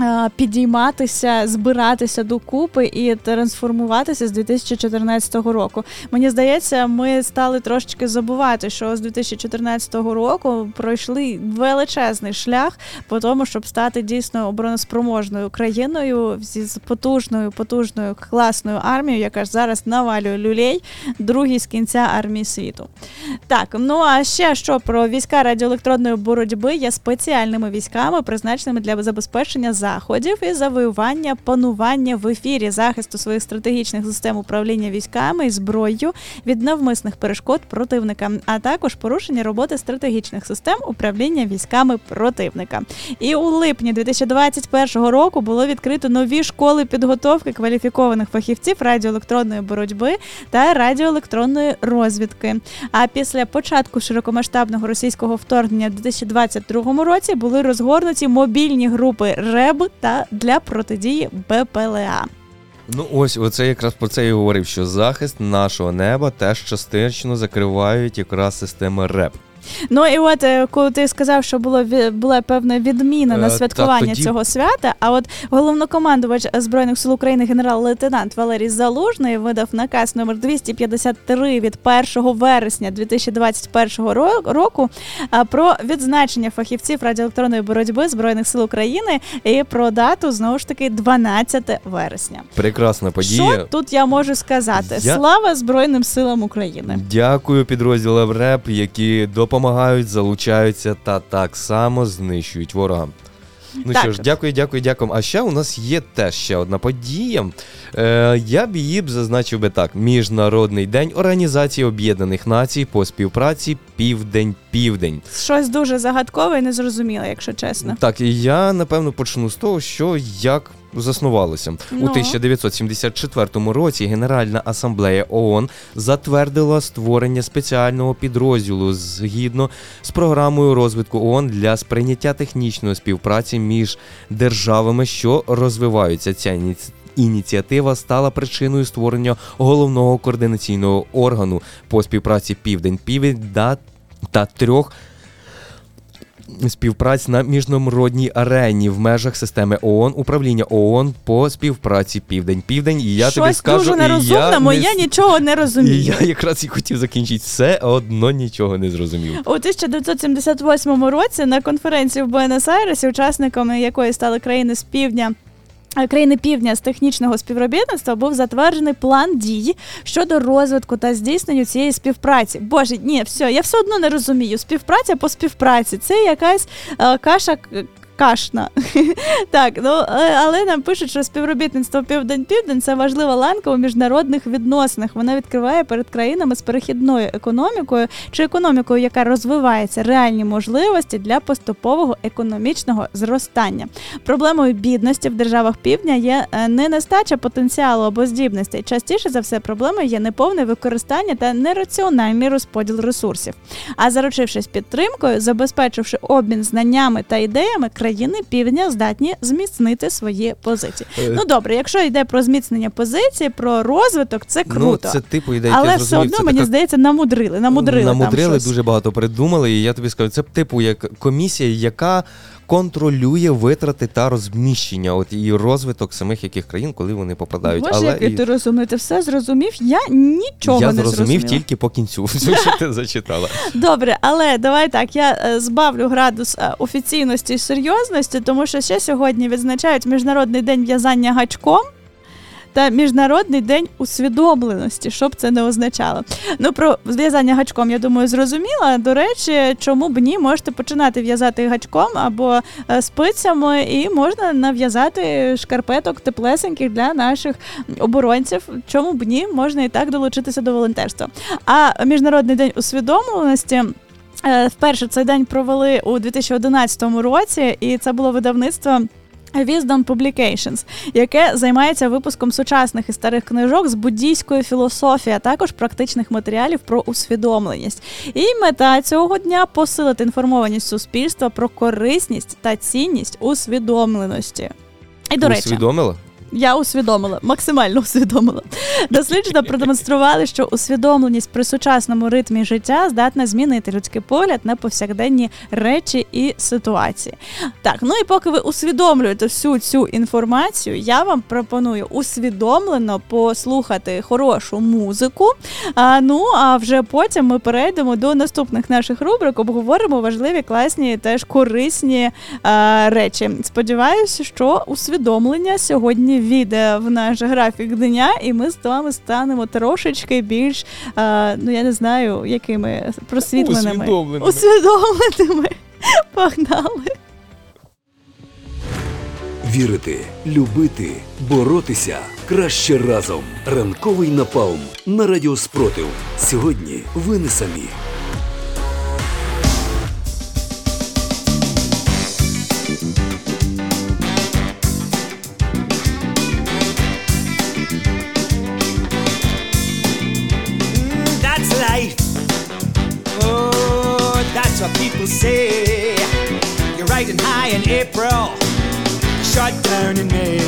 B: Е, Підійматися, збиратися докупи і трансформуватися з 2014 року. Мені здається, ми стали трошечки забувати, що з 2014 року пройшли величезний шлях по тому, щоб стати дійсно обороноспроможною країною зі з потужною, потужною класною армією, яка ж зараз навалює люлей, другий з кінця армії світу. Так, ну а ще що про війська радіоелектронної боротьби є спеціальними військами, призначеними для забезпечення заходів і завоювання панування в ефірі захисту своїх стратегічних систем управління військами і зброєю від навмисних перешкод противника, а також порушення роботи стратегічних систем управління військами противника. І у липні 2021 року було відкрито нові школи підготовки кваліфікованих фахівців радіоелектронної боротьби та радіоелектронної розвідки. А після початку широкомасштабного російського вторгнення в 2022 році були розгорнуті мобільні групи РЕБ та для протидії БПЛА.
C: Ну ось, оце якраз про це і говорив, що захист нашого неба теж частично закривають якраз системи РЕП.
B: Ну і от е, коли ти сказав, що було була певна відміна на
C: Е,
B: святкування
C: так, тоді-
B: цього свята. А от головнокомандувач збройних сил України генерал-лейтенант Валерій Залужний видав наказ номер 253 від 1 вересня 2021 ро- року про відзначення фахівців радіоелектронної боротьби збройних сил України і про дату знову ж таки 12 вересня.
C: Прекрасна подія.
B: Що тут я можу сказати?
C: Я-
B: Слава Збройним силам України!
C: Дякую підрозділам РЕП, які допомагають, залучаються та так само знищують ворога. Ну
B: Так.
C: що ж, дякую, дякую, дякую. А ще у нас є теж ще одна подія. Е, я б її б зазначив би так: Міжнародний день Організації Об'єднаних Націй по співпраці Південь-Південь.
B: Щось дуже загадкове і незрозуміле, якщо чесно.
C: Так, і я напевно почну з того, що як заснувалося. У
B: Ну.
C: 1974 році Генеральна асамблея ООН затвердила створення спеціального підрозділу згідно з програмою розвитку ООН для сприйняття технічної співпраці між державами, що розвиваються. Ця ініці- Ініціатива стала причиною створення головного координаційного органу по співпраці Південь-Південь та, та трьох співпраць на міжнародній арені в межах системи ООН, управління ООН по співпраці Південь-Південь. І я тобі
B: Щось
C: скажу,
B: дуже
C: і
B: нерозумному,
C: я,
B: я,
C: не...
B: нічого не
C: І
B: розумію.
C: я якраз і хотів закінчити все, одно нічого не зрозумів.
B: У 1978 році на конференції в Буенос-Айресі, учасниками якої стали країни з півдня. Країни півдня з технічного співробітництва був затверджений план дій щодо розвитку та здійснення цієї співпраці. Боже, ні, все, я все одно не розумію. Співпраця по співпраці це якась е, каша. Кашна. так, ну е, але нам пишуть, що співробітництво Південь-Південь це важлива ланка у міжнародних відносинах. Вона відкриває перед країнами з перехідною економікою чи економікою, яка розвивається, реальні можливості для поступового економічного зростання. Проблемою бідності в державах півдня є е, не нестача потенціалу або здібностей. Частіше за все, проблемою є неповне використання та нераціональний розподіл ресурсів. А заручившись підтримкою, забезпечивши обмін знаннями та ідеями, країни півдня здатні зміцнити свої позиції.
C: Е.
B: Ну добре, якщо йде про зміцнення позиції, про розвиток, це круто.
C: Ну, це типу ідея,
B: Але
C: я
B: все одно мені
C: така
B: здається, намудрили. Намудрили,
C: намудрили
B: там щось.
C: дуже багато придумали, і я тобі скажу, це типу як комісія, яка контролює витрати та розміщення, от і розвиток самих яких країн, коли вони попадають.
B: Боже,
C: Але
B: який
C: і...
B: ти розумний, ти все зрозумів. Я нічого
C: я
B: не
C: зрозумів
B: зрозуміла.
C: тільки по кінцю, все, що ти зачитала.
B: Добре, але давай так. Я е, збавлю градус е, офіційності і серйозності, тому що ще сьогодні відзначають Міжнародний день в'язання гачком. Та міжнародний день усвідомленості, що б це не означало. Ну про зв'язання гачком, я думаю, зрозуміла. До речі, чому б ні, можете починати в'язати гачком або е, спицями, і можна нав'язати шкарпеток теплесеньких для наших оборонців. Чому б ні, можна і так долучитися до волонтерства. А міжнародний день усвідомленості. е, Вперше цей день провели у 2011 році, і це було видавництво. Wisdom Publications, яке займається випуском сучасних і старих книжок з буддійської філософії, а також практичних матеріалів про усвідомленість. І мета цього дня посилити інформованість суспільства про корисність та цінність усвідомленості. І до речі,
C: Усвідомила?
B: Я усвідомила, максимально усвідомила. Дослідження продемонстрували, що усвідомленість при сучасному ритмі життя здатна змінити людський погляд на повсякденні речі і ситуації. Так, ну і поки ви усвідомлюєте всю цю інформацію, я вам пропоную усвідомлено послухати хорошу музику. А, ну а вже потім ми перейдемо до наступних наших рубрик, обговоримо важливі, класні, теж корисні а, речі. Сподіваюся, що усвідомлення сьогодні війде в наш графік дня, і ми з вами станемо трошечки більш, а, ну я не знаю, якими просвітленими.
C: Усвідомленими.
B: Усвідомленими. Погнали.
A: Вірити, любити, боротися краще разом. Ранковий напалм на радіо Спротив. Сьогодні ви не самі.
Q: Say. You're riding high in April, shut down in May.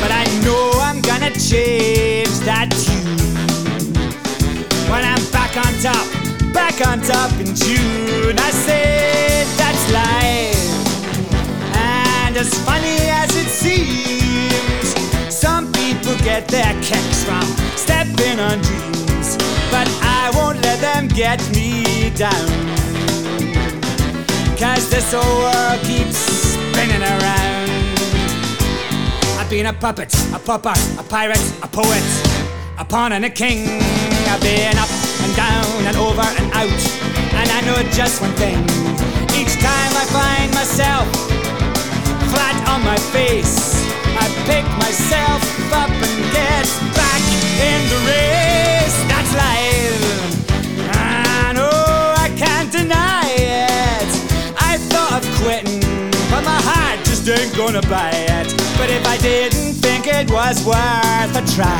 Q: But I know I'm gonna change that tune. When I'm back on top, back on top in June. I said that's life, and as funny as it seems, some people get their kicks from stepping on dreams, but I won't let them get me down. Cause this whole world keeps spinning around. I've been a puppet, a pauper, a pirate, a poet, a pawn and a king. I've been up and down and over and out. And I know just one thing. Each time I find myself flat on my face, I pick myself up and get back in the race. That's life. Ain't gonna buy it. But if I didn't think it was worth a try,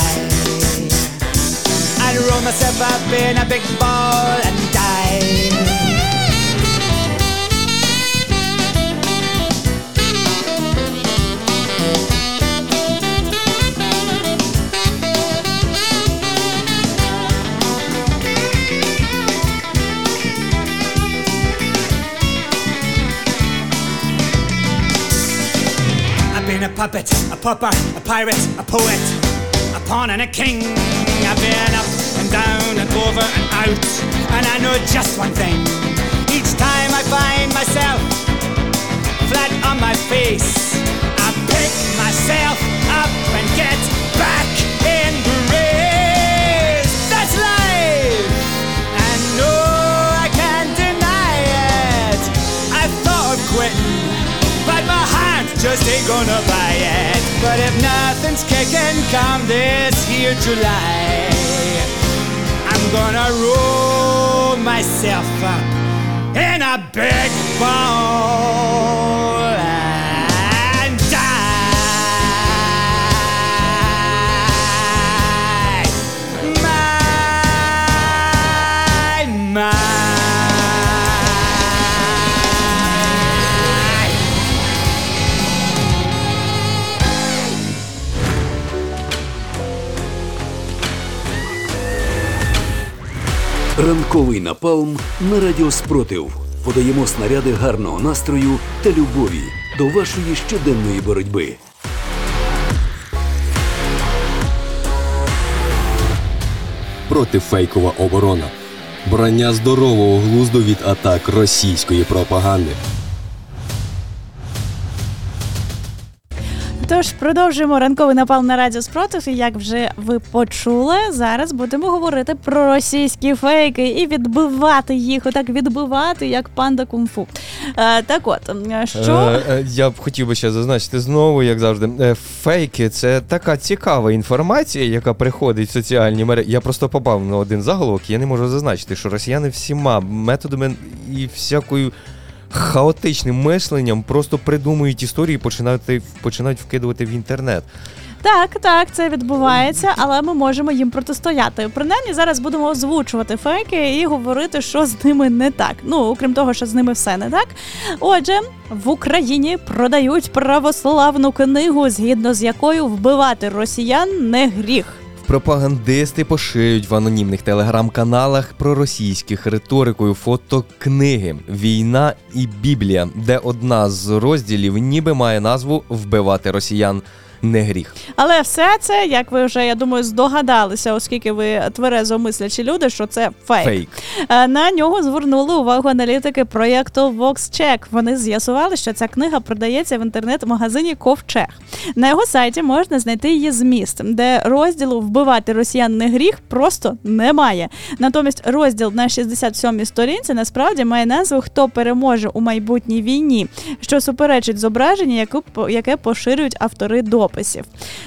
Q: I'd roll myself up in a big ball and die. Puppet, a pauper, a pirate, a poet, a pawn and a king. I've been up and down and over and out, and I know just one thing. Each time I find myself flat on my face, I pick myself up and get back in the just ain't gonna buy it. But if nothing's kicking come this here July, I'm gonna roll myself up in a big ball
A: Ранковий напалм на радіо Спротив. Подаємо снаряди гарного настрою та любові до вашої щоденної боротьби.
F: Протифейкова оборона. Брання здорового глузду від атак російської пропаганди.
B: Тож продовжуємо ранковий напал на радіо спротив. І як вже ви почули, зараз будемо говорити про російські фейки і відбивати їх, отак відбивати, як панда кунг-фу. Е, так от, що
C: Е, е, я б хотів би ще зазначити знову, як завжди. е, Фейки це така цікава інформація, яка приходить в соціальні мережі. Я просто попав на один заголовок, я не можу зазначити, що росіяни всіма методами і всякою. Хаотичним мисленням просто придумують історії і починають, починають вкидувати в інтернет.
B: Так, так, це відбувається, але ми можемо їм протистояти. Принаймні зараз будемо озвучувати фейки і говорити, що з ними не так. Ну, окрім того, що з ними все не так. Отже, в Україні продають православну книгу, згідно з якою вбивати росіян не гріх.
C: Пропагандисти поширюють в анонімних телеграм-каналах проросійських риторикою фотокниги Війна і Біблія, де одна з розділів ніби має назву Вбивати росіян не гріх.
B: Але все це, як ви вже я думаю, здогадалися, оскільки ви тверезо мислячі люди, що це фейк.
C: Фейк.
B: Е, На нього звернули увагу аналітики проєкту VoxCheck. Вони з'ясували, що ця книга продається в інтернет-магазині Ковчег. На його сайті можна знайти її зміст, де розділу вбивати росіян не гріх просто немає. Натомість розділ на 67-й сторінці насправді має назву Хто переможе у майбутній війні, що суперечить зображенню, яке, поширюють автори дописів.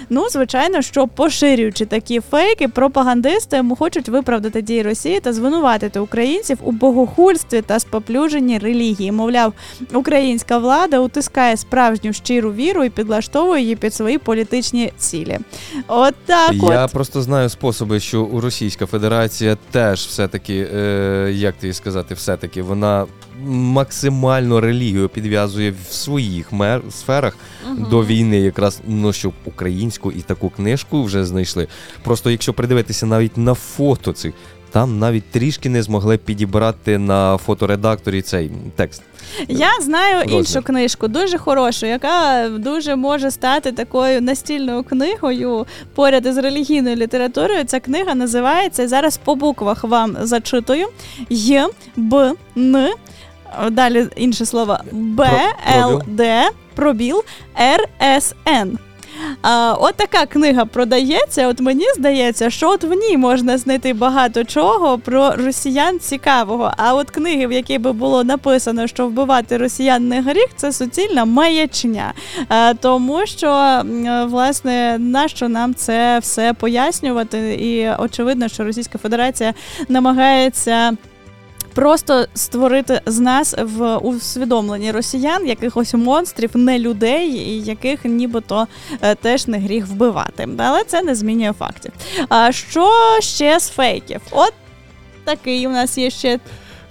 B: Ну, звичайно, що поширюючи такі фейки, пропагандисти хочуть виправдати дії Росії та звинуватити українців у богохульстві та споплюженні релігії. Мовляв, українська влада утискає справжню щиру віру і підлаштовує її під свої політичні цілі. От так
C: Я
B: от.
C: просто знаю способи, що у Російська Федерація теж все-таки, е, як тобі сказати, все-таки вона максимально релігію підв'язує в своїх мер- сферах
B: Мгм.
C: до війни, якраз ну щоб українську і таку книжку вже знайшли. Просто якщо придивитися навіть на фото цих. там навіть трішки не змогли підібрати на фоторедакторі цей текст.
B: Я знаю
C: Розмір.
B: іншу книжку, дуже хорошу, яка дуже може стати такою настільною книгою поряд із релігійною літературою. Ця книга називається зараз по буквах вам зачитую Й, Б, Н. Далі інше слово Б, Л, Д, пробіл, Р, С, Н. А, от така книга продається. От мені здається, що от в ній можна знайти багато чого про росіян цікавого. А от книги, в якій би було написано, що вбивати росіян не гріх, це суцільна маячня. А, тому що е, власне нащо нам це все пояснювати? І очевидно, що Російська Федерація намагається. Просто створити з нас в усвідомленні росіян якихось монстрів, не людей, яких нібито е, теж не гріх вбивати. Але це не змінює фактів. А що ще з фейків? От такий у нас є ще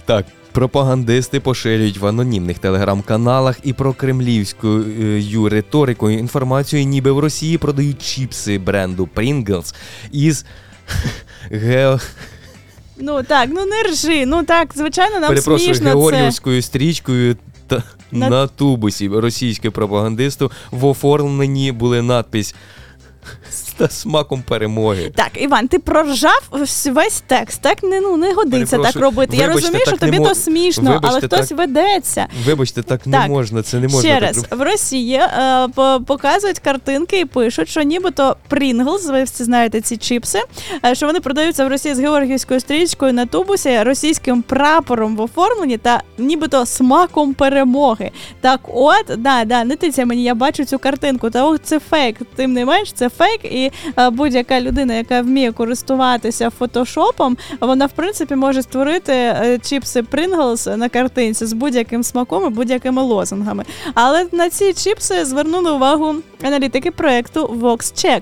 C: Так. Пропагандисти поширюють в анонімних телеграм-каналах і про кремлівською риторикою інформацію, ніби в Росії продають чіпси бренду Pringles із гео...
B: ну так, ну не ржи. Ну так, звичайно, нам
C: перепрошую,
B: смішно це.
C: стрічкою та
B: На-
C: на... тубусі російське пропагандисту в оформленні були надпись з смаком перемоги.
B: Так, Іван, ти проржав весь текст. Так не ну не годиться так робити. Я розумію, що тобі
C: мо-
B: то смішно,
C: Вибачте,
B: але хтось
C: так-
B: ведеться.
C: Вибачте, так, не можна, це не можна
B: Ще
C: так
B: раз, в Росії е, показують картинки і пишуть, що нібито Pringles, ви всі знаєте ці чіпси, е, що вони продаються в Росії з георгіївською стрічкою на тубусі, російським прапором в оформленні та нібито смаком перемоги. Так, от, да, да, не тиця мені, я бачу цю картинку. Та от це фейк. Тим не менш, це фейк, і е, будь-яка людина, яка вміє користуватися фотошопом, вона в принципі може створити е, чіпси Pringles на картинці з будь-яким смаком і будь-якими лозунгами. Але на ці чіпси звернули увагу аналітики проекту VoxCheck.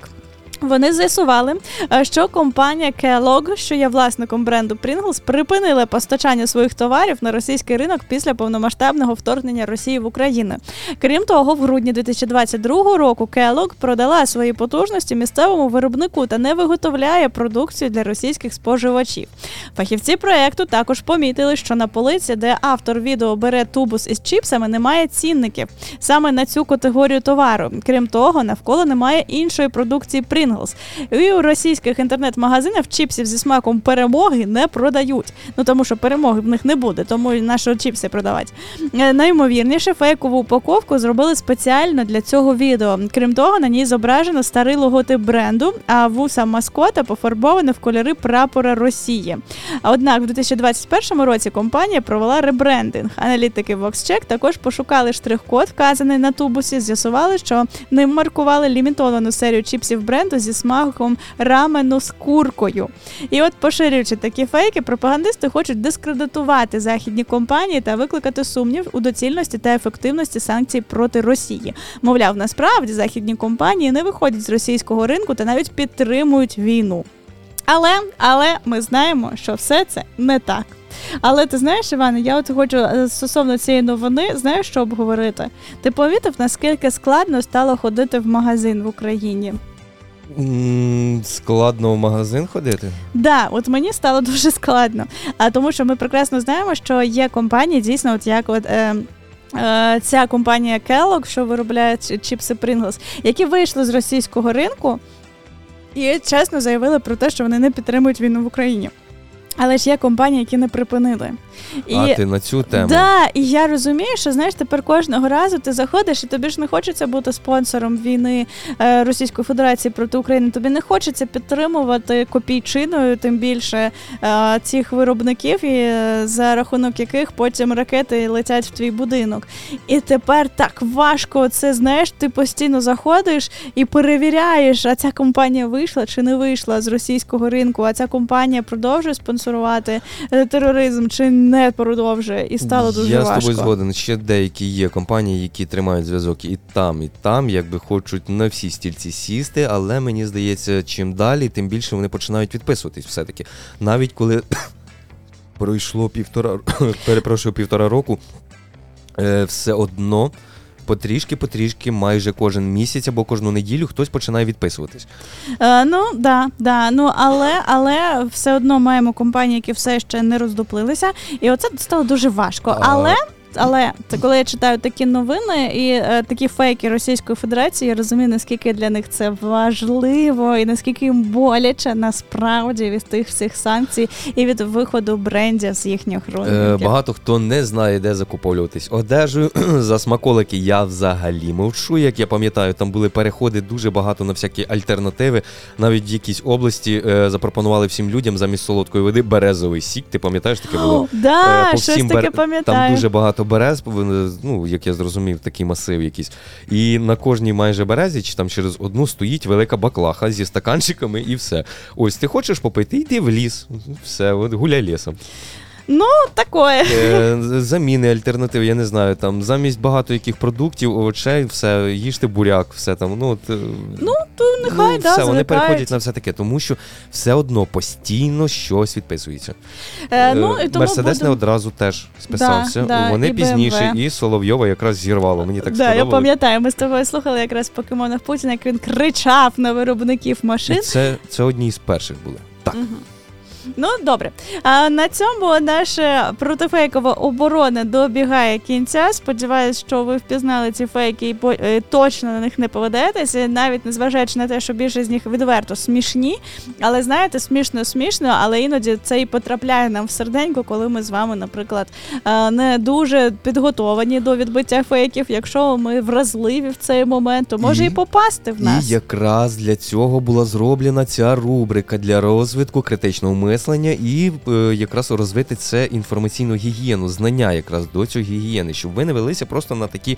B: Вони з'ясували, е, що компанія Kellogg, що є власником бренду Pringles, припинила постачання своїх товарів на російський ринок після повномасштабного вторгнення Росії в Україну. Крім того, в грудні 2022 року Kellogg продала свої потужності місцевому виробнику та не виготовляє продукцію для російських споживачів. Фахівці проекту також помітили, що на полиці, де автор відео бере тубус із чіпсами, немає цінників саме на цю категорію товару. Крім того, навколо немає іншої продукції Pringles. І у російських інтернет-магазинах чіпсів зі смаком перемоги не продають. Ну тому що перемоги в них не буде, тому і наші чіпси продавати. Е, Найімовірніше, фейкову упаковку зробили спеціально для цього відео. Крім того, на ній зображено старий логотип бренду, а вуса маскота пофарбовані в кольори прапора Росії. Однак в 2021 році компанія провела ребрендинг. Аналітики VoxCheck також пошукали штрих-код, вказаний на тубусі, з'ясували, що ним маркували лімітовану серію чіпсів бренду зі смаком рамену з куркою. І от, поширюючи такі фейки, пропагандисти хочуть дискредитувати західні компанії та викликати сумнів у доцільності та ефективності санкцій проти Росії. Мовляв, насправді західні компанії не виходять з російського ринку та навіть підтримують війну. Але, але ми знаємо, що все це не так. Але ти знаєш, Іване, я от хочу е, стосовно цієї новини, знаєш, що обговорити? Ти помітив, наскільки складно стало ходити в магазин в Україні?
C: Складно в магазин ходити?
B: Да, от мені стало дуже складно. А тому, що ми прекрасно знаємо, що є компанії, дійсно, от як от. Е, е, Ця компанія Kellogg, що виробляє чіпси Pringles, які вийшли з російського ринку і чесно заявили про те, що вони не підтримують війну в Україні. Але ж є компанії, які не припинили.
C: А ти на цю тему?
B: Да, і я розумію, що знаєш, тепер кожного разу ти заходиш, і тобі ж не хочеться бути спонсором війни е, Російської Федерації проти України. Тобі не хочеться підтримувати копійчиною, тим більше е, цих виробників, і е, за рахунок яких потім ракети летять в твій будинок. І тепер так важко це знаєш, ти постійно заходиш і перевіряєш, а ця компанія вийшла чи не вийшла з російського ринку, а ця компанія продовжує спонсорувати тероризм чи не продовжує, і стало дуже
C: Я
B: важко.
C: з тобою згоден. Ще деякі є компанії, які тримають зв'язок і там, і там, якби хочуть на всі стільці сісти, але мені здається, чим далі, тим більше вони починають відписуватись все-таки. Навіть коли пройшло півтора перепрошую, півтора року, е, все одно потрішки, потрішки, майже кожен місяць або кожну неділю хтось починає відписуватись.
B: Е, ну да, да. Ну але але все одно маємо компанії, які все ще не роздуплилися, і оце стало дуже важко.
C: А.
B: Але. Але це коли я читаю такі новини і е, такі фейки Російської Федерації, я розумію, наскільки для них це важливо, і наскільки їм боляче насправді від тих всіх санкцій і від виходу брендів з їхніх
C: Е, багато хто не знає, де закуповуватись одежею за смаколики. Я взагалі мовчу. Як я пам'ятаю, там були переходи дуже багато на всякі альтернативи. Навіть в якійсь області е, запропонували всім людям замість солодкої води березовий сік. Ти пам'ятаєш таке було?
B: Да,
C: Е, по
B: щось таке
C: бер-
B: пам'ятаю.
C: Там дуже багато берез, ну як я зрозумів, такий масив якийсь. І на кожній майже березі, чи там через одну стоїть велика баклаха зі стаканчиками і все. Ось ти хочеш попити, йди в ліс. Все, от гуляй лісом.
B: Ну, такое.
C: Е, заміни, альтернативи, я не знаю. Там замість багато яких продуктів, овочей, все, їжте буряк, все там. Ну, от, е,
B: Ну, то нехай,
C: ну,
B: да,
C: все, вони переходять на все таке, тому що все одно постійно щось відписується.
B: Е, ну, і тому
C: Мерседес
B: будемо-
C: не одразу теж списався.
B: Да, да,
C: вони
B: і
C: пізніше, і Соловйова якраз зірвало. Мені так
B: да, я пам'ятаю, ми з тобою слухали якраз в покемонах Путіна, як він кричав на виробників машин.
C: І це, це одні з перших були. Так.
B: Ну добре. А на цьому наша протифейкова оборона добігає кінця. Сподіваюсь, що ви впізнали ці фейки і е, точно на них не поведетеся, навіть незважаючи на те, що більше з них відверто смішні. Але знаєте, смішно, смішно, але іноді це і потрапляє нам в серденько, коли ми з вами, наприклад, е, не дуже підготовані до відбиття фейків. Якщо ми вразливі в цей момент, то може і,
C: І-
B: попасти в нас.
C: І якраз для цього була зроблена ця рубрика для розвитку критичного мислення і е, якраз розвити це інформаційну гігієну, знання якраз до цієї гігієни, щоб ви не велися просто на такі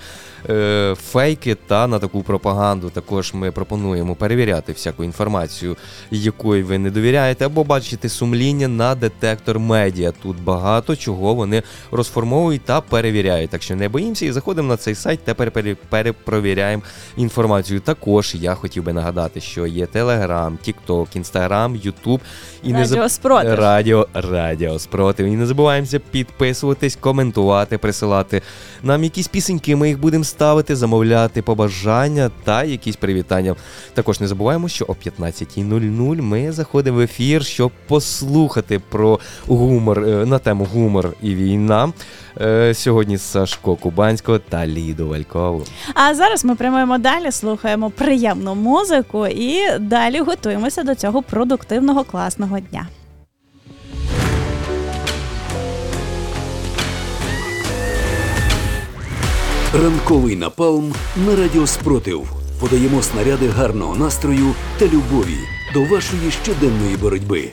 C: е, фейки та на таку пропаганду. Також ми пропонуємо перевіряти всяку інформацію, якої ви не довіряєте, або бачити сумління на детектор медіа. Тут багато чого вони розформовують та перевіряють. Так що не боїмося і заходимо на цей сайт, тепер перепровіряємо інформацію. Також я хотів би нагадати, що є Телеграм, Тікток, Інстаграм, Ютуб і не
B: Радіо Спротив.
C: Радіо, Радіо Спротив. І не забуваємося підписуватись, коментувати, присилати нам якісь пісеньки. Ми їх будемо ставити, замовляти побажання та якісь привітання. Також не забуваємо, що о 15.00 ми заходимо в ефір, щоб послухати про гумор е, на тему гумор і війна. Е, Сьогодні Сашко Кубанського та Ліду Валькову.
B: А зараз ми прямуємо далі, слухаємо приємну музику і далі готуємося до цього продуктивного класного дня.
R: Ранковий напалм на радіо Спротив. Подаємо снаряди гарного настрою та любові до вашої щоденної боротьби.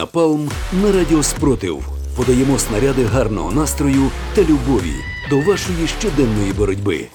A: Напалм на радіо Спротив. Подаємо снаряди гарного настрою та любові до вашої щоденної боротьби.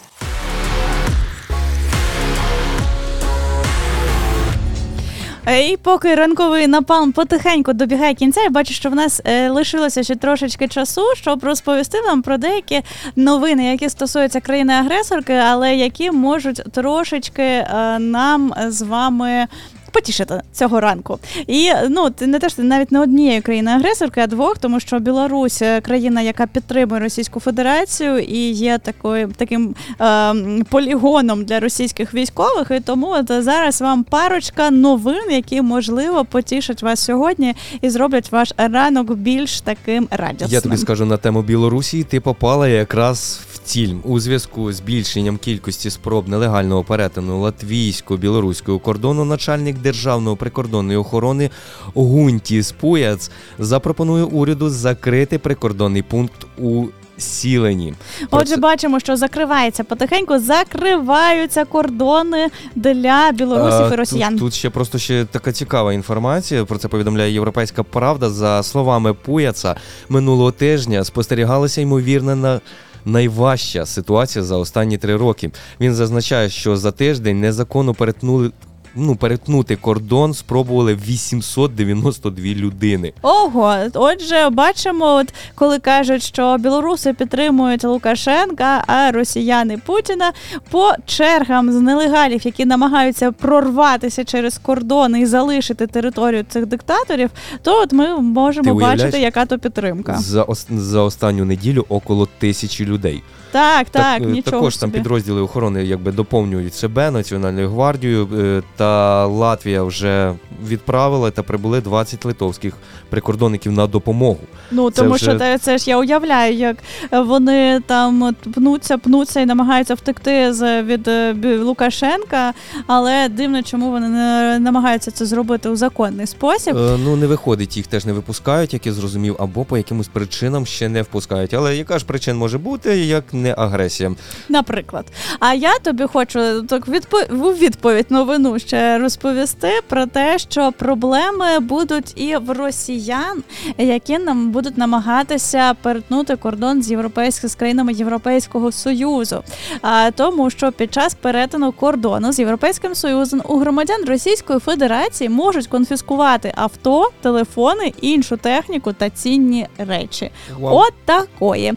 B: І поки ранковий напалм потихеньку добігає кінця, я бачу, що в нас е, лишилося ще трошечки часу, щоб розповісти вам про деякі новини, які стосуються країни-агресорки, але які можуть трошечки е, нам з вами. Потішити цього ранку, і ну не те що навіть не однією країною агресоркою, а двох, тому що Білорусь е, країна, яка підтримує Російську Федерацію і є такою таким е, полігоном для російських військових. І тому зараз вам парочка новин, які можливо потішать вас сьогодні і зроблять ваш ранок більш таким радісним.
C: Я тобі скажу на тему Білорусі, ти попала якраз в ціль у зв'язку з збільшенням кількості спроб нелегального перетину латвійсько-білоруського кордону. Начальник державної прикордонної охорони Гунті Спуяц запропонує уряду закрити прикордонний пункт у Сілені.
B: Отже, бачимо, що закривається потихеньку, закриваються кордони для білорусів і
C: Е,
B: росіян.
C: Тут, тут ще просто ще така цікава інформація. Про це повідомляє Європейська Правда. За словами Пуяца, минулого тижня спостерігалася ймовірна на. Найважча ситуація за останні три роки. Він зазначає, що за тиждень незаконно перетнули ну, перетнути кордон спробували 892 людини.
B: Ого, отже, бачимо, от коли кажуть, що білоруси підтримують Лукашенка, а росіяни Путіна по чергам з нелегалів, які намагаються прорватися через кордони і залишити територію цих диктаторів, то от ми можемо бачити, яка то підтримка.
C: За, ос- за останню неділю около тисячі людей.
B: Так, так,
C: е,
B: нічого
C: також
B: ж
C: там підрозділи охорони якби доповнюють себе Національною гвардією. е, Та Латвія вже відправила та прибули 20 литовських прикордонників на допомогу.
B: Ну
C: Це
B: тому
C: вже-
B: що те, це ж я уявляю, як вони там пнуться, пнуться і намагаються втекти з від е, Лукашенка, але дивно, чому вони не намагаються це зробити у законний спосіб.
C: Е, Ну не виходить, їх теж не випускають, як я зрозумів, або по якимось причинам ще не впускають. Але яка ж причин може бути, як не агресія?
B: Наприклад, а я тобі хочу так відпо- відповідь новину ще розповісти про те, що проблеми будуть і в росіян, які нам будуть намагатися перетнути кордон з європейськими з країнами Європейського союзу. А тому, що під час перетину кордону з європейським союзом у громадян Російської Федерації можуть конфіскувати авто, телефони, іншу техніку та цінні речі.
K: Вау.
B: От такої.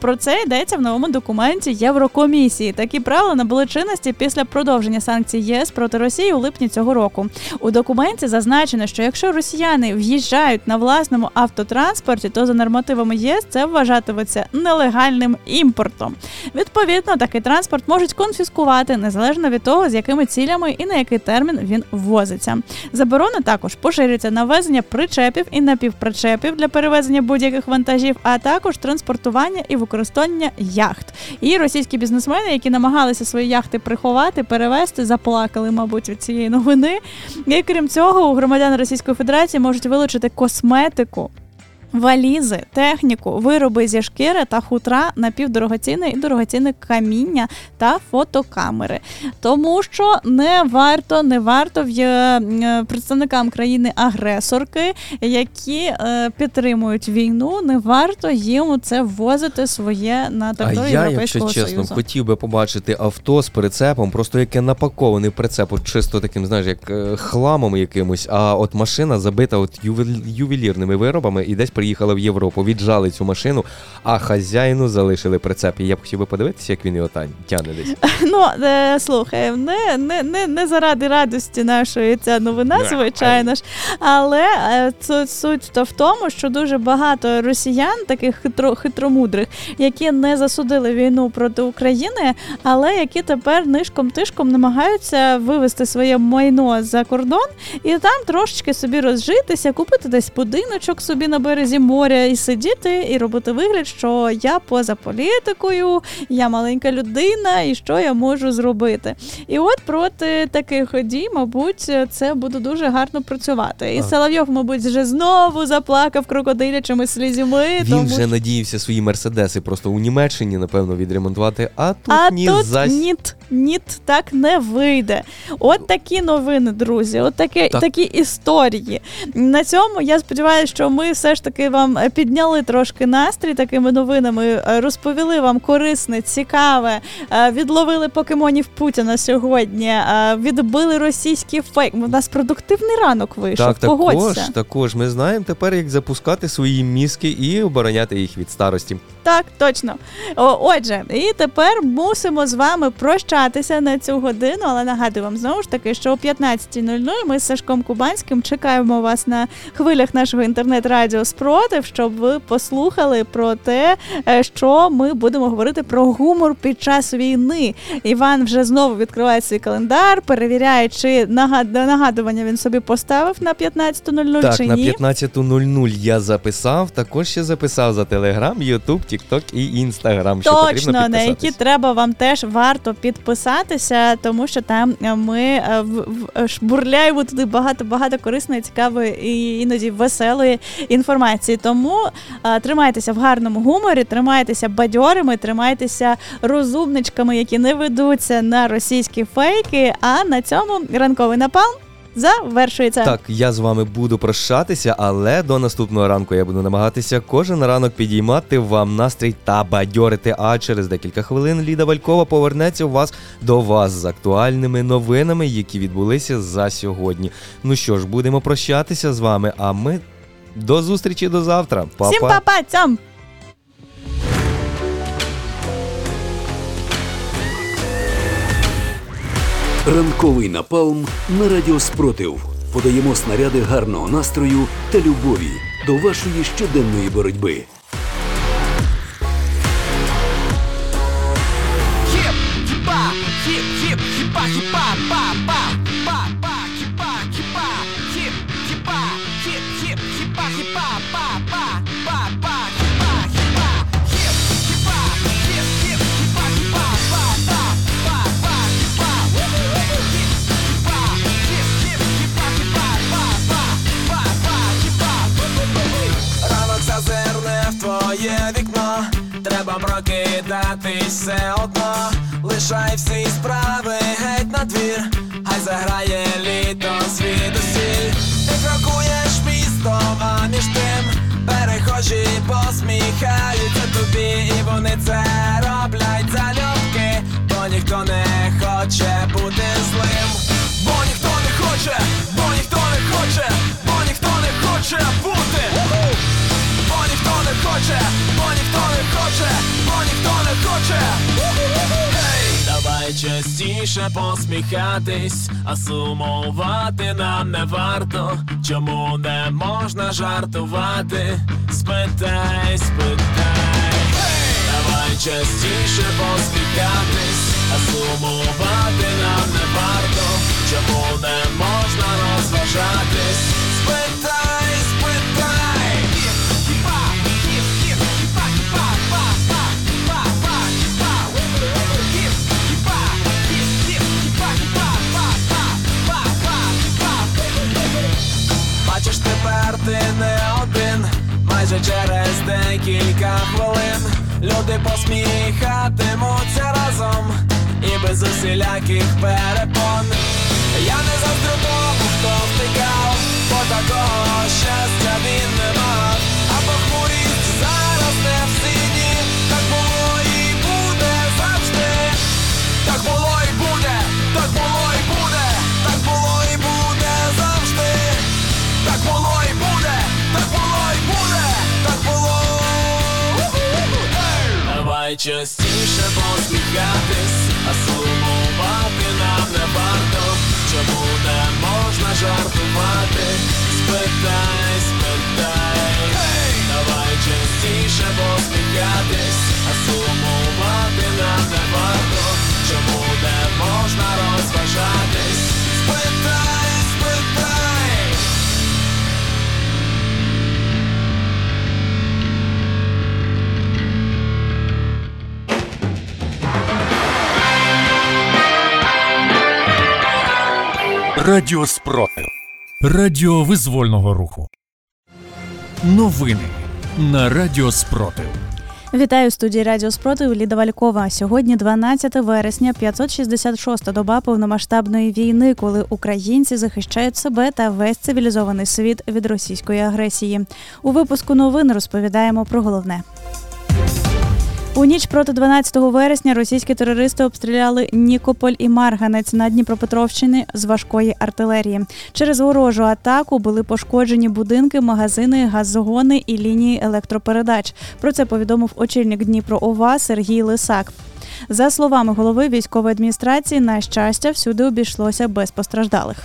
B: Про це йдеться в новому документі Єврокомісії. Такі правила набули чинності після продовження санкцій ЄС проти Росії у липні цього року. У документі зазначено, що якщо росіяни в'їжджають на власному автотранспорті, то за нормативами ЄС це вважатиметься нелегальним імпортом. Відповідно, такий транспорт можуть конфіскувати незалежно від того, з якими цілями і на який термін він ввозиться. Заборона також поширюється на ввезення причепів і напівпричепів для перевезення будь-яких вантажів, а також транспортування і використання яхт. І російські бізнесмени, які намагалися свої яхти приховати, перевезти, заплакали, мабуть, від цієї новини. І крім цього, у громадян Російської Федерації можуть вилучити косметику. Валізи, техніку, вироби зі шкіри та хутра, напівдорогоцінне і дорогоцінне каміння та фотокамери. Тому що не варто, не варто в е, представникам країни-агресорки, які е, підтримують війну, не варто їм це ввозити своє на
C: А я,
B: Європейського
C: якщо чесно,
B: Союзу.
C: хотів би побачити авто з прицепом, просто яке напакований прицеп, от чисто таким, знаєш, як е, хламом якимось, а от машина забита от ювел- ювелірними виробами і десь приїхала в Європу, віджали цю машину, а хазяїну залишили прицеп. І я б хотів би подивитися, як він його тягне десь.
B: Ну, е, слухай, не, не, не, не заради радості нашої ця новина, звичайно ж. Але е, суть то в тому, що дуже багато росіян, таких хитро, хитромудрих, які не засудили війну проти України, але які тепер нишком-тишком намагаються вивести своє майно за кордон і там трошечки собі розжитися, купити десь будиночок собі на березі моря і сидіти, і робити вигляд, що я поза політикою, я маленька людина, і що я можу зробити. І от проти таких дій, мабуть, це буде дуже гарно працювати. І. Соловйов, мабуть, вже знову заплакав крокодилячими слізьми.
C: Він
B: тому
C: вже надіявся свої мерседеси просто у Німеччині, напевно, відремонтувати, а тут
B: а
C: ні
B: тут
C: зась.
B: ніт, ніт так не вийде. От такі новини, друзі, от такі,
C: Так.
B: такі історії. На цьому я сподіваюся, що ми все ж таки вам підняли трошки настрій такими новинами, е, розповіли вам корисне, цікаве, е, відловили покемонів Путіна сьогодні, е, відбили російський фейк. У нас продуктивний ранок вийшов.
C: Так, також,
B: Погодься.
C: також ми знаємо тепер, як запускати свої мізки і обороняти їх від старості.
B: Так, точно. Отже, і тепер мусимо з вами прощатися на цю годину, але нагадую вам знову ж таки, що о 15.00 ми з Сашком Кубанським чекаємо вас на хвилях нашого інтернет-радіо Спротив, щоб ви послухали про те, е, що ми будемо говорити про гумор під час війни. Іван вже знову відкриває свій календар, перевіряє, чи нагадування він собі поставив на 15.00
C: Так,
B: чи
C: на
B: ні.
C: 15.00 я записав, також ще записав за Телеграм, Ютуб, Тікток і Інстаграм. Що потрібно
B: Точно, на які треба вам теж варто підписатися, тому що там е, ми е, в- шбурляємо туди багато багато корисної, цікавої і іноді веселої інформації. Тому е, тримайтеся в гарному гуморі, тримайтеся бадьорими, тримайтеся розумничками, які не ведуться на російські фейки. А на цьому ранковий напалм завершується.
C: Так, я з вами буду прощатися, але до наступного ранку я буду намагатися кожен ранок підіймати вам настрій та бадьорити. А через декілька хвилин Ліда Валькова повернеться у вас до вас з актуальними новинами, які відбулися за сьогодні. Ну що ж, будемо прощатися з вами. А ми до зустрічі до завтра. Па-па.
B: Всім па-па, цьом!
A: Ранковий напалм на радіо Спротив. Подаємо снаряди гарного настрою та любові до вашої щоденної боротьби.
N: Одно. Лишай всі справи геть на двір, хай заграє літо звідусіль. Ти крокуєш містом, а між тим перехожі посміхаються тобі, і вони це роблять залюбки, бо ніхто не хоче бути злим, бо ніхто не хоче, бо ніхто не хоче, бо ніхто не хоче бути. Бо ніхто не хоче, бо ніхто не хоче, бо ніхто не хоче. Частіше
K: посміхатись, а сумувати нам не варто. Чому не можна жартувати? Спитай, спитай. Давай частіше посміхатись, а сумувати нам не варто. Чому не можна розважатись? Тепер ти не один, майже через декілька хвилин люди посміхатимуться разом і без усіляких перепон. Я не заздрю тому, хто втикав, бо такого щастя він не мав, а похмурість зараз не в сині, так було і буде завжди. Так було Частіше посміхатись, а сумувати нам не варто. Чому не можна жартувати? Спитай, спитай. Давай частіше посміхатись, а сумувати нам не варто. Чому не можна розважатись? Спитай.
M: Радіо Спротив. Радіо визвольного руху. Новини на Радіо Спротив.
B: Вітаю студії Радіо Спротив Ліда Валькова. Сьогодні 12 вересня, 566-та доба повномасштабної війни, коли українці захищають себе та весь цивілізований світ від російської агресії. У випуску новин розповідаємо про головне. У ніч проти 12 вересня російські терористи обстріляли Нікополь і Марганець на Дніпропетровщині з важкої артилерії. Через ворожу атаку були пошкоджені будинки, магазини, газогони і лінії електропередач. Про це повідомив очільник Дніпро ОВА Сергій Лисак. За словами голови військової адміністрації, на щастя, всюди обійшлося без постраждалих.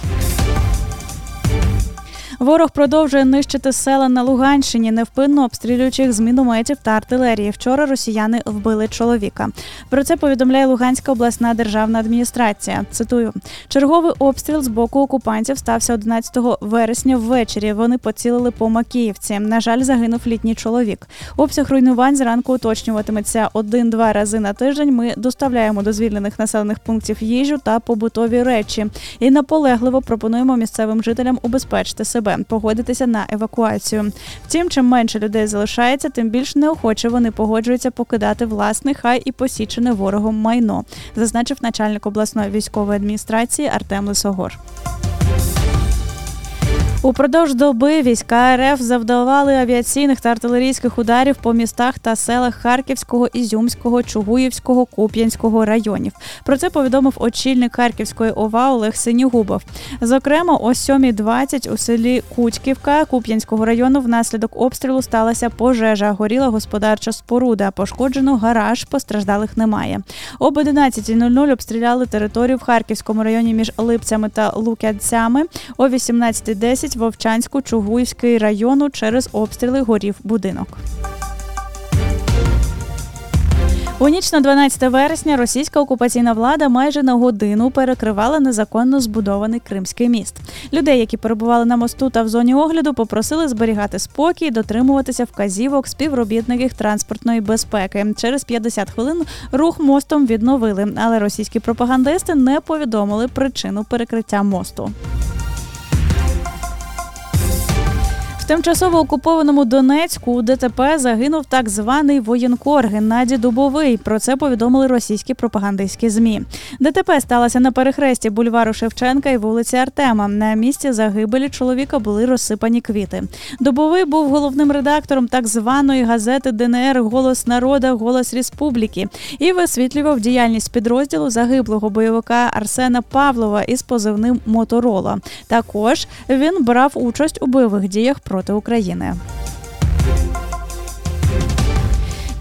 B: Ворог продовжує нищити села на Луганщині, невпинно обстрілюючи їх з мінометів та артилерії. Вчора росіяни вбили чоловіка. Про це повідомляє Луганська обласна державна адміністрація. Цитую: черговий обстріл з боку окупантів стався 11 вересня ввечері. Вони поцілили по Макіївці. На жаль, загинув літній чоловік. Обсяг руйнувань зранку уточнюватиметься один-два рази на тиждень. Ми доставляємо до звільнених населених пунктів їжу та побутові речі і наполегливо пропонуємо місцевим жителям убезпечити себе, погодитися на евакуацію. Втім, чим менше людей залишається, тим більш неохоче вони погоджуються покидати власне, хай і посічене ворогом майно, зазначив начальник обласної військової адміністрації Артем Лисогор. Упродовж доби війська РФ завдавали авіаційних та артилерійських ударів по містах та селах Харківського, Ізюмського, Чугуївського, Куп'янського районів. Про це повідомив очільник Харківської ОВА Олег Синігубов. Зокрема, о 7.20 у селі Кутьківка Куп'янського району внаслідок обстрілу сталася пожежа. Горіла господарча споруда. Пошкоджено гараж, постраждалих немає. Об 11.00 обстріляли територію в Харківському районі між Липцями та Лук'янцями. О 18.10 Вовчанську Чугуївський району через обстріли горів будинок. У ніч на 12 вересня російська окупаційна влада майже на годину перекривала незаконно збудований Кримський міст. Людей, які перебували на мосту та в зоні огляду, попросили зберігати спокій, дотримуватися вказівок співробітників транспортної безпеки. Через 50 хвилин рух мостом відновили, але російські пропагандисти не повідомили причину перекриття мосту. Тимчасово окупованому Донецьку у ДТП загинув так званий воєнкор Геннадій Дубовий. Про це повідомили російські пропагандистські змі. ДТП сталося на перехресті бульвару Шевченка і вулиці Артема. На місці загибелі чоловіка були розсипані квіти. Дубовий був головним редактором так званої газети ДНР Голос народа, Голос Республіки і висвітлював діяльність підрозділу загиблого бойовика Арсена Павлова із позивним Моторола. Також він брав участь у бойових діях проти України.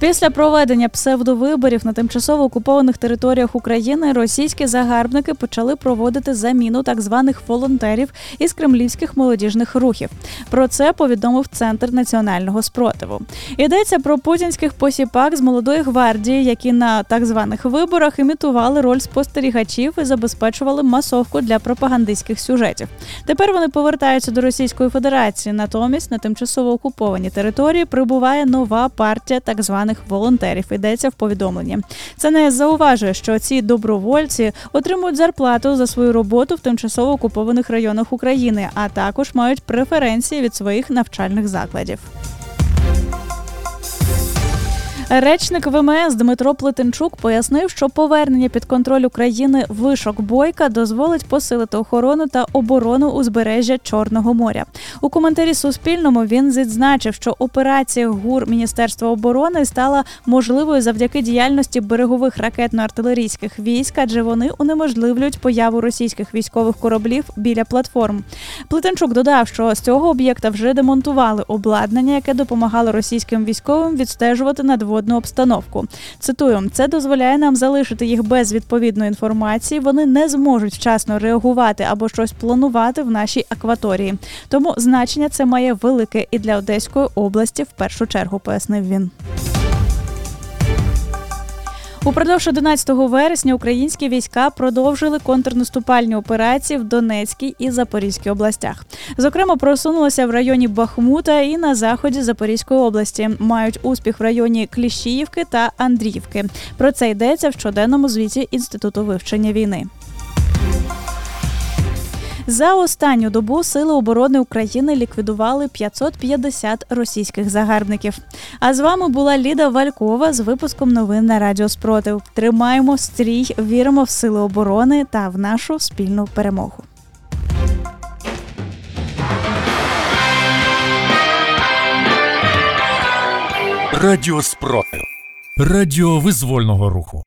B: Після проведення псевдовиборів на тимчасово окупованих територіях України російські загарбники почали проводити заміну так званих волонтерів із кремлівських молодіжних рухів. Про це повідомив Центр національного спротиву. Йдеться про путінських посіпак з молодої гвардії, які на так званих виборах імітували роль спостерігачів і забезпечували масовку для пропагандистських сюжетів. Тепер вони повертаються до Російської Федерації. Натомість на тимчасово окуповані території прибуває нова партія так званих волонтерів. Йдеться в повідомленні. Це не зауважує, що ці добровольці отримують зарплату за свою роботу в тимчасово окупованих районах України, а також мають преференції від своїх навчальних закладів. Речник ВМС Дмитро Плетенчук пояснив, що повернення під контроль України вишок бойка дозволить посилити охорону та оборону узбережжя Чорного моря. У коментарі Суспільному він відзначив, що операція ГУР Міністерства оборони стала можливою завдяки діяльності берегових ракетно-артилерійських військ, адже вони унеможливлюють появу російських військових кораблів біля платформ. Плетенчук додав, що з цього об'єкта вже демонтували обладнання, яке допомагало російським військовим відстежувати надводну обстановку. Цитую, це дозволяє нам залишити їх без відповідної інформації. Вони не зможуть вчасно реагувати або щось планувати в нашій акваторії. Тому значення це має велике і для Одеської області в першу чергу, пояснив він. Упродовж 11 вересня українські війська продовжили контрнаступальні операції в Донецькій і Запорізькій областях. Зокрема, просунулися в районі Бахмута і на заході Запорізької області. Мають успіх в районі Кліщіївки та Андріївки. Про це йдеться в щоденному звіті Інституту вивчення війни. За останню добу Сили оборони України ліквідували 550 російських загарбників. А з вами була Ліда Валькова з випуском новин на Радіо Спротив. Тримаємо стрій, віримо в сили оборони та в нашу спільну перемогу.
M: Радіо Спротив. Радіо визвольного руху.